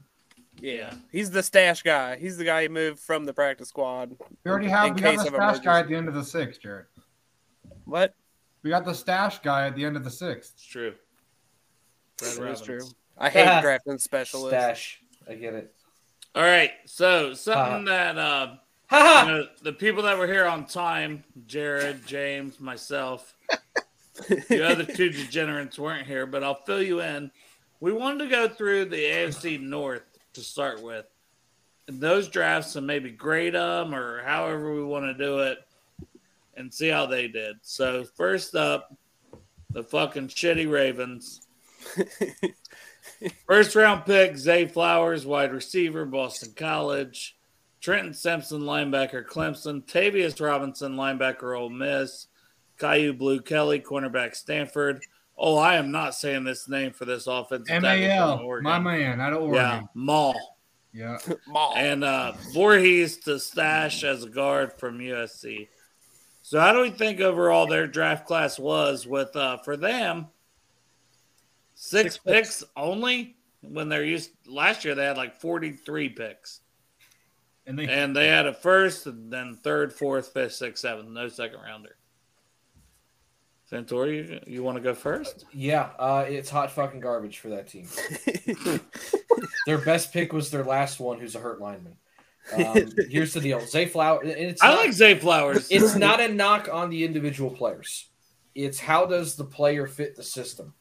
Yeah, he's the stash guy. He's the guy who moved from the practice squad. We already have we got the of stash guy at the end of the sixth, Jared. What? We got the stash guy at the end of the sixth. It's true. That is true. I hate Ah, drafting specialists. Stash. I get it. All right, so something that uh, you know, the people that were here on time, Jared, James, myself, the other two degenerates weren't here, but I'll fill you in. We wanted to go through the AFC North to start with, and those drafts, and maybe grade them or however we want to do it, and see how they did. So first up, the fucking shitty Ravens. First round pick, Zay Flowers, wide receiver, Boston College. Trenton Simpson, linebacker, Clemson. Tavius Robinson, linebacker, Ole Miss. Kyu Blu Kelly, cornerback, Stanford. Oh, I am not saying this name for this offense. tackle from MAL, Oregon. my man, out of Oregon. Yeah, Maul. Yeah. And uh, Vorhees to stash as a guard from USC. So, how do we think overall their draft class was with uh, for them? Six, picks only when they're used last year they had like 43 picks. And they And they had a first and then third, fourth, fifth, sixth, seventh, no second rounder. Santori, you, you want to go first? Yeah, uh, it's hot fucking garbage for that team. their best pick was their last one, who's a hurt lineman. Um, here's the deal: Zay Flower. And it's I not- like Zay Flowers. It's not a knock on the individual players. It's how does the player fit the system,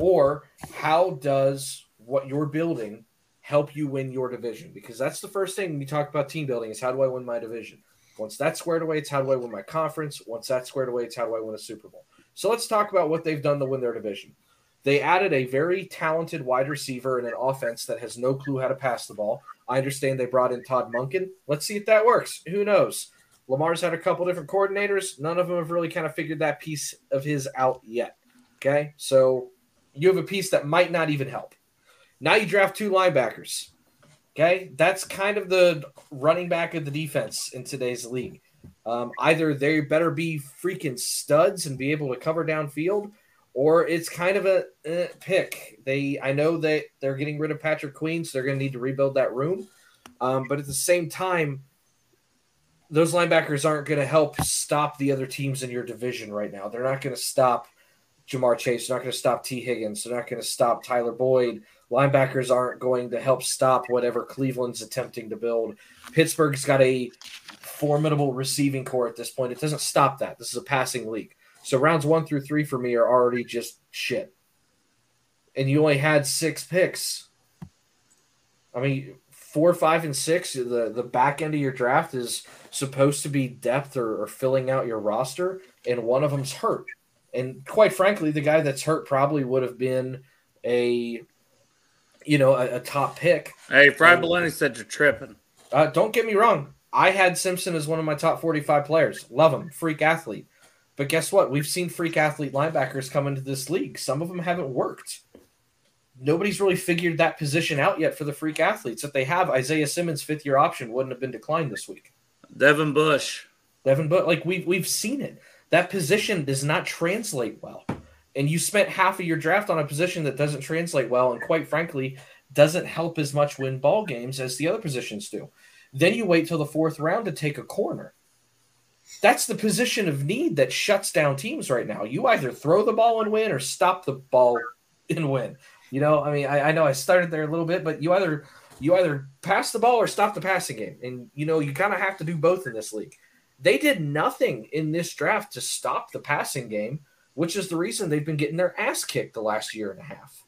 or how does what you're building help you win your division? Because that's the first thing we talk about team building: is how do I win my division? Once that's squared away, it's how do I win my conference? Once that's squared away, it's how do I win a Super Bowl? So let's talk about what they've done to win their division. They added a very talented wide receiver and an offense that has no clue how to pass the ball. I understand they brought in Todd Monken. Let's see if that works. Who knows? Lamar's had a couple different coordinators. None of them have really kind of figured that piece of his out yet. Okay. So you have a piece that might not even help. Now you draft two linebackers. Okay. That's kind of the running back of the defense in today's league. Um, either they better be freaking studs and be able to cover downfield, or it's kind of a pick. They, I know that they're getting rid of Patrick Queen, so they're going to need to rebuild that room. Um, but at the same time, those linebackers aren't going to help stop the other teams in your division right now. They're not going to stop Ja'Marr Chase. They're not going to stop Tee Higgins. They're not going to stop Tyler Boyd. Linebackers aren't going to help stop whatever Cleveland's attempting to build. Pittsburgh's got a formidable receiving corps at this point. It doesn't stop that. This is a passing league. So rounds one through three for me are already just shit. And you only had six picks. I mean, four, five, and six, the, the back end of your draft is supposed to be depth or, or filling out your roster, and one of them's hurt. And quite frankly, the guy that's hurt probably would have been a you know, a, a top pick. Hey, Fry Baloney said you're tripping. Uh, don't get me wrong. I had Simpson as one of my top 45 players. Love him. Freak athlete. But guess what? We've seen freak athlete linebackers come into this league. Some of them haven't worked. Nobody's really figured that position out yet for the freak athletes. If they have, Isaiah Simmons' fifth year option wouldn't have been declined this week. Devin Bush. Devin Bush, like we've we've seen it. That position does not translate well. And you spent half of your draft on a position that doesn't translate well, and quite frankly, doesn't help as much win ball games as the other positions do. Then you wait till the fourth round to take a corner. That's the position of need that shuts down teams right now. You either throw the ball and win or stop the ball and win. You know, I mean, I, I know I started there a little bit, but you either you either pass the ball or stop the passing game. And you know, you kind of have to do both in this league. They did nothing in this draft to stop the passing game, which is the reason they've been getting their ass kicked the last year and a half.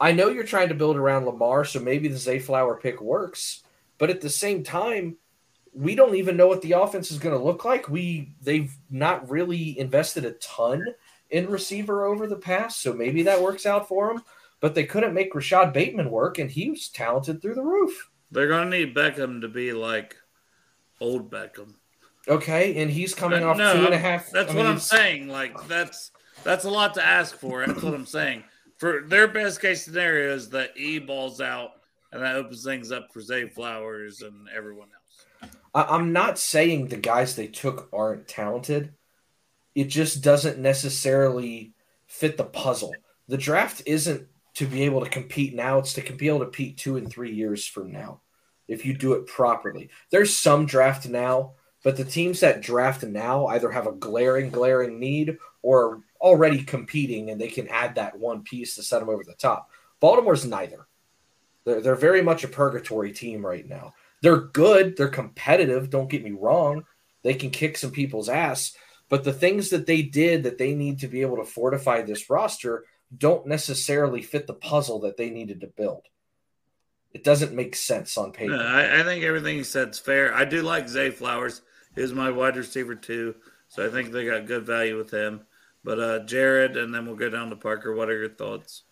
I know you're trying to build around Lamar, so maybe the Zayflower pick works, but at the same time, we don't even know what the offense is going to look like. We they've not really invested a ton in receiver over the past, so maybe that works out for them. But they couldn't make Rashod Bateman work, and he was talented through the roof. They're going to need Beckham to be like old Beckham. Okay, and he's coming off No, two and a half. That's I what I'm saying. Like that's that's a lot to ask for. That's what I'm saying. For their best case scenario is that E balls out and that opens things up for Zay Flowers and everyone else. I- I'm not saying the guys they took aren't talented. it just doesn't necessarily fit the puzzle. The draft isn't to be able to compete now, it's to be able to compete two and three years from now if you do it properly. There's some draft now, but the teams that draft now either have a glaring, glaring need or already competing and they can add that one piece to set them over the top. Baltimore's neither. They're, they're very much a purgatory team right now. They're good, they're competitive, don't get me wrong. They can kick some people's ass, but the things that they did that they need to be able to fortify this roster don't necessarily fit the puzzle that they needed to build. It doesn't make sense on paper. I, I think everything he said is fair. I do like Zay Flowers. He's my wide receiver too, so I think they got good value with him. But uh, Jared, and then we'll go down to Parker. What are your thoughts?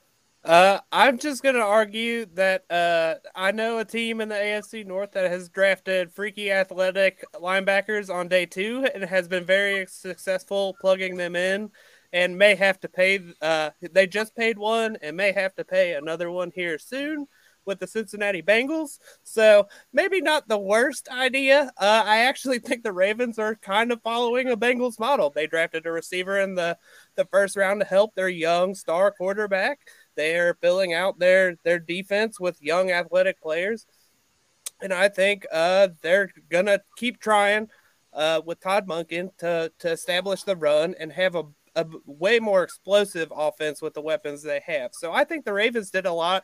Uh, I'm just going to argue that uh, I know a team in the AFC North that has drafted freaky athletic linebackers on day two and has been very successful plugging them in and may have to pay. Uh, they just paid one and may have to pay another one here soon with the Cincinnati Bengals. So maybe not the worst idea. Uh, I actually think the Ravens are kind of following a Bengals model. They drafted a receiver in the, the first round to help their young star quarterback. They are filling out their their defense with young athletic players, and I think uh, they're gonna keep trying uh, with Todd Monken to to establish the run and have a, a way more explosive offense with the weapons they have. So I think the Ravens did a lot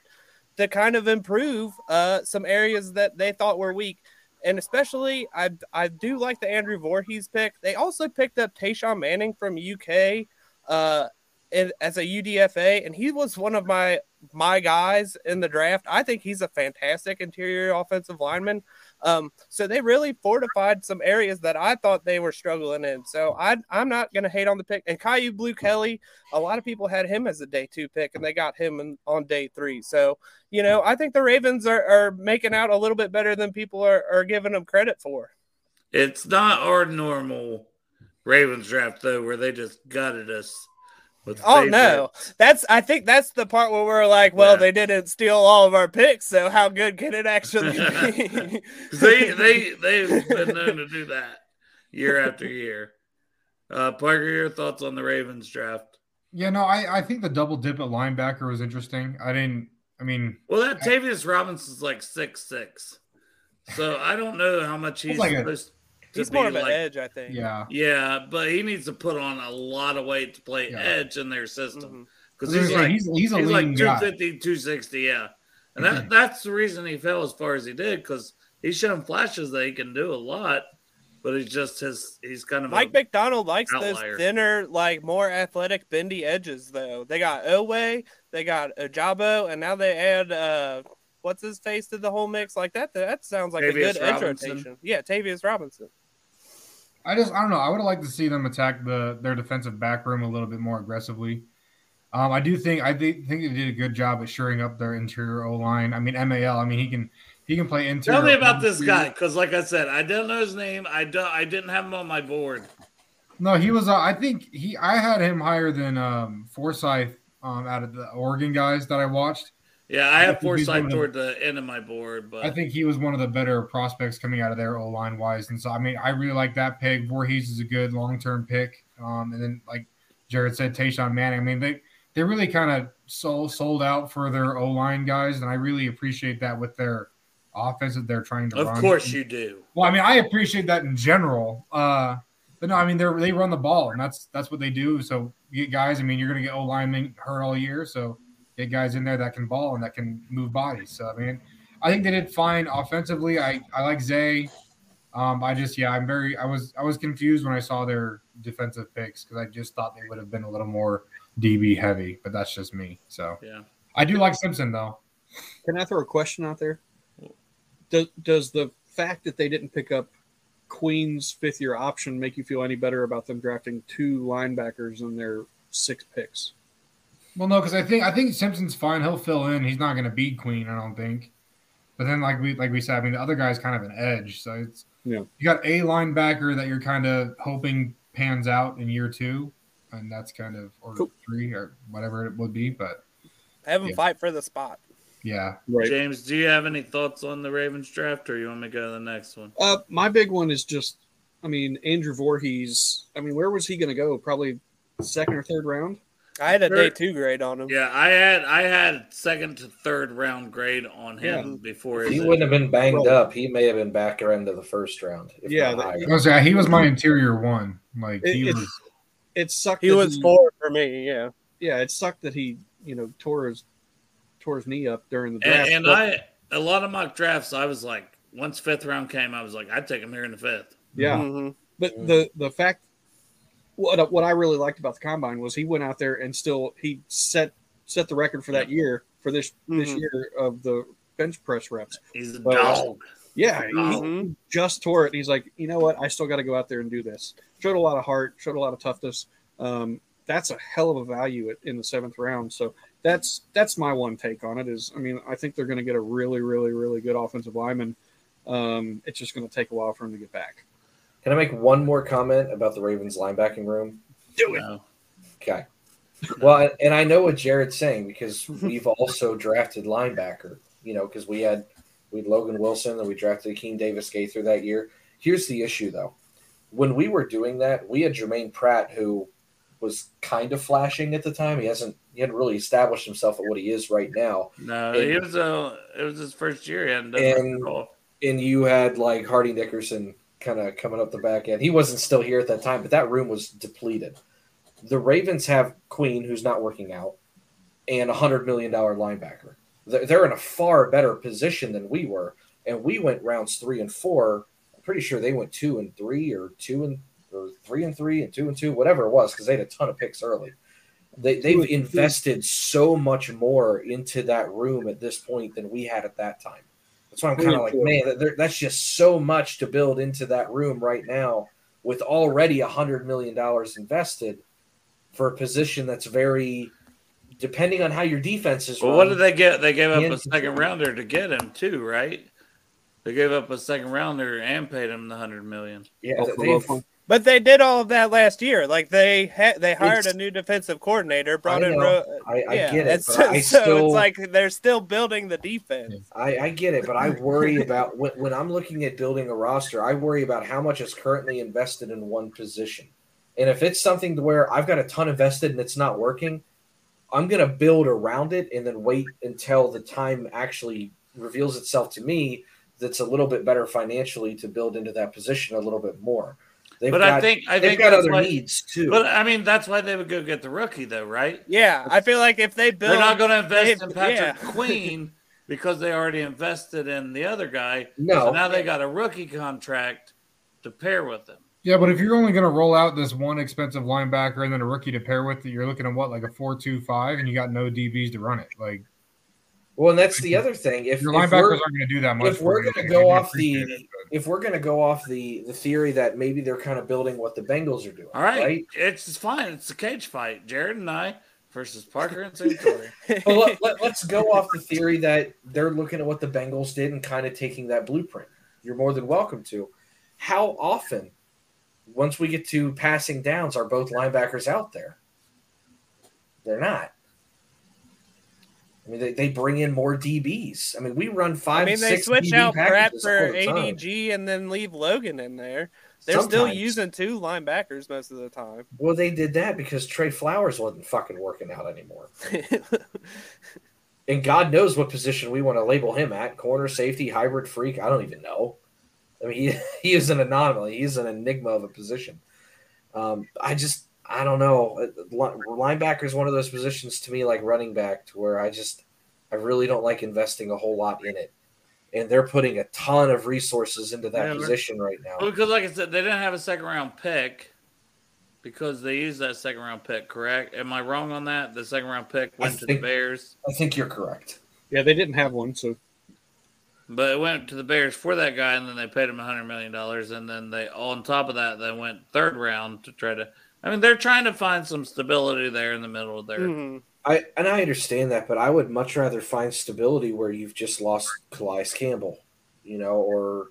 to kind of improve uh, some areas that they thought were weak. And especially, I I do like the Andrew Vorhees pick. They also picked up Tashawn Manning from UK uh, as a UDFA, and he was one of my my guys in the draft. I think he's a fantastic interior offensive lineman. Um, so they really fortified some areas that I thought they were struggling in. So I, I'm not going to hate on the pick. And Kyu Blu Kelly, a lot of people had him as a day two pick, and they got him in, on day three. So, you know, I think the Ravens are, are making out a little bit better than people are, are giving them credit for. It's not our normal Ravens draft, though, where they just gutted us with Oh no, that's I think that's the part where we're like, well, Yeah. they didn't steal all of our picks, so how good can it actually be? they they they've been known to do that year after year. Uh, Parker, your thoughts on the Ravens draft? Yeah, no, I, I think the double dip at linebacker was interesting. I didn't. I mean, Well, that Tavius Robinson's like six six, so I don't know how much he's like supposed to He's more of an like- edge, I think. yeah, Yeah, but he needs to put on a lot of weight to play Yeah. edge in their system Mm-hmm. because he's like he's- he's a he's lean like guy. 250, 260, yeah, and that that's the reason he fell as far as he did because he's shown flashes that he can do a lot, but he's just his he's kind of Mike a, McDonald likes outlier. those thinner, like more athletic, bendy edges. Though they got Oweh, they got Ojabo, and now they add uh, what's his face to the whole mix. Like that, that sounds like a Tavius good edge Robinson. rotation. Yeah, Tavius Robinson. I just I don't know. I would have liked to see them attack the their defensive back room a little bit more aggressively. Um, I do think I think think they did a good job at shoring up their interior O line. I mean Mal. I mean he can he can play interior. Tell me about this guy because, like I said, I don't know his name. I don't. I didn't have him on my board. No, he was. Uh, I think he. I had him higher than um, Forsyth um, out of the Oregon guys that I watched. Yeah, I have he's Forsyth the- toward the end of my board, but I think he was one of the better prospects coming out of there O line wise, and so I mean I really like that pick. Vorhees is a good long term pick, um, and then like Jared said, Tashawn Manning. I mean they they really kind of sold sold out for their O line guys, and I really appreciate that with their offense that they're trying to of run. course you do. Well, I mean, I appreciate that in general. Uh, but no, I mean, they they run the ball, and that's that's what they do. So you get guys. I mean, you're going to get O linemen hurt all year, so get guys in there that can ball and that can move bodies. So I mean, I think they did fine offensively. I I like Zay. Um, I just yeah, I'm very. I was I was confused when I saw their defensive picks because I just thought they would have been a little more DB heavy, but that's just me. So Yeah. I do like Simpson though. Can I throw a question out there? Does, does the fact that they didn't pick up Queen's fifth year option make you feel any better about them drafting two linebackers in their six picks? Well, no, because I think I think Simpson's fine. He'll fill in. He's not going to be Queen, I don't think. But then, like we like we said, I mean, the other guy's kind of an edge. So it's Yeah. you got a linebacker that you're kind of hoping pans out in year two, and that's kind of or three or whatever it would be. But Have him Yeah. fight for the spot. yeah, James, do you have any thoughts on the Ravens draft, or you want me to go to the next one? Uh, my big one is just I mean, Andrew Vorhees. I mean, where was he going to go? Probably second or third round. I had a day two grade on him. Yeah, I had I had second to third round grade on him Yeah. before he wouldn't have been banged Right. up, he may have been back around to the first round. If Yeah, not that- was- yeah, he was my interior one. Like It, he it, was. it sucked. He that was four for me. Yeah. Yeah, it sucked that he, you know, tore his tore his knee up during the And, draft. and but- I a lot of mock drafts, I was like, once fifth round came, I was like, I'd take him here in the fifth. Yeah, Mhm. but the the fact what what I really liked about the combine was he went out there and still he set set the record for that year for this this Mhm. year of the bench press reps. He's a But- dog. Yeah, he, Mhm. he just tore it. He's like, you know what? I still got to go out there and do this. Showed a lot of heart. Showed a lot of toughness. Um, that's a hell of a value in the seventh round. So that's that's my one take on it. Is I mean, I think they're going to get a really, really, really good offensive lineman. Um, it's just going to take a while for him to get back. Can I make one more comment about the Ravens linebacking room? Do it. No. Okay. Well, and- and I know what Jared's saying because we've also drafted linebacker. You know, because we had we had Logan Wilson and we drafted Akeem Davis-Gaither that year. Here's the issue, though. When we were doing that, we had Germaine Pratt, who was kind of flashing at the time. He hasn't he hadn't really established himself at what he is right now. No, And- it was a it was his first year, and And- and you had like Hardy Nickerson kind of coming up the back end. He wasn't still here at that time, but that room was depleted. The Ravens have Queen, who's not working out, and a hundred million dollar linebacker. They're in a far better position than we were, and we went rounds three and four. I'm pretty sure they went two and three, or two and or three and three, and two and two, whatever it was, because they had a ton of picks early. They, they've invested so much more into that room at this point than we had at that time. That's why I'm kind of like, man, that- that's just so much to build into that room right now with already a hundred million dollars invested for a position that's very depending on how your defense is. Well, what run, did they get? They gave up a second rounder to get him too, right? They gave up a second rounder and paid him the hundred million. Yeah, Oh, they've- Wilson. But they did all of that last year. Like they had, they hired It's- a new defensive coordinator, brought I in. Ro- I- I yeah, get it, but I so it's like they're still building the defense. I, I get it, but I worry about when, when I'm looking at building a roster, I worry about how much is currently invested in one position. And if it's something to where I've got a ton invested and it's not working, I'm going to build around it and then wait until the time actually reveals itself to me that's a little bit better financially to build into that position a little bit more. They've but got, I think I think got that's other why- needs too. But I mean, that's why they would go get the rookie, though, right? Yeah, I feel like if they build, They're not going to invest they- in Patrick yeah. Queen because they already invested in the other guy. No. so now they got a rookie contract to pair with him. Yeah, but if you're only going to roll out this one expensive linebacker and then a rookie to pair with, it, you're looking at what like a four-two-five, and you got no DBs to run it. Like well, and that's the other thing. If your if linebackers we're- aren't going to do that much. if we're going to go off the it, but- if we're going to go off the the theory that maybe they're kind of building what the Bengals are doing, All right, right? it's it's fine. It's a cage fight. Jared and I versus Parker and Santori. well, let, let, us go off the theory that they're looking at what the Bengals did and kind of taking that blueprint. You're more than welcome to. How often, once we get to passing downs, are both linebackers out there? They're not. I mean, they, they bring in more DBs. I mean, we run I five. mean, they six switch DB out Pratt for all the time. ADG and then leave Logan in there. They're still using two linebackers most of the time. Well, they did that because Tre Flowers wasn't fucking working out anymore. and God knows what position we want to label him at corner, safety, hybrid freak. I don't even know. I mean, he, he is an anomaly. He's an enigma of a position. Um, I just, I don't know. Linebacker is one of those positions to me, like running back, to where I just, I really don't like investing a whole lot in it. And they're putting a ton of resources into that Yeah, position right now. Because like I said, they didn't have a second round pick because they used that second round pick. Correct? Am I wrong on that? The second round pick I went to think- the Bears, I think you're correct. Yeah, they didn't have one, so but it went to the Bears for that guy, and then they paid him a hundred million dollars, and then they on top of that they went third round to try to. I mean, they're trying to find some stability there in the middle of their. Mhm. I and I understand that, but I would much rather find stability where you've just lost Calais Campbell, you know, or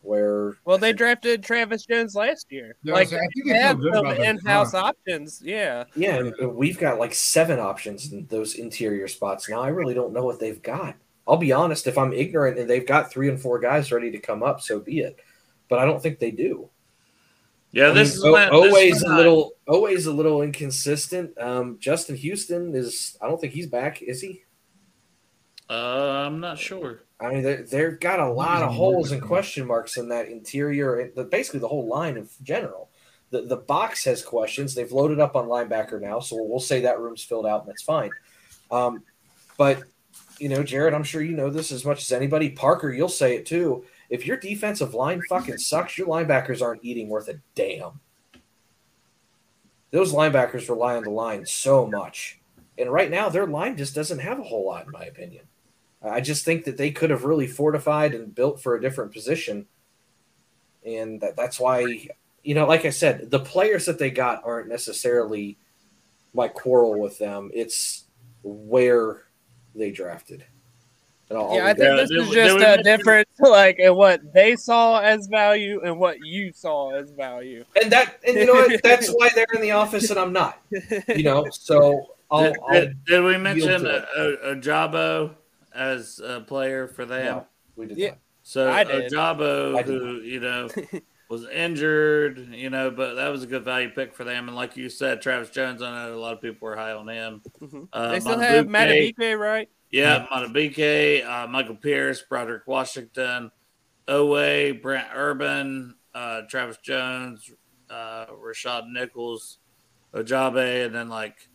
where Well, they drafted Travis Jones last year. Yeah, like so I think they they have some in-house front. options. Yeah. yeah, and and we've got like seven options in those interior spots now. I really don't know what they've got. I'll be honest, if I'm ignorant and they've got three and four guys ready to come up, so be it. But I don't think they do. Yeah, I this mean, is O- when- this always is a when I- little always a little inconsistent. Um, Justin Houston is. I don't think he's back. Is he? Uh, I'm not sure. I mean, they- they've got a lot of holes and question marks in that interior, the, basically the whole line in general. The, the box has questions. They've loaded up on linebacker now, so we'll say that room's filled out and that's fine. Um, but, you know, Jared, I'm sure you know this as much as anybody. Parker, you'll say it too. If your defensive line fucking sucks, your linebackers aren't eating worth a damn. Those linebackers rely on the line so much. And right now, their line just doesn't have a whole lot, in my opinion. I just think that they could have really fortified and built for a different position. And that, that's why, you know, like I said, the players that they got aren't necessarily my quarrel with them. It's where they drafted. And I'll- Yeah, I'll I leave think it- this is just a difference, like in what they saw as value and what you saw as value. And that, and you know what? That's why they're in the office and I'm not. You know, so I'll. did, I'll did, did we yield mention to a, a, Jabo as a player for them? No, we did Yeah. not. So I did. Ojabo, who you know was injured, you know, but that was a good value pick for them. And like you said, Travis Jones, I know a lot of people were high on him. Uh, they still have Madubuike- Matabike, right? Yeah, Matabike, uh, Michael Pierce, Broderick Washington, Oweh, Brent Urban, uh, Travis Jones, uh, Rashad Nichols, Ojabe, and then like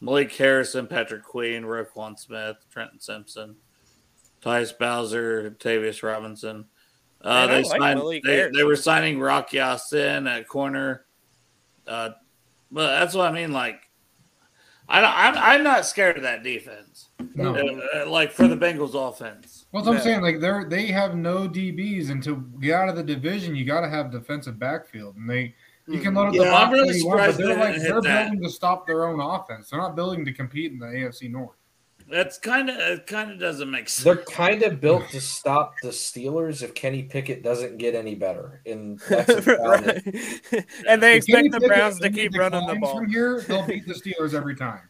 Malik Harrison, Patrick Queen, Roquan Smith, Trenton Simpson, Tyus Bowser, Tavius Robinson. Uh, Man, they, like signed, they, they were signing Rock Ya-Sin at corner. Uh, but that's what I mean. Like, I don't, I'm, I'm not scared of that defense. No. Uh, like for the Bengals offense. Well, that's what I'm saying. Like they're they have no DBs, and to get out of the division, you got to have defensive backfield, and they you can load up the Yeah, I'm really all you want, but surprised they're they like they're that. building to stop their own offense. They're not building to compete in the AFC North. That's kind of uh, it. Kind of doesn't make sense. They're kind of built to stop the Steelers if Kenny Pickett doesn't get any better, and that's about and they If Kenny expect the Pickett Browns to keep running the ball. From here, they'll beat the Steelers every time.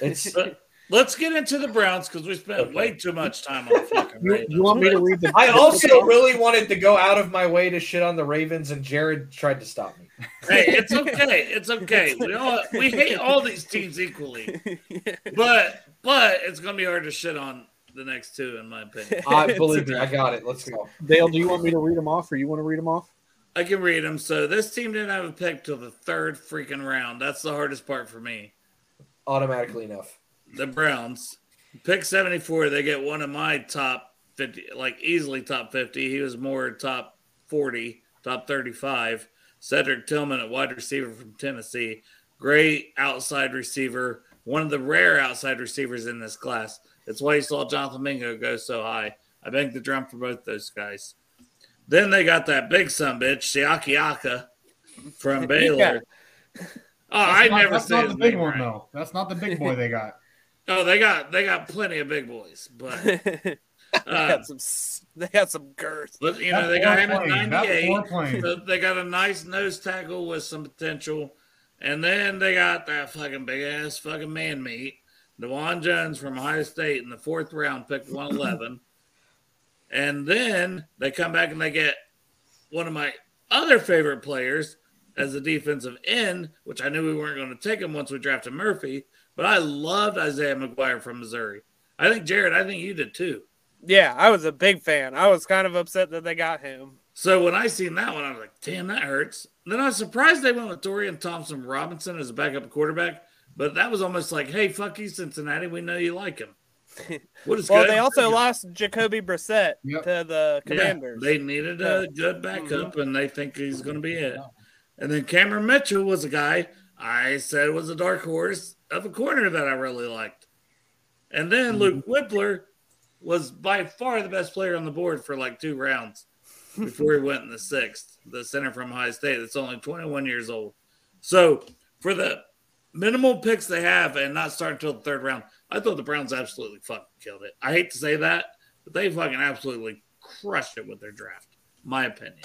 It's But let's get into the Browns because we spent way too much time on the fucking Ravens. You want me to read the? I also really wanted to go out of my way to shit on the Ravens, and Jared tried to stop me. hey, it's okay. It's okay. We all we hate all these teams equally, but but it's gonna be hard to shit on the next two, in my opinion. I believe me, I got it. Let's go. Dale, do you want me to read them off, or you want to read them off? I can read them. So this team didn't have a pick till the third freaking round. That's the hardest part for me. Automatically enough. The Browns pick seventy four. They get one of my top fifty, like easily top fifty. He was more top forty, top thirty five. Cedric Tillman at wide receiver from Tennessee, great outside receiver, one of the rare outside receivers in this class. That's why you saw Jonathan Mingo go so high. I banked the drum for both those guys. Then they got that big son bitch, Siaki Ika from Baylor. Oh, I not- never That's say not his the big one right. though. That's not the big boy they got. Oh, they got they got plenty of big boys, but they uh, got some. They got some girth. but you know they got him at 98. So they got a nice nose tackle with some potential, and then they got that fucking big ass fucking man meat, Dawand Jones from Ohio State in the fourth round, picked 111, and then they come back and they get one of my other favorite players as a defensive end, which I knew we weren't going to take him once we drafted Murphy, but I loved Isaiah McGuire from Missouri. I think Jared, I think you did too. Yeah, I was a big fan. I was kind of upset that they got him. So when I seen that one, I was like, damn, that hurts. Then I was surprised they went with Dorian Thompson Robinson as a backup quarterback, but that was almost like, hey, fuck you, Cincinnati. We know you like him. What is well, good? they also lost Jacoby Brissett Yep. to the Yeah, Commanders. they needed a good backup, mm-hmm. and they think he's going to be it. And then Cameron Mitchell was a guy I said was a dark horse of a corner that I really liked. And then mm-hmm. Luke Wypler was by far the best player on the board for like two rounds before he went in the sixth. The center from Ohio State that's only 21 years old. So for the minimal picks they have and not start until the third round, I thought the Browns absolutely fucking killed it. I hate to say that, but they fucking absolutely crushed it with their draft. My opinion.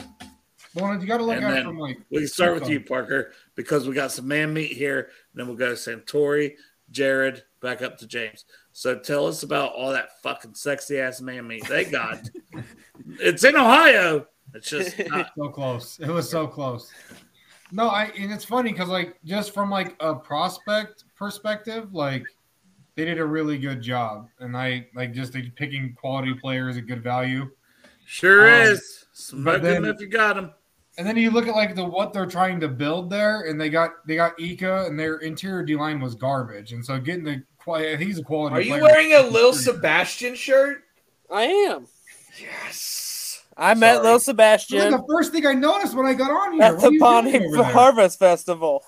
Well, you got to look And at it from like we can start with you, Parker, because we got some man meat here. Then we'll go Santori, Jared, back up to James. So tell us about all that fucking sexy ass man meat they got. it's in Ohio. It's just not. so close. It was so close. No, I and it's funny because like just from like a prospect perspective, like they did a really good job, and I like just like, picking quality players at good value. Sure Um, is. Smoke but then- them if you got them. And then you look at like the what they're trying to build there, and they got they got Ika, and their interior D line was garbage, and so getting the quality, he's a quality. Are you wearing a Lil Sebastian shirt? I am. Yes. I met Lil This is Sebastian the first thing I noticed when I got on here. at the are Bonnie doing? Harvest Festival.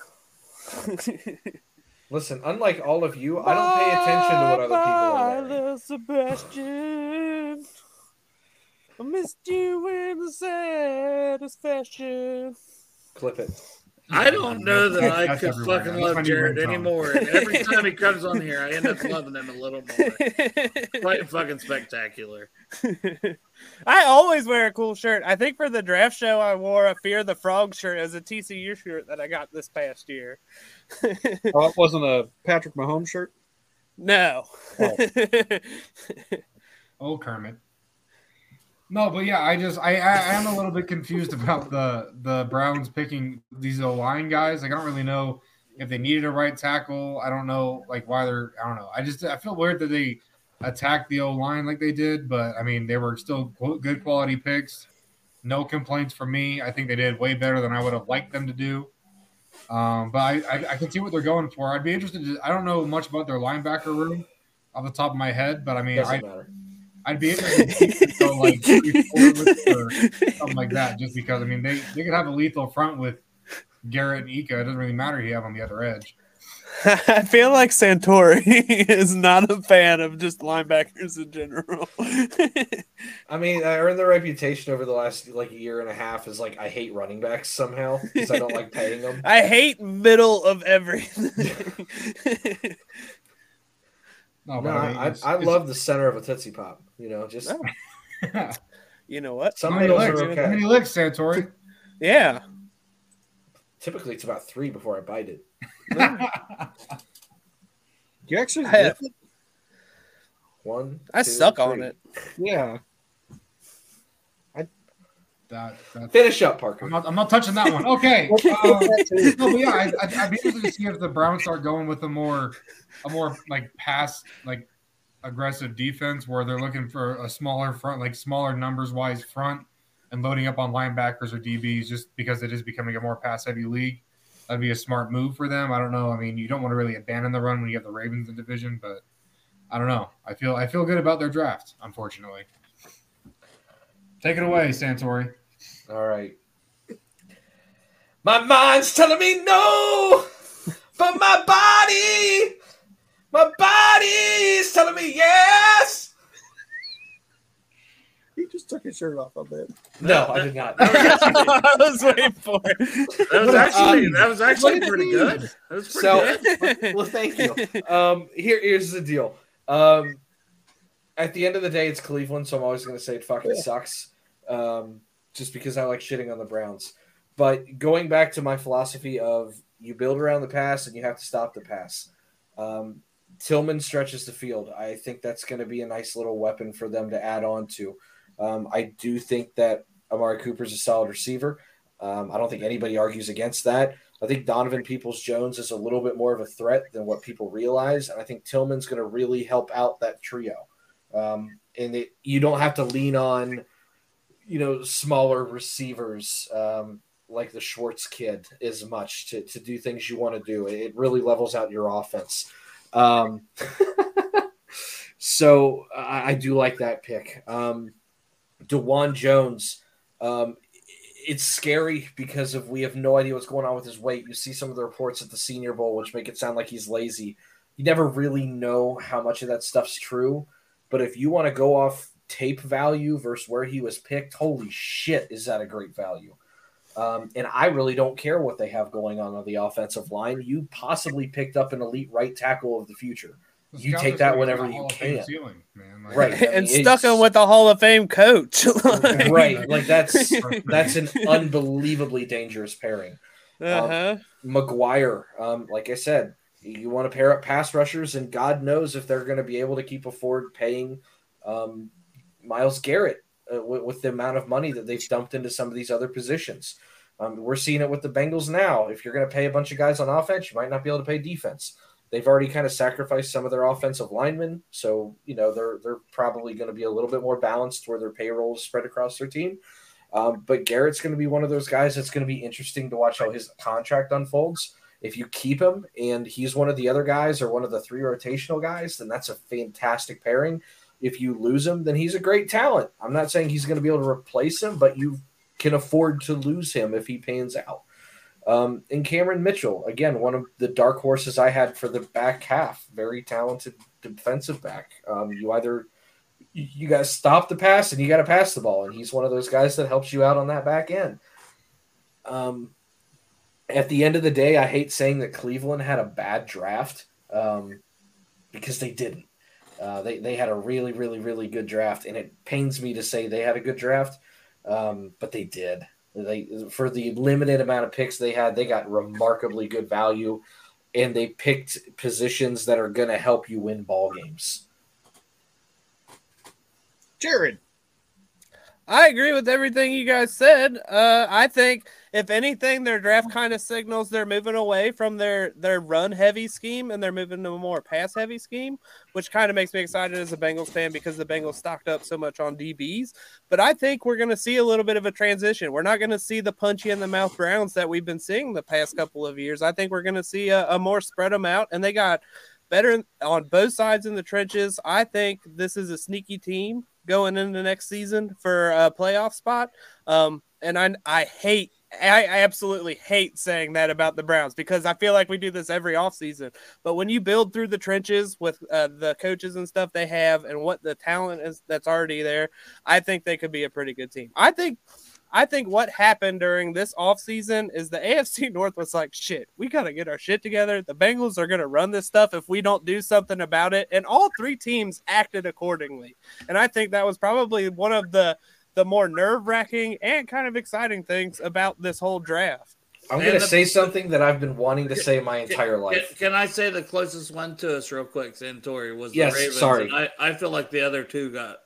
Listen, unlike all of you, I don't pay attention to what other people are Bye, wearing. Lil Sebastian. I missed you in the saddest fashion. Clip it. I don't know that I could everywhere. fucking That's love Jared anymore. And every time he comes on here, I end up loving him a little more. Quite fucking spectacular. I always wear a cool shirt. I think for the draft show, I wore a Fear the Frog shirt as a TCU shirt that I got this past year. Oh, it wasn't a Patrick Mahomes shirt. No. Oh, oh Kermit. No, but yeah, I just I, I am a little bit confused about the the Browns picking these O line guys. Like I don't really know if they needed a right tackle. I don't know like why they're I don't know. I just I feel weird that they attacked the O line like they did, but I mean they were still good quality picks. No complaints from me. I think they did way better than I would have liked them to do. Um, but I, I I can see what they're going for. I'd be interested. To, I don't know much about their linebacker room off the top of my head, but I mean Doesn't I matter. I'd be interested to see if they go like three, four with or something like that, just because I mean they, they could have a lethal front with Garrett and Ika. It doesn't really matter who you have on the other edge. I feel like Santori is not a fan of just linebackers in general. I mean, I earned the reputation over the last like year and a half as like I hate running backs somehow because I don't like paying them. I hate middle of everything. No, No, I mean, I, it's- I it's- love the center of a Tootsie Pop. You know, just you know what? some How many middles licks? are How many okay. licks, Santori? Yeah. Typically, it's about three before I bite it. You actually I have- One. I two, suck on it. Yeah. That, that, Finish up, Parker. I'm not, I'm not touching that one. Okay. Um, no, but yeah, I, I'd, I'd be interested to see if the Browns start going with a more, a more like pass, like aggressive defense where they're looking for a smaller front, like smaller numbers wise front, and loading up on linebackers or DBs just because it is becoming a more pass heavy league. That'd be a smart move for them. I don't know. I mean, you don't want to really abandon the run when you have the Ravens in division, but I don't know. I feel I feel good about their draft. Unfortunately, take it away, Santori. All right. My mind's telling me no, but my body, my body is telling me yes. He just took his shirt off a bit. No, I did not. I was waiting for it. That was actually Um, that was actually pretty good. That was pretty So, good. well, thank you. Um, here, here's the deal. Um, at the end of the day, it's Cleveland, so I'm always going to say it fucking sucks. Um, just because I like shitting on the Browns. But going back to my philosophy of you build around the pass and you have to stop the pass. Um, Tillman stretches the field. I think that's going to be a nice little weapon for them to add on to. Um, I do think that Amari Cooper's a solid receiver. Um, I don't think anybody argues against that. I think Donovan Peoples Jones is a little bit more of a threat than what people realize. And I think Tillman's going to really help out that trio. Um, and it, you don't have to lean on, you know, smaller receivers um, like the Schwartz kid as much to, to do things you want to do. It really levels out your offense. Um, so I, I do like that pick. Um, Dawand Jones, um, it's scary because of we have no idea what's going on with his weight. You see some of the reports at the Senior Bowl, which make it sound like he's lazy. You never really know how much of that stuff's true. But if you want to go off tape value versus where he was picked, holy shit, is that a great value? Um, and I really don't care what they have going on on the offensive line. You possibly picked up an elite right tackle of the future. The You take that saying whenever you Hall of Fame can. Ceiling, man. Like- Right. I and stuck him with a Hall of Fame coach. Like- right. Like that's that's an unbelievably dangerous pairing. Uh-huh. Um, McGuire, um, like I said, you want to pair up pass rushers, and God knows if they're going to be able to keep afford paying um, Myles Garrett uh, with, with the amount of money that they've dumped into some of these other positions. Um, we're seeing it with the Bengals now. If you're going to pay a bunch of guys on offense, you might not be able to pay defense. They've already kind of sacrificed some of their offensive linemen, so you know they're they're probably going to be a little bit more balanced where their payroll is spread across their team. Um, but Garrett's going to be one of those guys that's going to be interesting to watch how his contract unfolds. If you keep him and he's one of the other guys or one of the three rotational guys, then that's a fantastic pairing. If you lose him, then he's a great talent. I'm not saying he's going to be able to replace him, but you can afford to lose him if he pans out. Um, and Cameron Mitchell, again, one of the dark horses I had for the back half, very talented defensive back. Um, you either you got to stop the pass and you got to pass the ball, and he's one of those guys that helps you out on that back end. Um, at the end of the day, I hate saying that Cleveland had a bad draft um, because they didn't. Uh, they they had a really really really good draft, and it pains me to say they had a good draft, um, but they did. They for the limited amount of picks they had, they got remarkably good value, and they picked positions that are going to help you win ball games. Jared. I agree with everything you guys said. Uh, I think if anything, their draft kind of signals they're moving away from their their run heavy scheme and they're moving to a more pass heavy scheme, which kind of makes me excited as a Bengals fan because the Bengals stocked up so much on DBs. But I think we're going to see a little bit of a transition. We're not going to see the punchy in the mouth Browns that we've been seeing the past couple of years. I think we're going to see a, a more spread them out, and they got better on both sides in the trenches. I think this is a sneaky team going into next season for a playoff spot. Um, and I I hate I, I, absolutely hate saying that about the Browns because I feel like we do this every offseason. But when you build through the trenches with uh, the coaches and stuff they have and what the talent is that's already there, I think they could be a pretty good team. I think I think what happened during this offseason is the AFC North was like, shit, we got to get our shit together. The Bengals are going to run this stuff if we don't do something about it. And all three teams acted accordingly. And I think that was probably one of the the more nerve wracking and kind of exciting things about this whole draft. I'm going to say something that I've been wanting to say my entire can, life. Can, I say the closest one to us real quick, Santori, was yes, the Ravens. Sorry. I, I feel like the other two got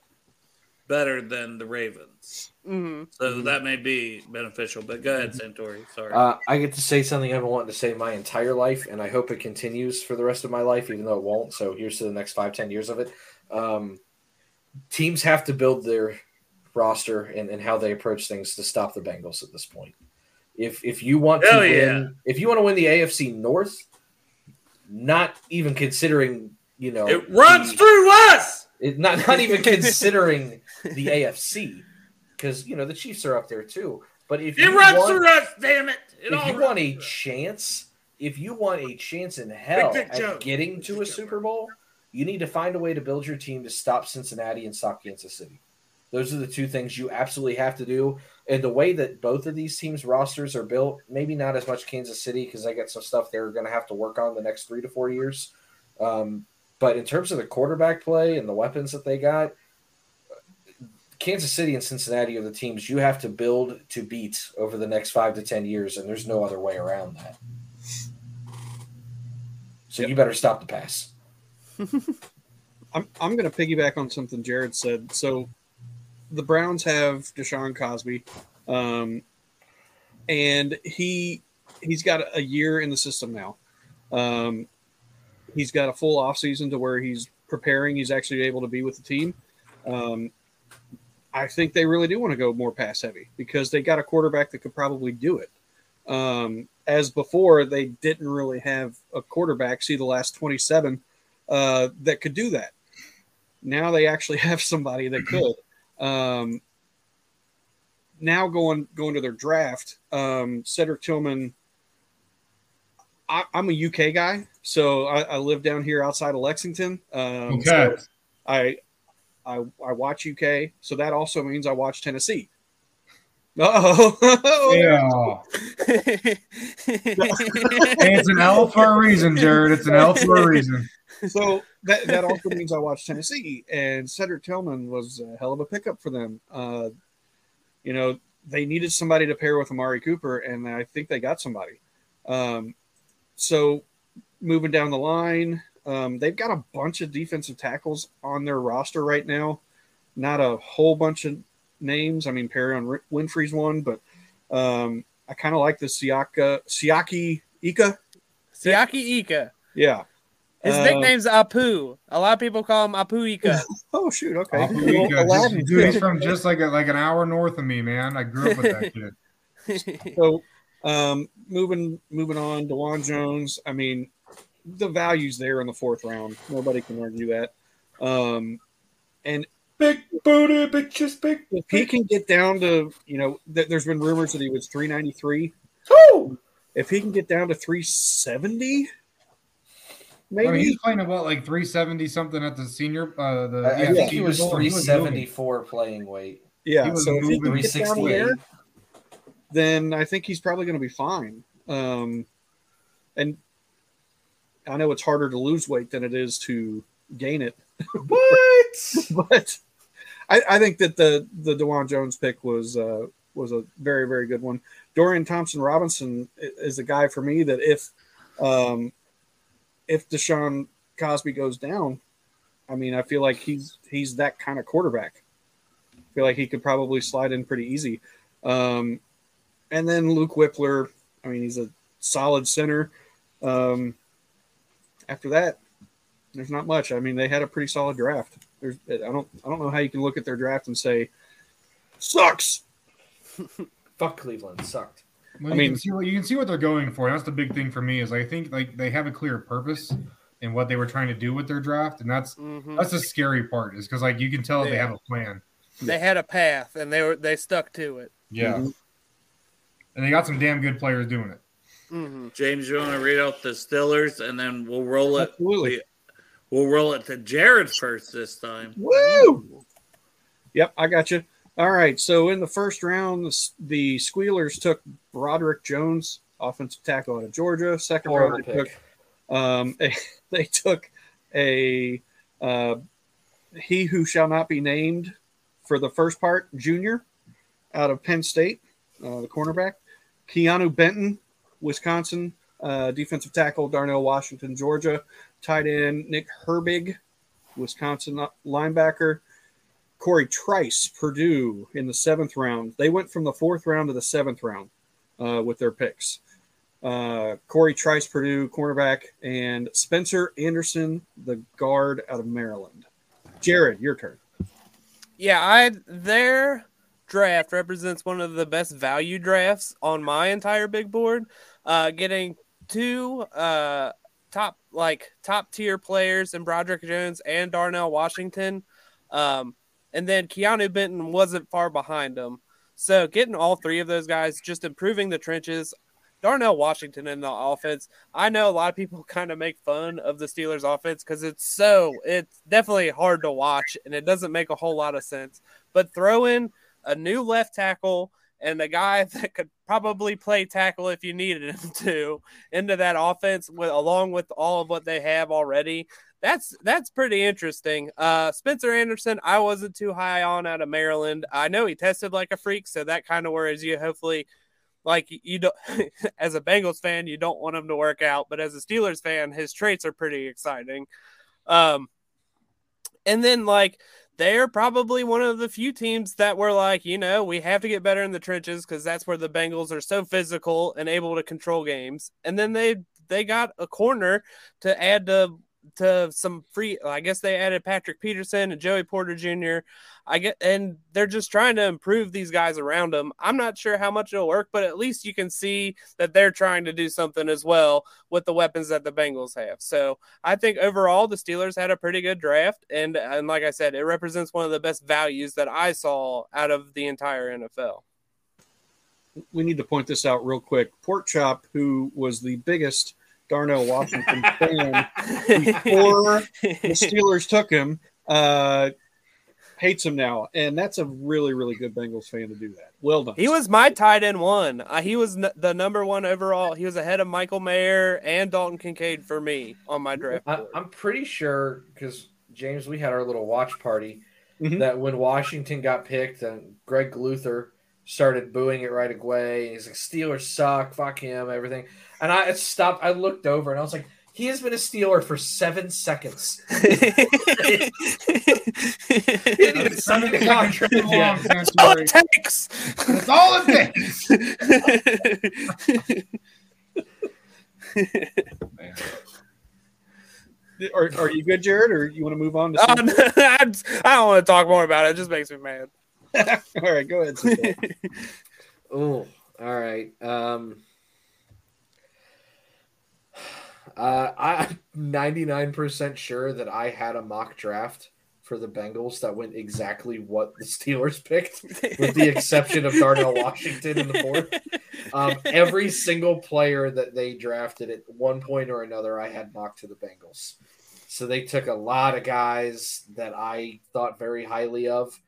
better than the Ravens. Mm-hmm. So that may be beneficial. But go ahead, Santori. Sorry. Uh, I get to say something I've been wanting to say my entire life, and I hope it continues for the rest of my life, even though it won't. So here's to the next five, ten years of it. Um, teams have to build their roster and, and how they approach things to stop the Bengals at this point. If if you want Hell to yeah. win, if you want to win the AFC North, not even considering you know it runs the- through us. it, not not even considering the AFC because you know the Chiefs are up there too. But if It you runs want, through us. Damn it! It if all you want a chance, if you want a chance in hell Big Dick at Joe. getting to a Super Bowl, you need to find a way to build your team to stop Cincinnati and stop Kansas City. Those are the two things you absolutely have to do. And the way that both of these teams' rosters are built, maybe not as much Kansas City because they got some stuff they're going to have to work on the next three to four years. Um, but in terms of the quarterback play and the weapons that they got, Kansas City and Cincinnati are the teams you have to build to beat over the next five to ten years, and there's no other way around that. So you better stop the pass. I'm I'm going to piggyback on something Jared said. So the Browns have Deshaun Cosby, um, and he he's got a year in the system now. Um, he's got a full off season to where he's preparing. He's actually able to be with the team. Um, I think they really do want to go more pass heavy because they got a quarterback that could probably do it. Um, as before, they didn't really have a quarterback. See the last twenty-seven uh, that could do that. Now they actually have somebody that could. Um, now going going to their draft, um, Cedric Tillman. I, I'm a UK guy, so I, I live down here outside of Lexington. Um, Okay. so I, I I watch UK, so that also means I watch Tennessee. Oh, Yeah. It's an L for a reason, Jared. It's an L for a reason. So that, that also means I watched Tennessee, and Cedric Tillman was a hell of a pickup for them. Uh, you know, they needed somebody to pair with Amari Cooper, and I think they got somebody. Um, so moving down the line, um, they've got a bunch of defensive tackles on their roster right now. Not a whole bunch of names. I mean, Perrion Winfrey's one, but um, I kind of like the Siaka Siaki Ika. Siaki Ika. Yeah. His Uh, nickname's Apu. A lot of people call him Apu Ika. Oh shoot, okay. Apuika, Well, just- dude, he's from just like a, like an hour north of me, man. I grew up with that kid. so um moving moving on Dawand Jones I mean the value's there in the fourth round nobody can argue that um and big booty bitches big if he can get down to you know th- there's been rumors that he was 393 if he can get down to 370 maybe I mean, he's playing about like 370 something at the senior. Uh, the I, I yeah, think he was Bowl. three moving. playing weight. Yeah, He was so if he can moving. get down 368. there, then I think he's probably going to be fine. Um, and I know it's harder to lose weight than it is to gain it. What? but I, I think that the the Dawand Jones pick was uh, was a very very good one. Dorian Thompson Robinson is a guy for me that if um, if Deshaun Cosby goes down, I mean I feel like he's he's that kind of quarterback. I feel like he could probably slide in pretty easy. Um, and then Luke Wypler, I mean he's a solid center. Um, after that, there's not much. I mean, they had a pretty solid draft. There's, I don't, I don't know how you can look at their draft and say sucks. Fuck Cleveland sucked. Well, I you mean- can see what you can see what they're going for. That's the big thing for me is I think like they have a clear purpose in what they were trying to do with their draft, and that's Mhm. that's the scary part is because like you can tell they have a plan. They had a path and they were they stuck to it. Yeah, Mm-hmm. and they got some damn good players doing it. hmm James, you want to read out the Stillers, and then we'll roll it. Absolutely. We'll roll it to Jared first this time. Woo! Yep, I got you. All right. So in the first round, the, the Squealers took Broderick Jones, offensive tackle out of Georgia. Second Horrible round, they pick. took um, they took a uh, he who shall not be named for the first part, junior, out of Penn State, uh, the cornerback. Keanu Benton, Wisconsin, uh, defensive tackle, Darnell Washington, Georgia. Tight end, Nick Herbig, Wisconsin linebacker. Corey Trice, Purdue, in the seventh round. They went from the fourth round to the seventh round uh, with their picks. Uh, Corey Trice, Purdue, cornerback, and Spencer Anderson, the guard out of Maryland. Jared, your turn. Yeah, I their draft represents one of the best value drafts on my entire big board. Uh, getting two uh, top like top tier players in Broderick Jones and Darnell Washington, um, and then Keanu Benton wasn't far behind them. So getting all three of those guys, just improving the trenches. Darnell Washington in the offense. I know a lot of people kind of make fun of the Steelers offense because it's so it's definitely hard to watch and it doesn't make a whole lot of sense. But throw in a new left tackle and a guy that could probably play tackle if you needed him to into that offense with along with all of what they have already. That's that's pretty interesting. Uh, Spencer Anderson, I wasn't too high on out of Maryland. I know he tested like a freak, so that kind of worries you. Hopefully, like you don't as a Bengals fan, you don't want him to work out, but as a Steelers fan, his traits are pretty exciting. Um, and then like they're probably one of the few teams that were like, you know, we have to get better in the trenches because that's where the Bengals are so physical and able to control games. And then they they got a corner to add to to some free. I guess they added Patrick Peterson and Joey Porter Jr. I get, and they're just trying to improve these guys around them. I'm not sure how much it'll work, but at least you can see that they're trying to do something as well with the weapons that the Bengals have. So I think overall the Steelers had a pretty good draft, and and like I said, it represents one of the best values that I saw out of the entire NFL. We need to point this out real quick. Pork Chop, who was the biggest Darnell Washington fan before the Steelers took him, uh, hates him now, and that's a really, really good Bengals fan to do that. Well done. He was my tight end one. Uh, he was n- the number one overall. He was ahead of Michael Mayer and Dalton Kincaid for me on my draft. I, board. I'm pretty sure because James, we had our little watch party Mhm. that when Washington got picked and Greg Luther started booing it right away. He's like, Steelers suck, fuck him, everything. And I stopped, I looked over and I was like, He has been a Steeler for seven seconds. he didn't even sign the contract yet. That's all it takes. That's all it takes. Are, are you good, Jared, or you want to move on to? Oh, some- no, I I don't want to talk more about it. It just makes me mad. All right, go ahead. Oh, all right. Um, uh, I'm 99% sure that I had a mock draft for the Bengals that went exactly what the Steelers picked, with the exception of Darnell Washington in the fourth. Um, every single player that they drafted at one point or another, I had mocked to the Bengals. So they took a lot of guys that I thought very highly of.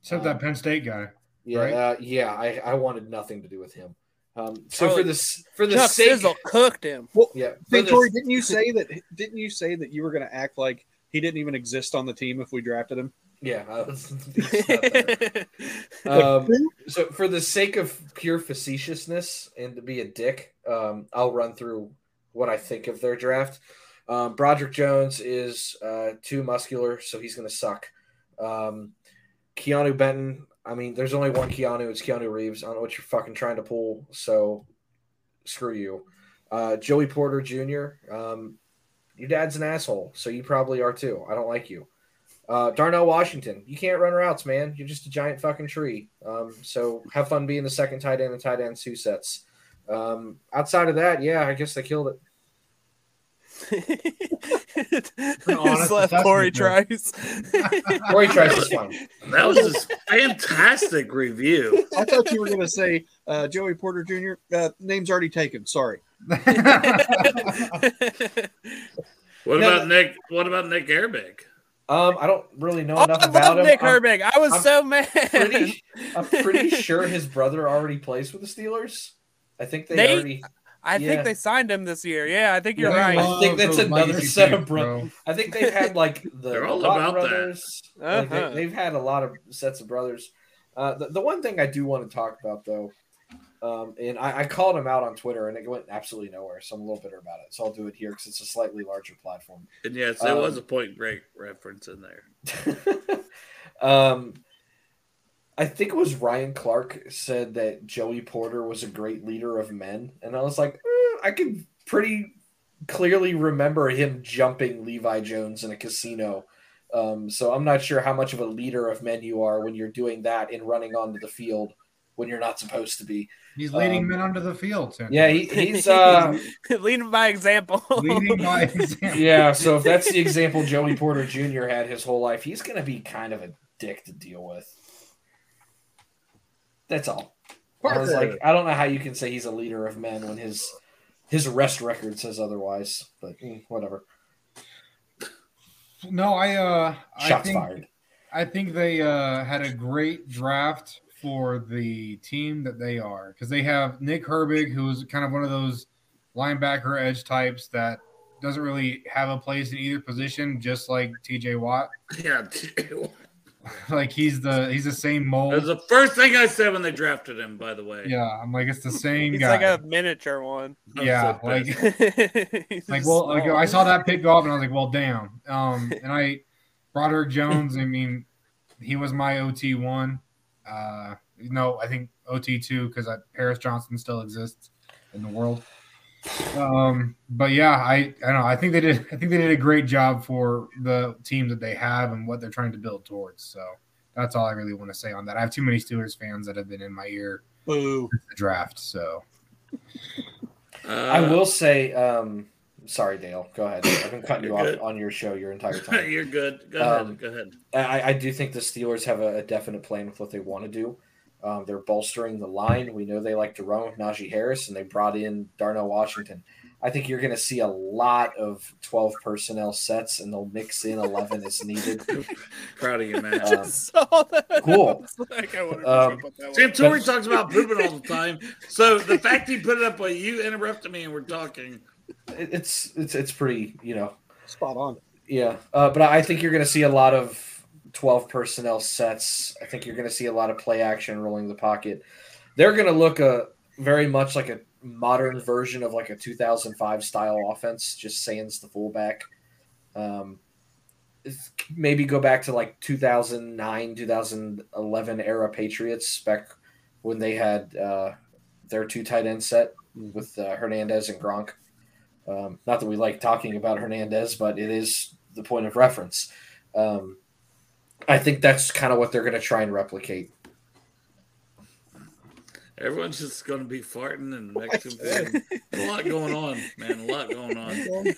Except that Penn State guy. Yeah, right? uh, yeah. I, I wanted nothing to do with him. Um, so Probably for this, for the Chuck sake, Sizzle cooked him. Well, yeah, for Hey, the- didn't you say that? Didn't you say that you were going to act like he didn't even exist on the team if we drafted him? Yeah. I was- um, so for the sake of pure facetiousness and to be a dick, um, I'll run through what I think of their draft. Um, Broderick Jones is uh, too muscular, so he's going to suck. Um, Keanu Benton, I mean, there's only one Keanu. It's Keanu Reeves. I don't know what you're fucking trying to pull, so screw you. Uh, Joey Porter Jr., um, your dad's an asshole, so you probably are too. I don't like you. Uh, Darnell Washington, you can't run routes, man. You're just a giant fucking tree. Um, so have fun being the second tight end and tight end two sets. Um, outside of that, yeah, I guess they killed it. Just left Corey Trice. Corey Trice is fine. That was a fantastic review. I thought you were going to say uh, Joey Porter Jr. Uh, name's already taken. Sorry. What No, about Nick? What about Nick Airbag? Um, I don't really know Oh, enough I about love him. Nick I'm- Herbig. I was I'm so mad. Pretty, I'm pretty sure his brother already plays with the Steelers. I think they Nate? already. I Yeah. think they signed him this year. Yeah, I think you're Yeah, right. I think that's another set of brothers. bro. I think they've had like the They're all Watt about that. brothers. Like, Uh-huh. they, have had a lot of sets of brothers. Uh, the, the one thing I do want to talk about though, um, and I, I called him out on Twitter, and it went absolutely nowhere. So I'm a little bitter about it. So I'll do it here because it's a slightly larger platform. And yes, there was Um, a point break reference in there. Um, I think it was Ryan Clark said that Joey Porter was a great leader of men, and I was like, eh, I can pretty clearly remember him jumping Levi Jones in a casino. Um, so I'm not sure how much of a leader of men you are when you're doing that and running onto the field when you're not supposed to be. He's leading Um, men onto the field. Tim. Yeah, he, he's uh, leading by example. leading by example. yeah. So if that's the example Joey Porter Jr. had his whole life, he's going to be kind of a dick to deal with. That's all. I was like, I don't know how you can say he's a leader of men when his his arrest record says otherwise, but mm, whatever. No, I uh I Shots think, fired. I think they uh had a great draft for the team that they are because they have Nick Herbig, who's kind of one of those linebacker edge types that doesn't really have a place in either position, just like TJ Watt. Yeah, like he's the he's the same that mold. was the first thing I said when they drafted him. By the way, yeah, I'm like it's the same He's guy. like a miniature one. Yeah, so like like well, like. I saw that pick go up and I was like, well, damn. Um, and I Broderick Jones. I mean, he was my OT one. Uh, no, I think OT two because Paris Johnson still exists in the world. Um, but yeah, I I don't know. I think they did. I think they did a great job for the team that they have and what they're trying to build towards. So that's all I really want to say on that. I have too many Steelers fans that have been in my ear Boo. since the draft. So Uh, I will say, um, sorry, Dale. Go ahead. I've been cutting you off good. on your show your entire time. You're good. Go ahead. Um, Go ahead. I, I do think the Steelers have a, a definite plan with what they want to do. Um, they're bolstering the line. We know they like to run with Najee Harris, and they brought in Darnell Washington. I think you're going to see a lot of 12 personnel sets, and they'll mix in 11 as needed. Proud of you, man. Um, cool. It's like, I wonder if Um, I put. Santori talks about pooping all the time. So the fact he put it up while you interrupted me and we're talking. It's it's it's pretty, you know, Spot on. Yeah, uh, but I think you're going to see a lot of 12 personnel sets. I think you're going to see a lot of play action rolling the pocket. They're going to look a very much like a modern version of like a 2005 style offense, just Sands the fullback. Um, maybe go back to like 2009, 2011 era Patriots back when they had uh, their two tight end set with uh, Hernandez and Gronk. Um, not that we like talking about Hernandez, but it is the point of reference. Um, I think that's kind of what they're going to try and replicate. Everyone's just going to be farting and Mexican food. a lot going on, man. A lot going on.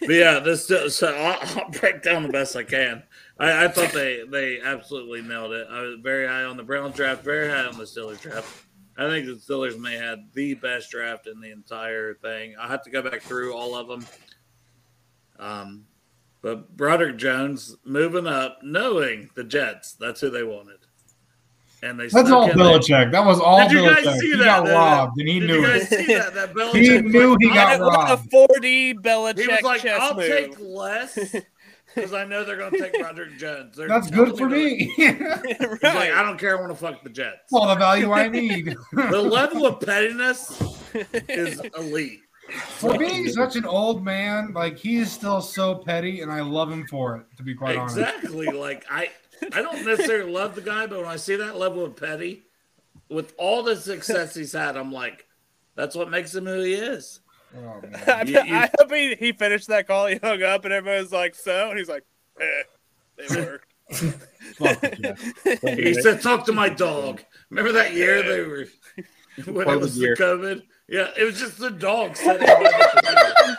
But yeah, this so I'll, I'll break down the best I can. I, I thought they they absolutely nailed it. I was very high on the Brown draft, very high on the Steelers draft. I think the Steelers may have the best draft in the entire thing. I have to go back through all of them. Um, but Broderick Jones moving up, knowing the Jets, that's who they wanted. And they That's snuck all in there. Belichick. That was all Did you guys Belichick. see He that? got That- robbed, and he did knew you it. guys see that? That Belichick He knew he like, got What a robbed. 40 Belichick He was like, chess "I'll move. take less because I know they're going to take Broderick Jones." They're That's good for me. He's like, "I don't care. I want to fuck the Jets." all the value I need. the level of pettiness is elite. For being such an old man, like he is still so petty, and I love him for it. To be quite honest, Exactly. Like I, I don't necessarily love the guy, but when I see that level of petty, with all the success he's had, I'm like, that's what makes him who he is. Oh, I, You- you- I hope he, he finished that call. He hung up, and everybody's like, "So," and he's like, eh, "They worked." he said, "Talk to my dog." Remember that year they were when it was the year. COVID? Yeah, it was just the dog sitting. the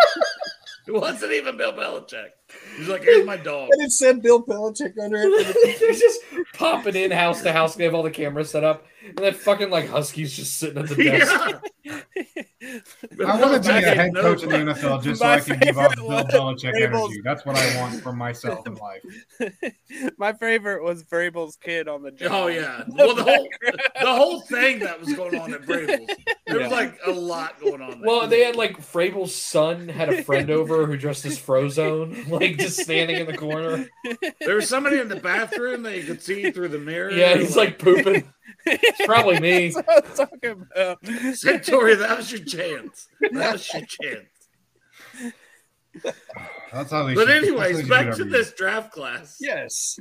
it wasn't even Bill Belichick. He's like, "Here's my dog." And it said Bill Belichick under it. They're just popping in house to house. They have all the cameras set up, and then fucking like Huskies just sitting at the desk. I want to be a head coach in the. NFL just so I can give off favorite Bill was Belichick Vrabel's- energy. That's what I want for myself in life. My favorite was Vrabel's kid on the job. Oh yeah. Well, the whole the whole thing that was going on at Vrabel's, there was like a lot going on. There. Well, they had like Vrabel's son had a friend over who dressed as Frozone, like just standing in the corner. there was somebody in the bathroom that you could see through the mirror. Yeah, he's like pooping. It's probably me. That's what I'm talking about. Santori, that was your chance. That was your chance. That's how they. But should- that's anyways, back to this draft class. Yes.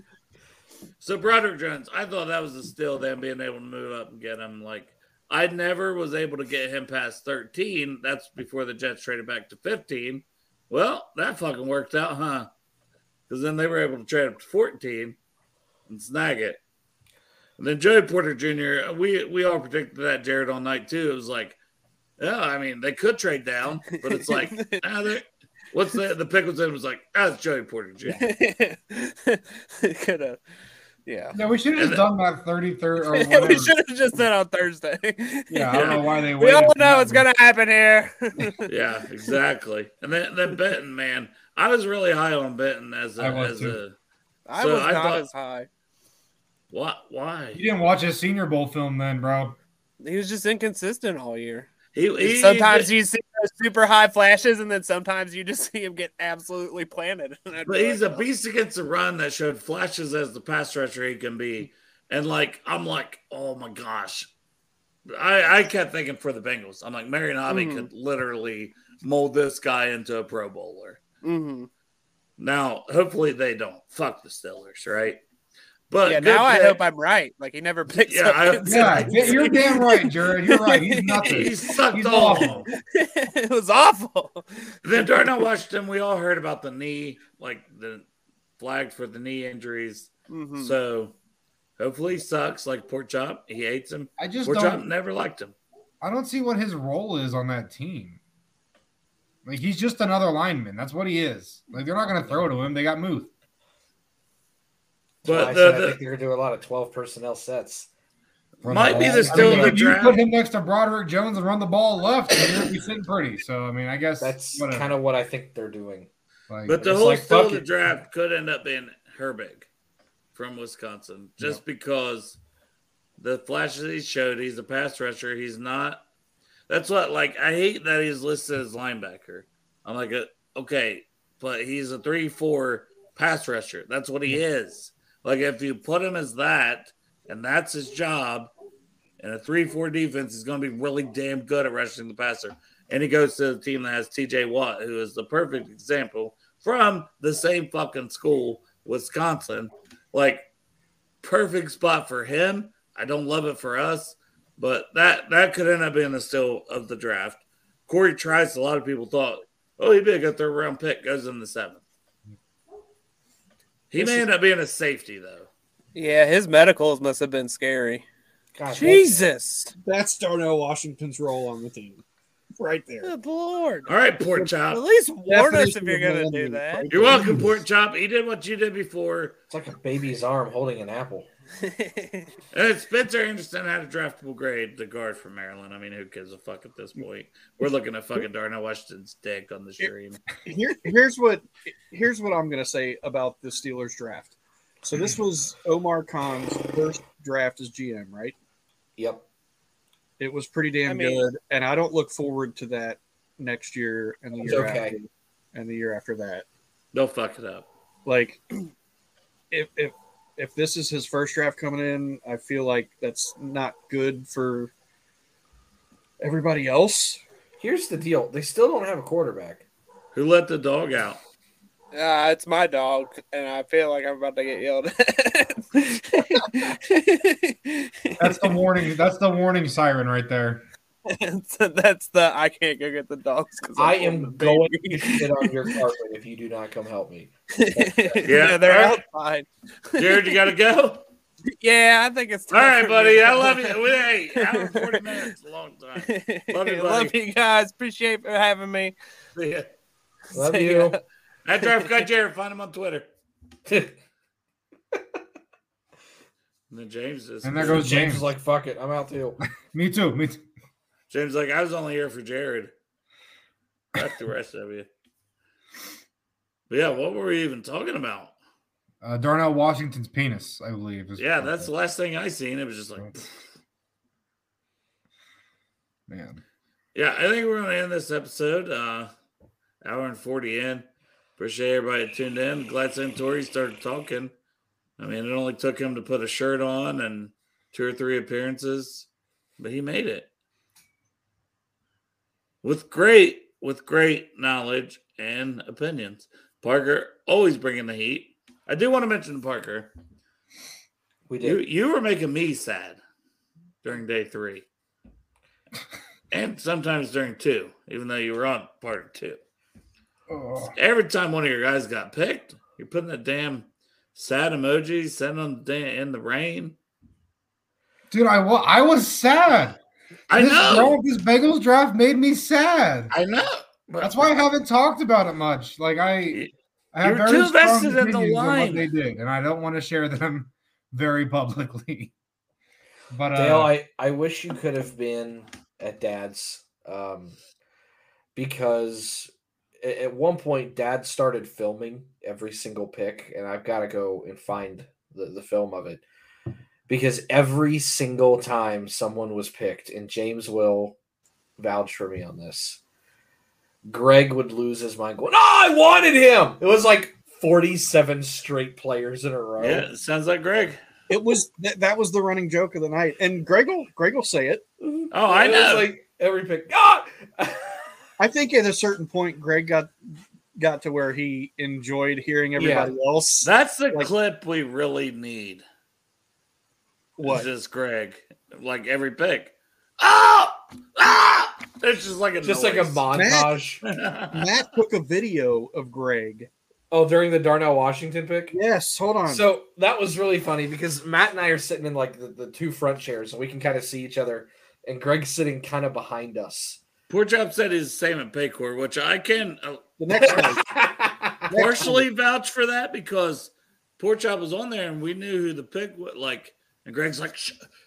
So Broderick Jones, I thought that was a steal. Them being able to move up and get him. Like I never was able to get him past thirteen. That's before the Jets traded back to fifteen. Well, that fucking worked out, huh? Because then they were able to trade up to fourteen and snag it. And then Joey Porter Jr. We we all predicted that Jared all night too. It was like, yeah, I mean they could trade down, but it's like, ah, what's the the pick was in was like, ah, it's Joey Porter Jr. Could have, yeah. Yeah, we should have just done that 33rd or we should have just done on Thursday. Yeah, I don't know why they We all know that what's gonna happen here. yeah, exactly. And then then Benton, man, I was really high on Benton as a I was as too. a. I So was I not thought- as high. What? Why? You didn't watch his Senior Bowl film then, bro. He was just inconsistent all year. He, he sometimes you see those super high flashes, and then sometimes you just see him get absolutely planted. But he's like, a beast against the run that showed flashes as the pass rusher he can be. And like I'm like, oh my gosh. I, I kept thinking for the Bengals. I'm like, Marion Hobby Mhm. could literally mold this guy into a pro bowler. Mhm. Now, hopefully they don't. Fuck the Steelers, right? But yeah, good now I hope I'm right. Like he never picks Yeah, up. I- Yeah, you're damn right, Jared. You're right. He's nothing. He sucked He's all. awful. it was awful. then during I watched him, we all heard about the knee, like the flagged for the knee injuries. Mhm. So hopefully he sucks like Pork Chop. He hates him. I just Pork Chop never liked him. I don't see what his role is on that team. Like he's just another lineman. That's what he is. Like they're not going to throw to him. They got Muth. But But I, the, think the, they're going to do a lot of 12 personnel sets. Run Might be ball. the I still mean, the if you put him next to Broderick Jones and run the ball left, then you're be sitting pretty. So I mean, I guess That's kind of what I think they're doing. Like, but the It's whole like, still the it. draft could end up being Herbig from Wisconsin, just because the flashes he showed. He's a pass rusher. He's not. That's what like I hate that he's listed as linebacker. I'm like, uh, okay, but he's a three four pass rusher. That's what he is. Like if you put him as that, and that's his job, and a 3 4 defense is going to be really damn good at rushing the passer. And he goes to the team that has TJ Watt, who is the perfect example from the same fucking school, Wisconsin. Like, perfect spot for him. I don't love it for us, but that that could end up being the steal of the draft. Corey Trice, a lot of people thought, oh, he'd be a good third round pick, goes in the seventh. He may end up being a safety though. Yeah, his medicals must have been scary. God, Jesus. That's Darnell Washington's role on the team. Right there. Good lord. All right, Pork Chop. At least warn us if you're gonna do that. You're welcome, Pork Chop. He did what you did before. It's like a baby's arm holding an apple. And Spencer Anderson had a draftable grade, the guard from Maryland. I mean, who gives a fuck at this point? We're looking at fucking Darnell Washington's dick on the stream. Here, here's what here's what I'm gonna say about the Steelers draft. So this was Omar Khan's first draft as GM, right? Yep. It was pretty damn I mean- good, and I don't look forward to that next year and the year okay. after, and the year after that. Don't fuck it up. Like, if if if this is his first draft coming in, I feel like that's not good for everybody else. Here's the deal: they still don't have a quarterback. Who let the dog out? Uh, it's my dog, and I feel like I'm about to get yelled at. That's the warning. That's the warning siren right there. so that's the I can't go get the dogs because I am going to shit on your carpet if you do not come help me. yeah, they're all right. outside. Jared, you got to go? Yeah, I think it's All time right, for buddy. me I love you. Hey, hour 40 minutes, a long time. Love you, buddy. Love you guys. Appreciate for having me. See ya. Love See you. ya. At Draft Cut Jared, find him on Twitter. And then James is. And there goes James James. is like, "Fuck it, I'm out too." Me too. Me too. James like, I was only here for Jared. Fuck the rest of you. But yeah, what were we even talking about? Uh, Darnell Washington's penis, I believe. Yeah, that's the last thing I seen. It was just like, man. yeah, I think we're gonna end this episode. Uh, hour and forty in. Appreciate everybody tuned in. Glad Santori started talking. I mean, it only took him to put a shirt on and two or three appearances, but he made it with great with great knowledge and opinions. Parker always bringing the heat. I do want to mention Parker. We You did. you were making me sad during day three, and sometimes during two, even though you were on part of two. Oh. Every time one of your guys got picked, you're putting that damn sad emoji, sending them in the rain. Dude, I, wa- I was sad. I this know. Draft, this Bengals draft made me sad. I know. but- That's why I haven't talked about it much. Like I, I have You're very too strong vested in the opinions on line. what they did, and I don't want to share them very publicly. But uh, Dale, I, I wish you could have been at Dad's um, because a- at one point Dad started filming every single pick, and I've got to go and find the, the film of it because every single time someone was picked, and James will vouch for me on this, Greg would lose his mind going, "Oh, I wanted him." It was like forty-seven straight players in a row. Yeah, it sounds like Greg. It was that, that was the running joke of the night, and Greg will Greg will say it. Oh, I It was know. like every pick. Ah! God, I think at a certain point, Greg got got to where he enjoyed hearing everybody else. That's the Like- clip we really need. What? It's just Greg, like every pick. Oh, ah! It's just like a just like a montage. Matt took a video of Greg. Oh, during the Darnell Washington pick. Yes, hold on. So that was really funny because Matt and I are sitting in like the, the two front chairs, and we can kind of see each other. And Greg's sitting kind of behind us. Pork Chop said he's the same at Paycor, which I can uh, the next one. partially vouch for that because Pork Chop was on there and we knew who the pick was. Like, and Greg's like,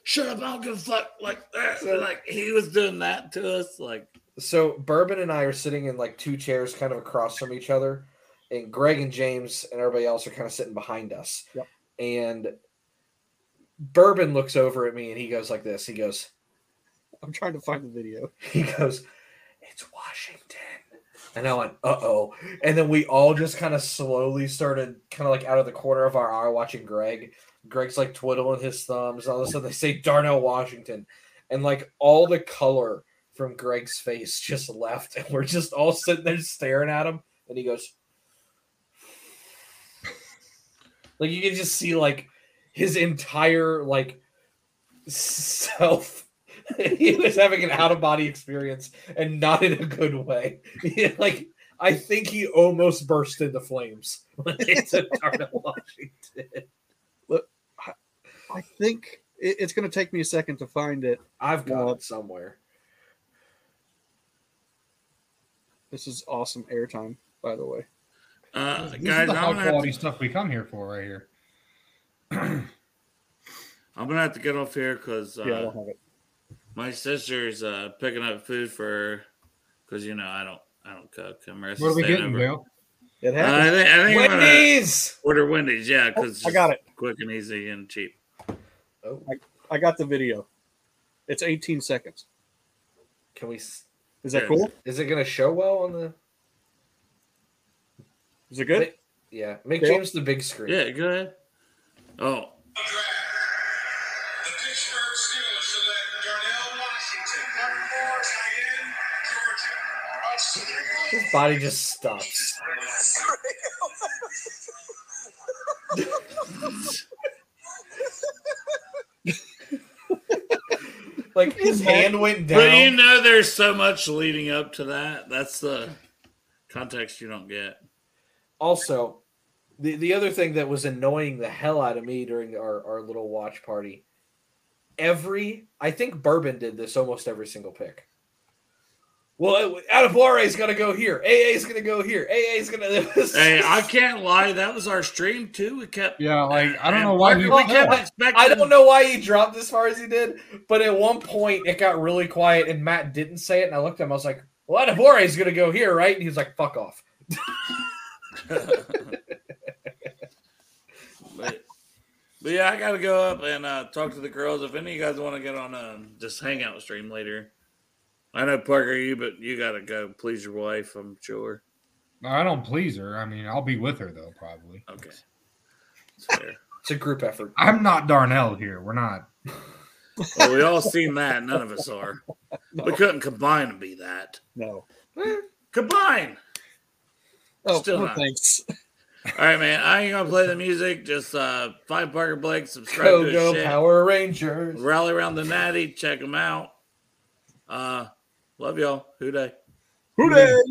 "Shut up, I don't give a fuck." Like that, like he was doing that to us. Like, So Bourbon and I are sitting in like two chairs, kind of across from each other, and Greg and James and everybody else are kind of sitting behind us. Yep. And Bourbon looks over at me and he goes like this. He goes, I'm trying to find the video. he goes, "It's Washington," And I went, uh oh. And then we all just kind of slowly started, kind of like out of the corner of our eye, watching Greg. Greg's like twiddling his thumbs. All of a sudden, they say Darnell Washington. And like all the color from Greg's face just left. And we're just all sitting there staring at him. And he goes, like you can just see like his entire like self he was having an out of body experience and not in a good way. Like I think he almost burst into flames when they said Darnell Washington. Look, I- I think it, it's going to take me a second to find it. I've got Uh, it somewhere. This is awesome airtime, by the way. Uh, This guys, is the I'm high gonna, quality to, stuff we come here for right here. I'm gonna have to get off here because uh, Yeah, I don't have it. my sister's uh, picking up food for because you know I don't I don't cook. I'm What are we getting, Bill? It Uh, I think, I think I'm gonna Wendy's. order Wendy's, yeah, because I got it. quick and easy and cheap. Oh, I got the video. It's 18 seconds. can we? Is that cool? Is it going to show well on the? Is it good? Make- yeah, make Bill? James the big screen. Yeah, go ahead. Oh, The Pittsburgh Steelers select Darnell Washington, tight end, Georgia. His body just stops. like his hand went down. but you know, there's so much leading up to that. That's the context you don't get. Also, the, the other thing that was annoying the hell out of me during our, our little watch party, every I think Bourbon did this almost every single pick. Well, Adebawore is gonna go here. AA is gonna go here. AA is gonna. Hey, I can't lie. That was our stream too. We kept Yeah, like I don't know why we, we kept expecting. I don't know why he dropped as far as he did, but at one point it got really quiet and Matt didn't say it, and I looked at him. I was like, "Well, Adebawore is gonna go here, right?" And he was like, "Fuck off." but, but yeah, I got to go up and uh, talk to the girls. If any of you guys want to get on a just hangout stream later, I know Parker, you but you got to go please your wife. I'm sure. I don't please her. I mean, I'll be with her though, probably. Okay, It's fair. It's a group effort. I'm not Darnell here. We're not. well, we all seen that. None of us are. We couldn't combine and be that. No. Combine. Oh, Still no, not. thanks. All right, man. I ain't gonna play the music. Just uh, find Parker Blake, subscribe Go to his go shit. Power Rangers. Rally around the natty. Check them out. Uh, love y'all. Who Dey? Who dey?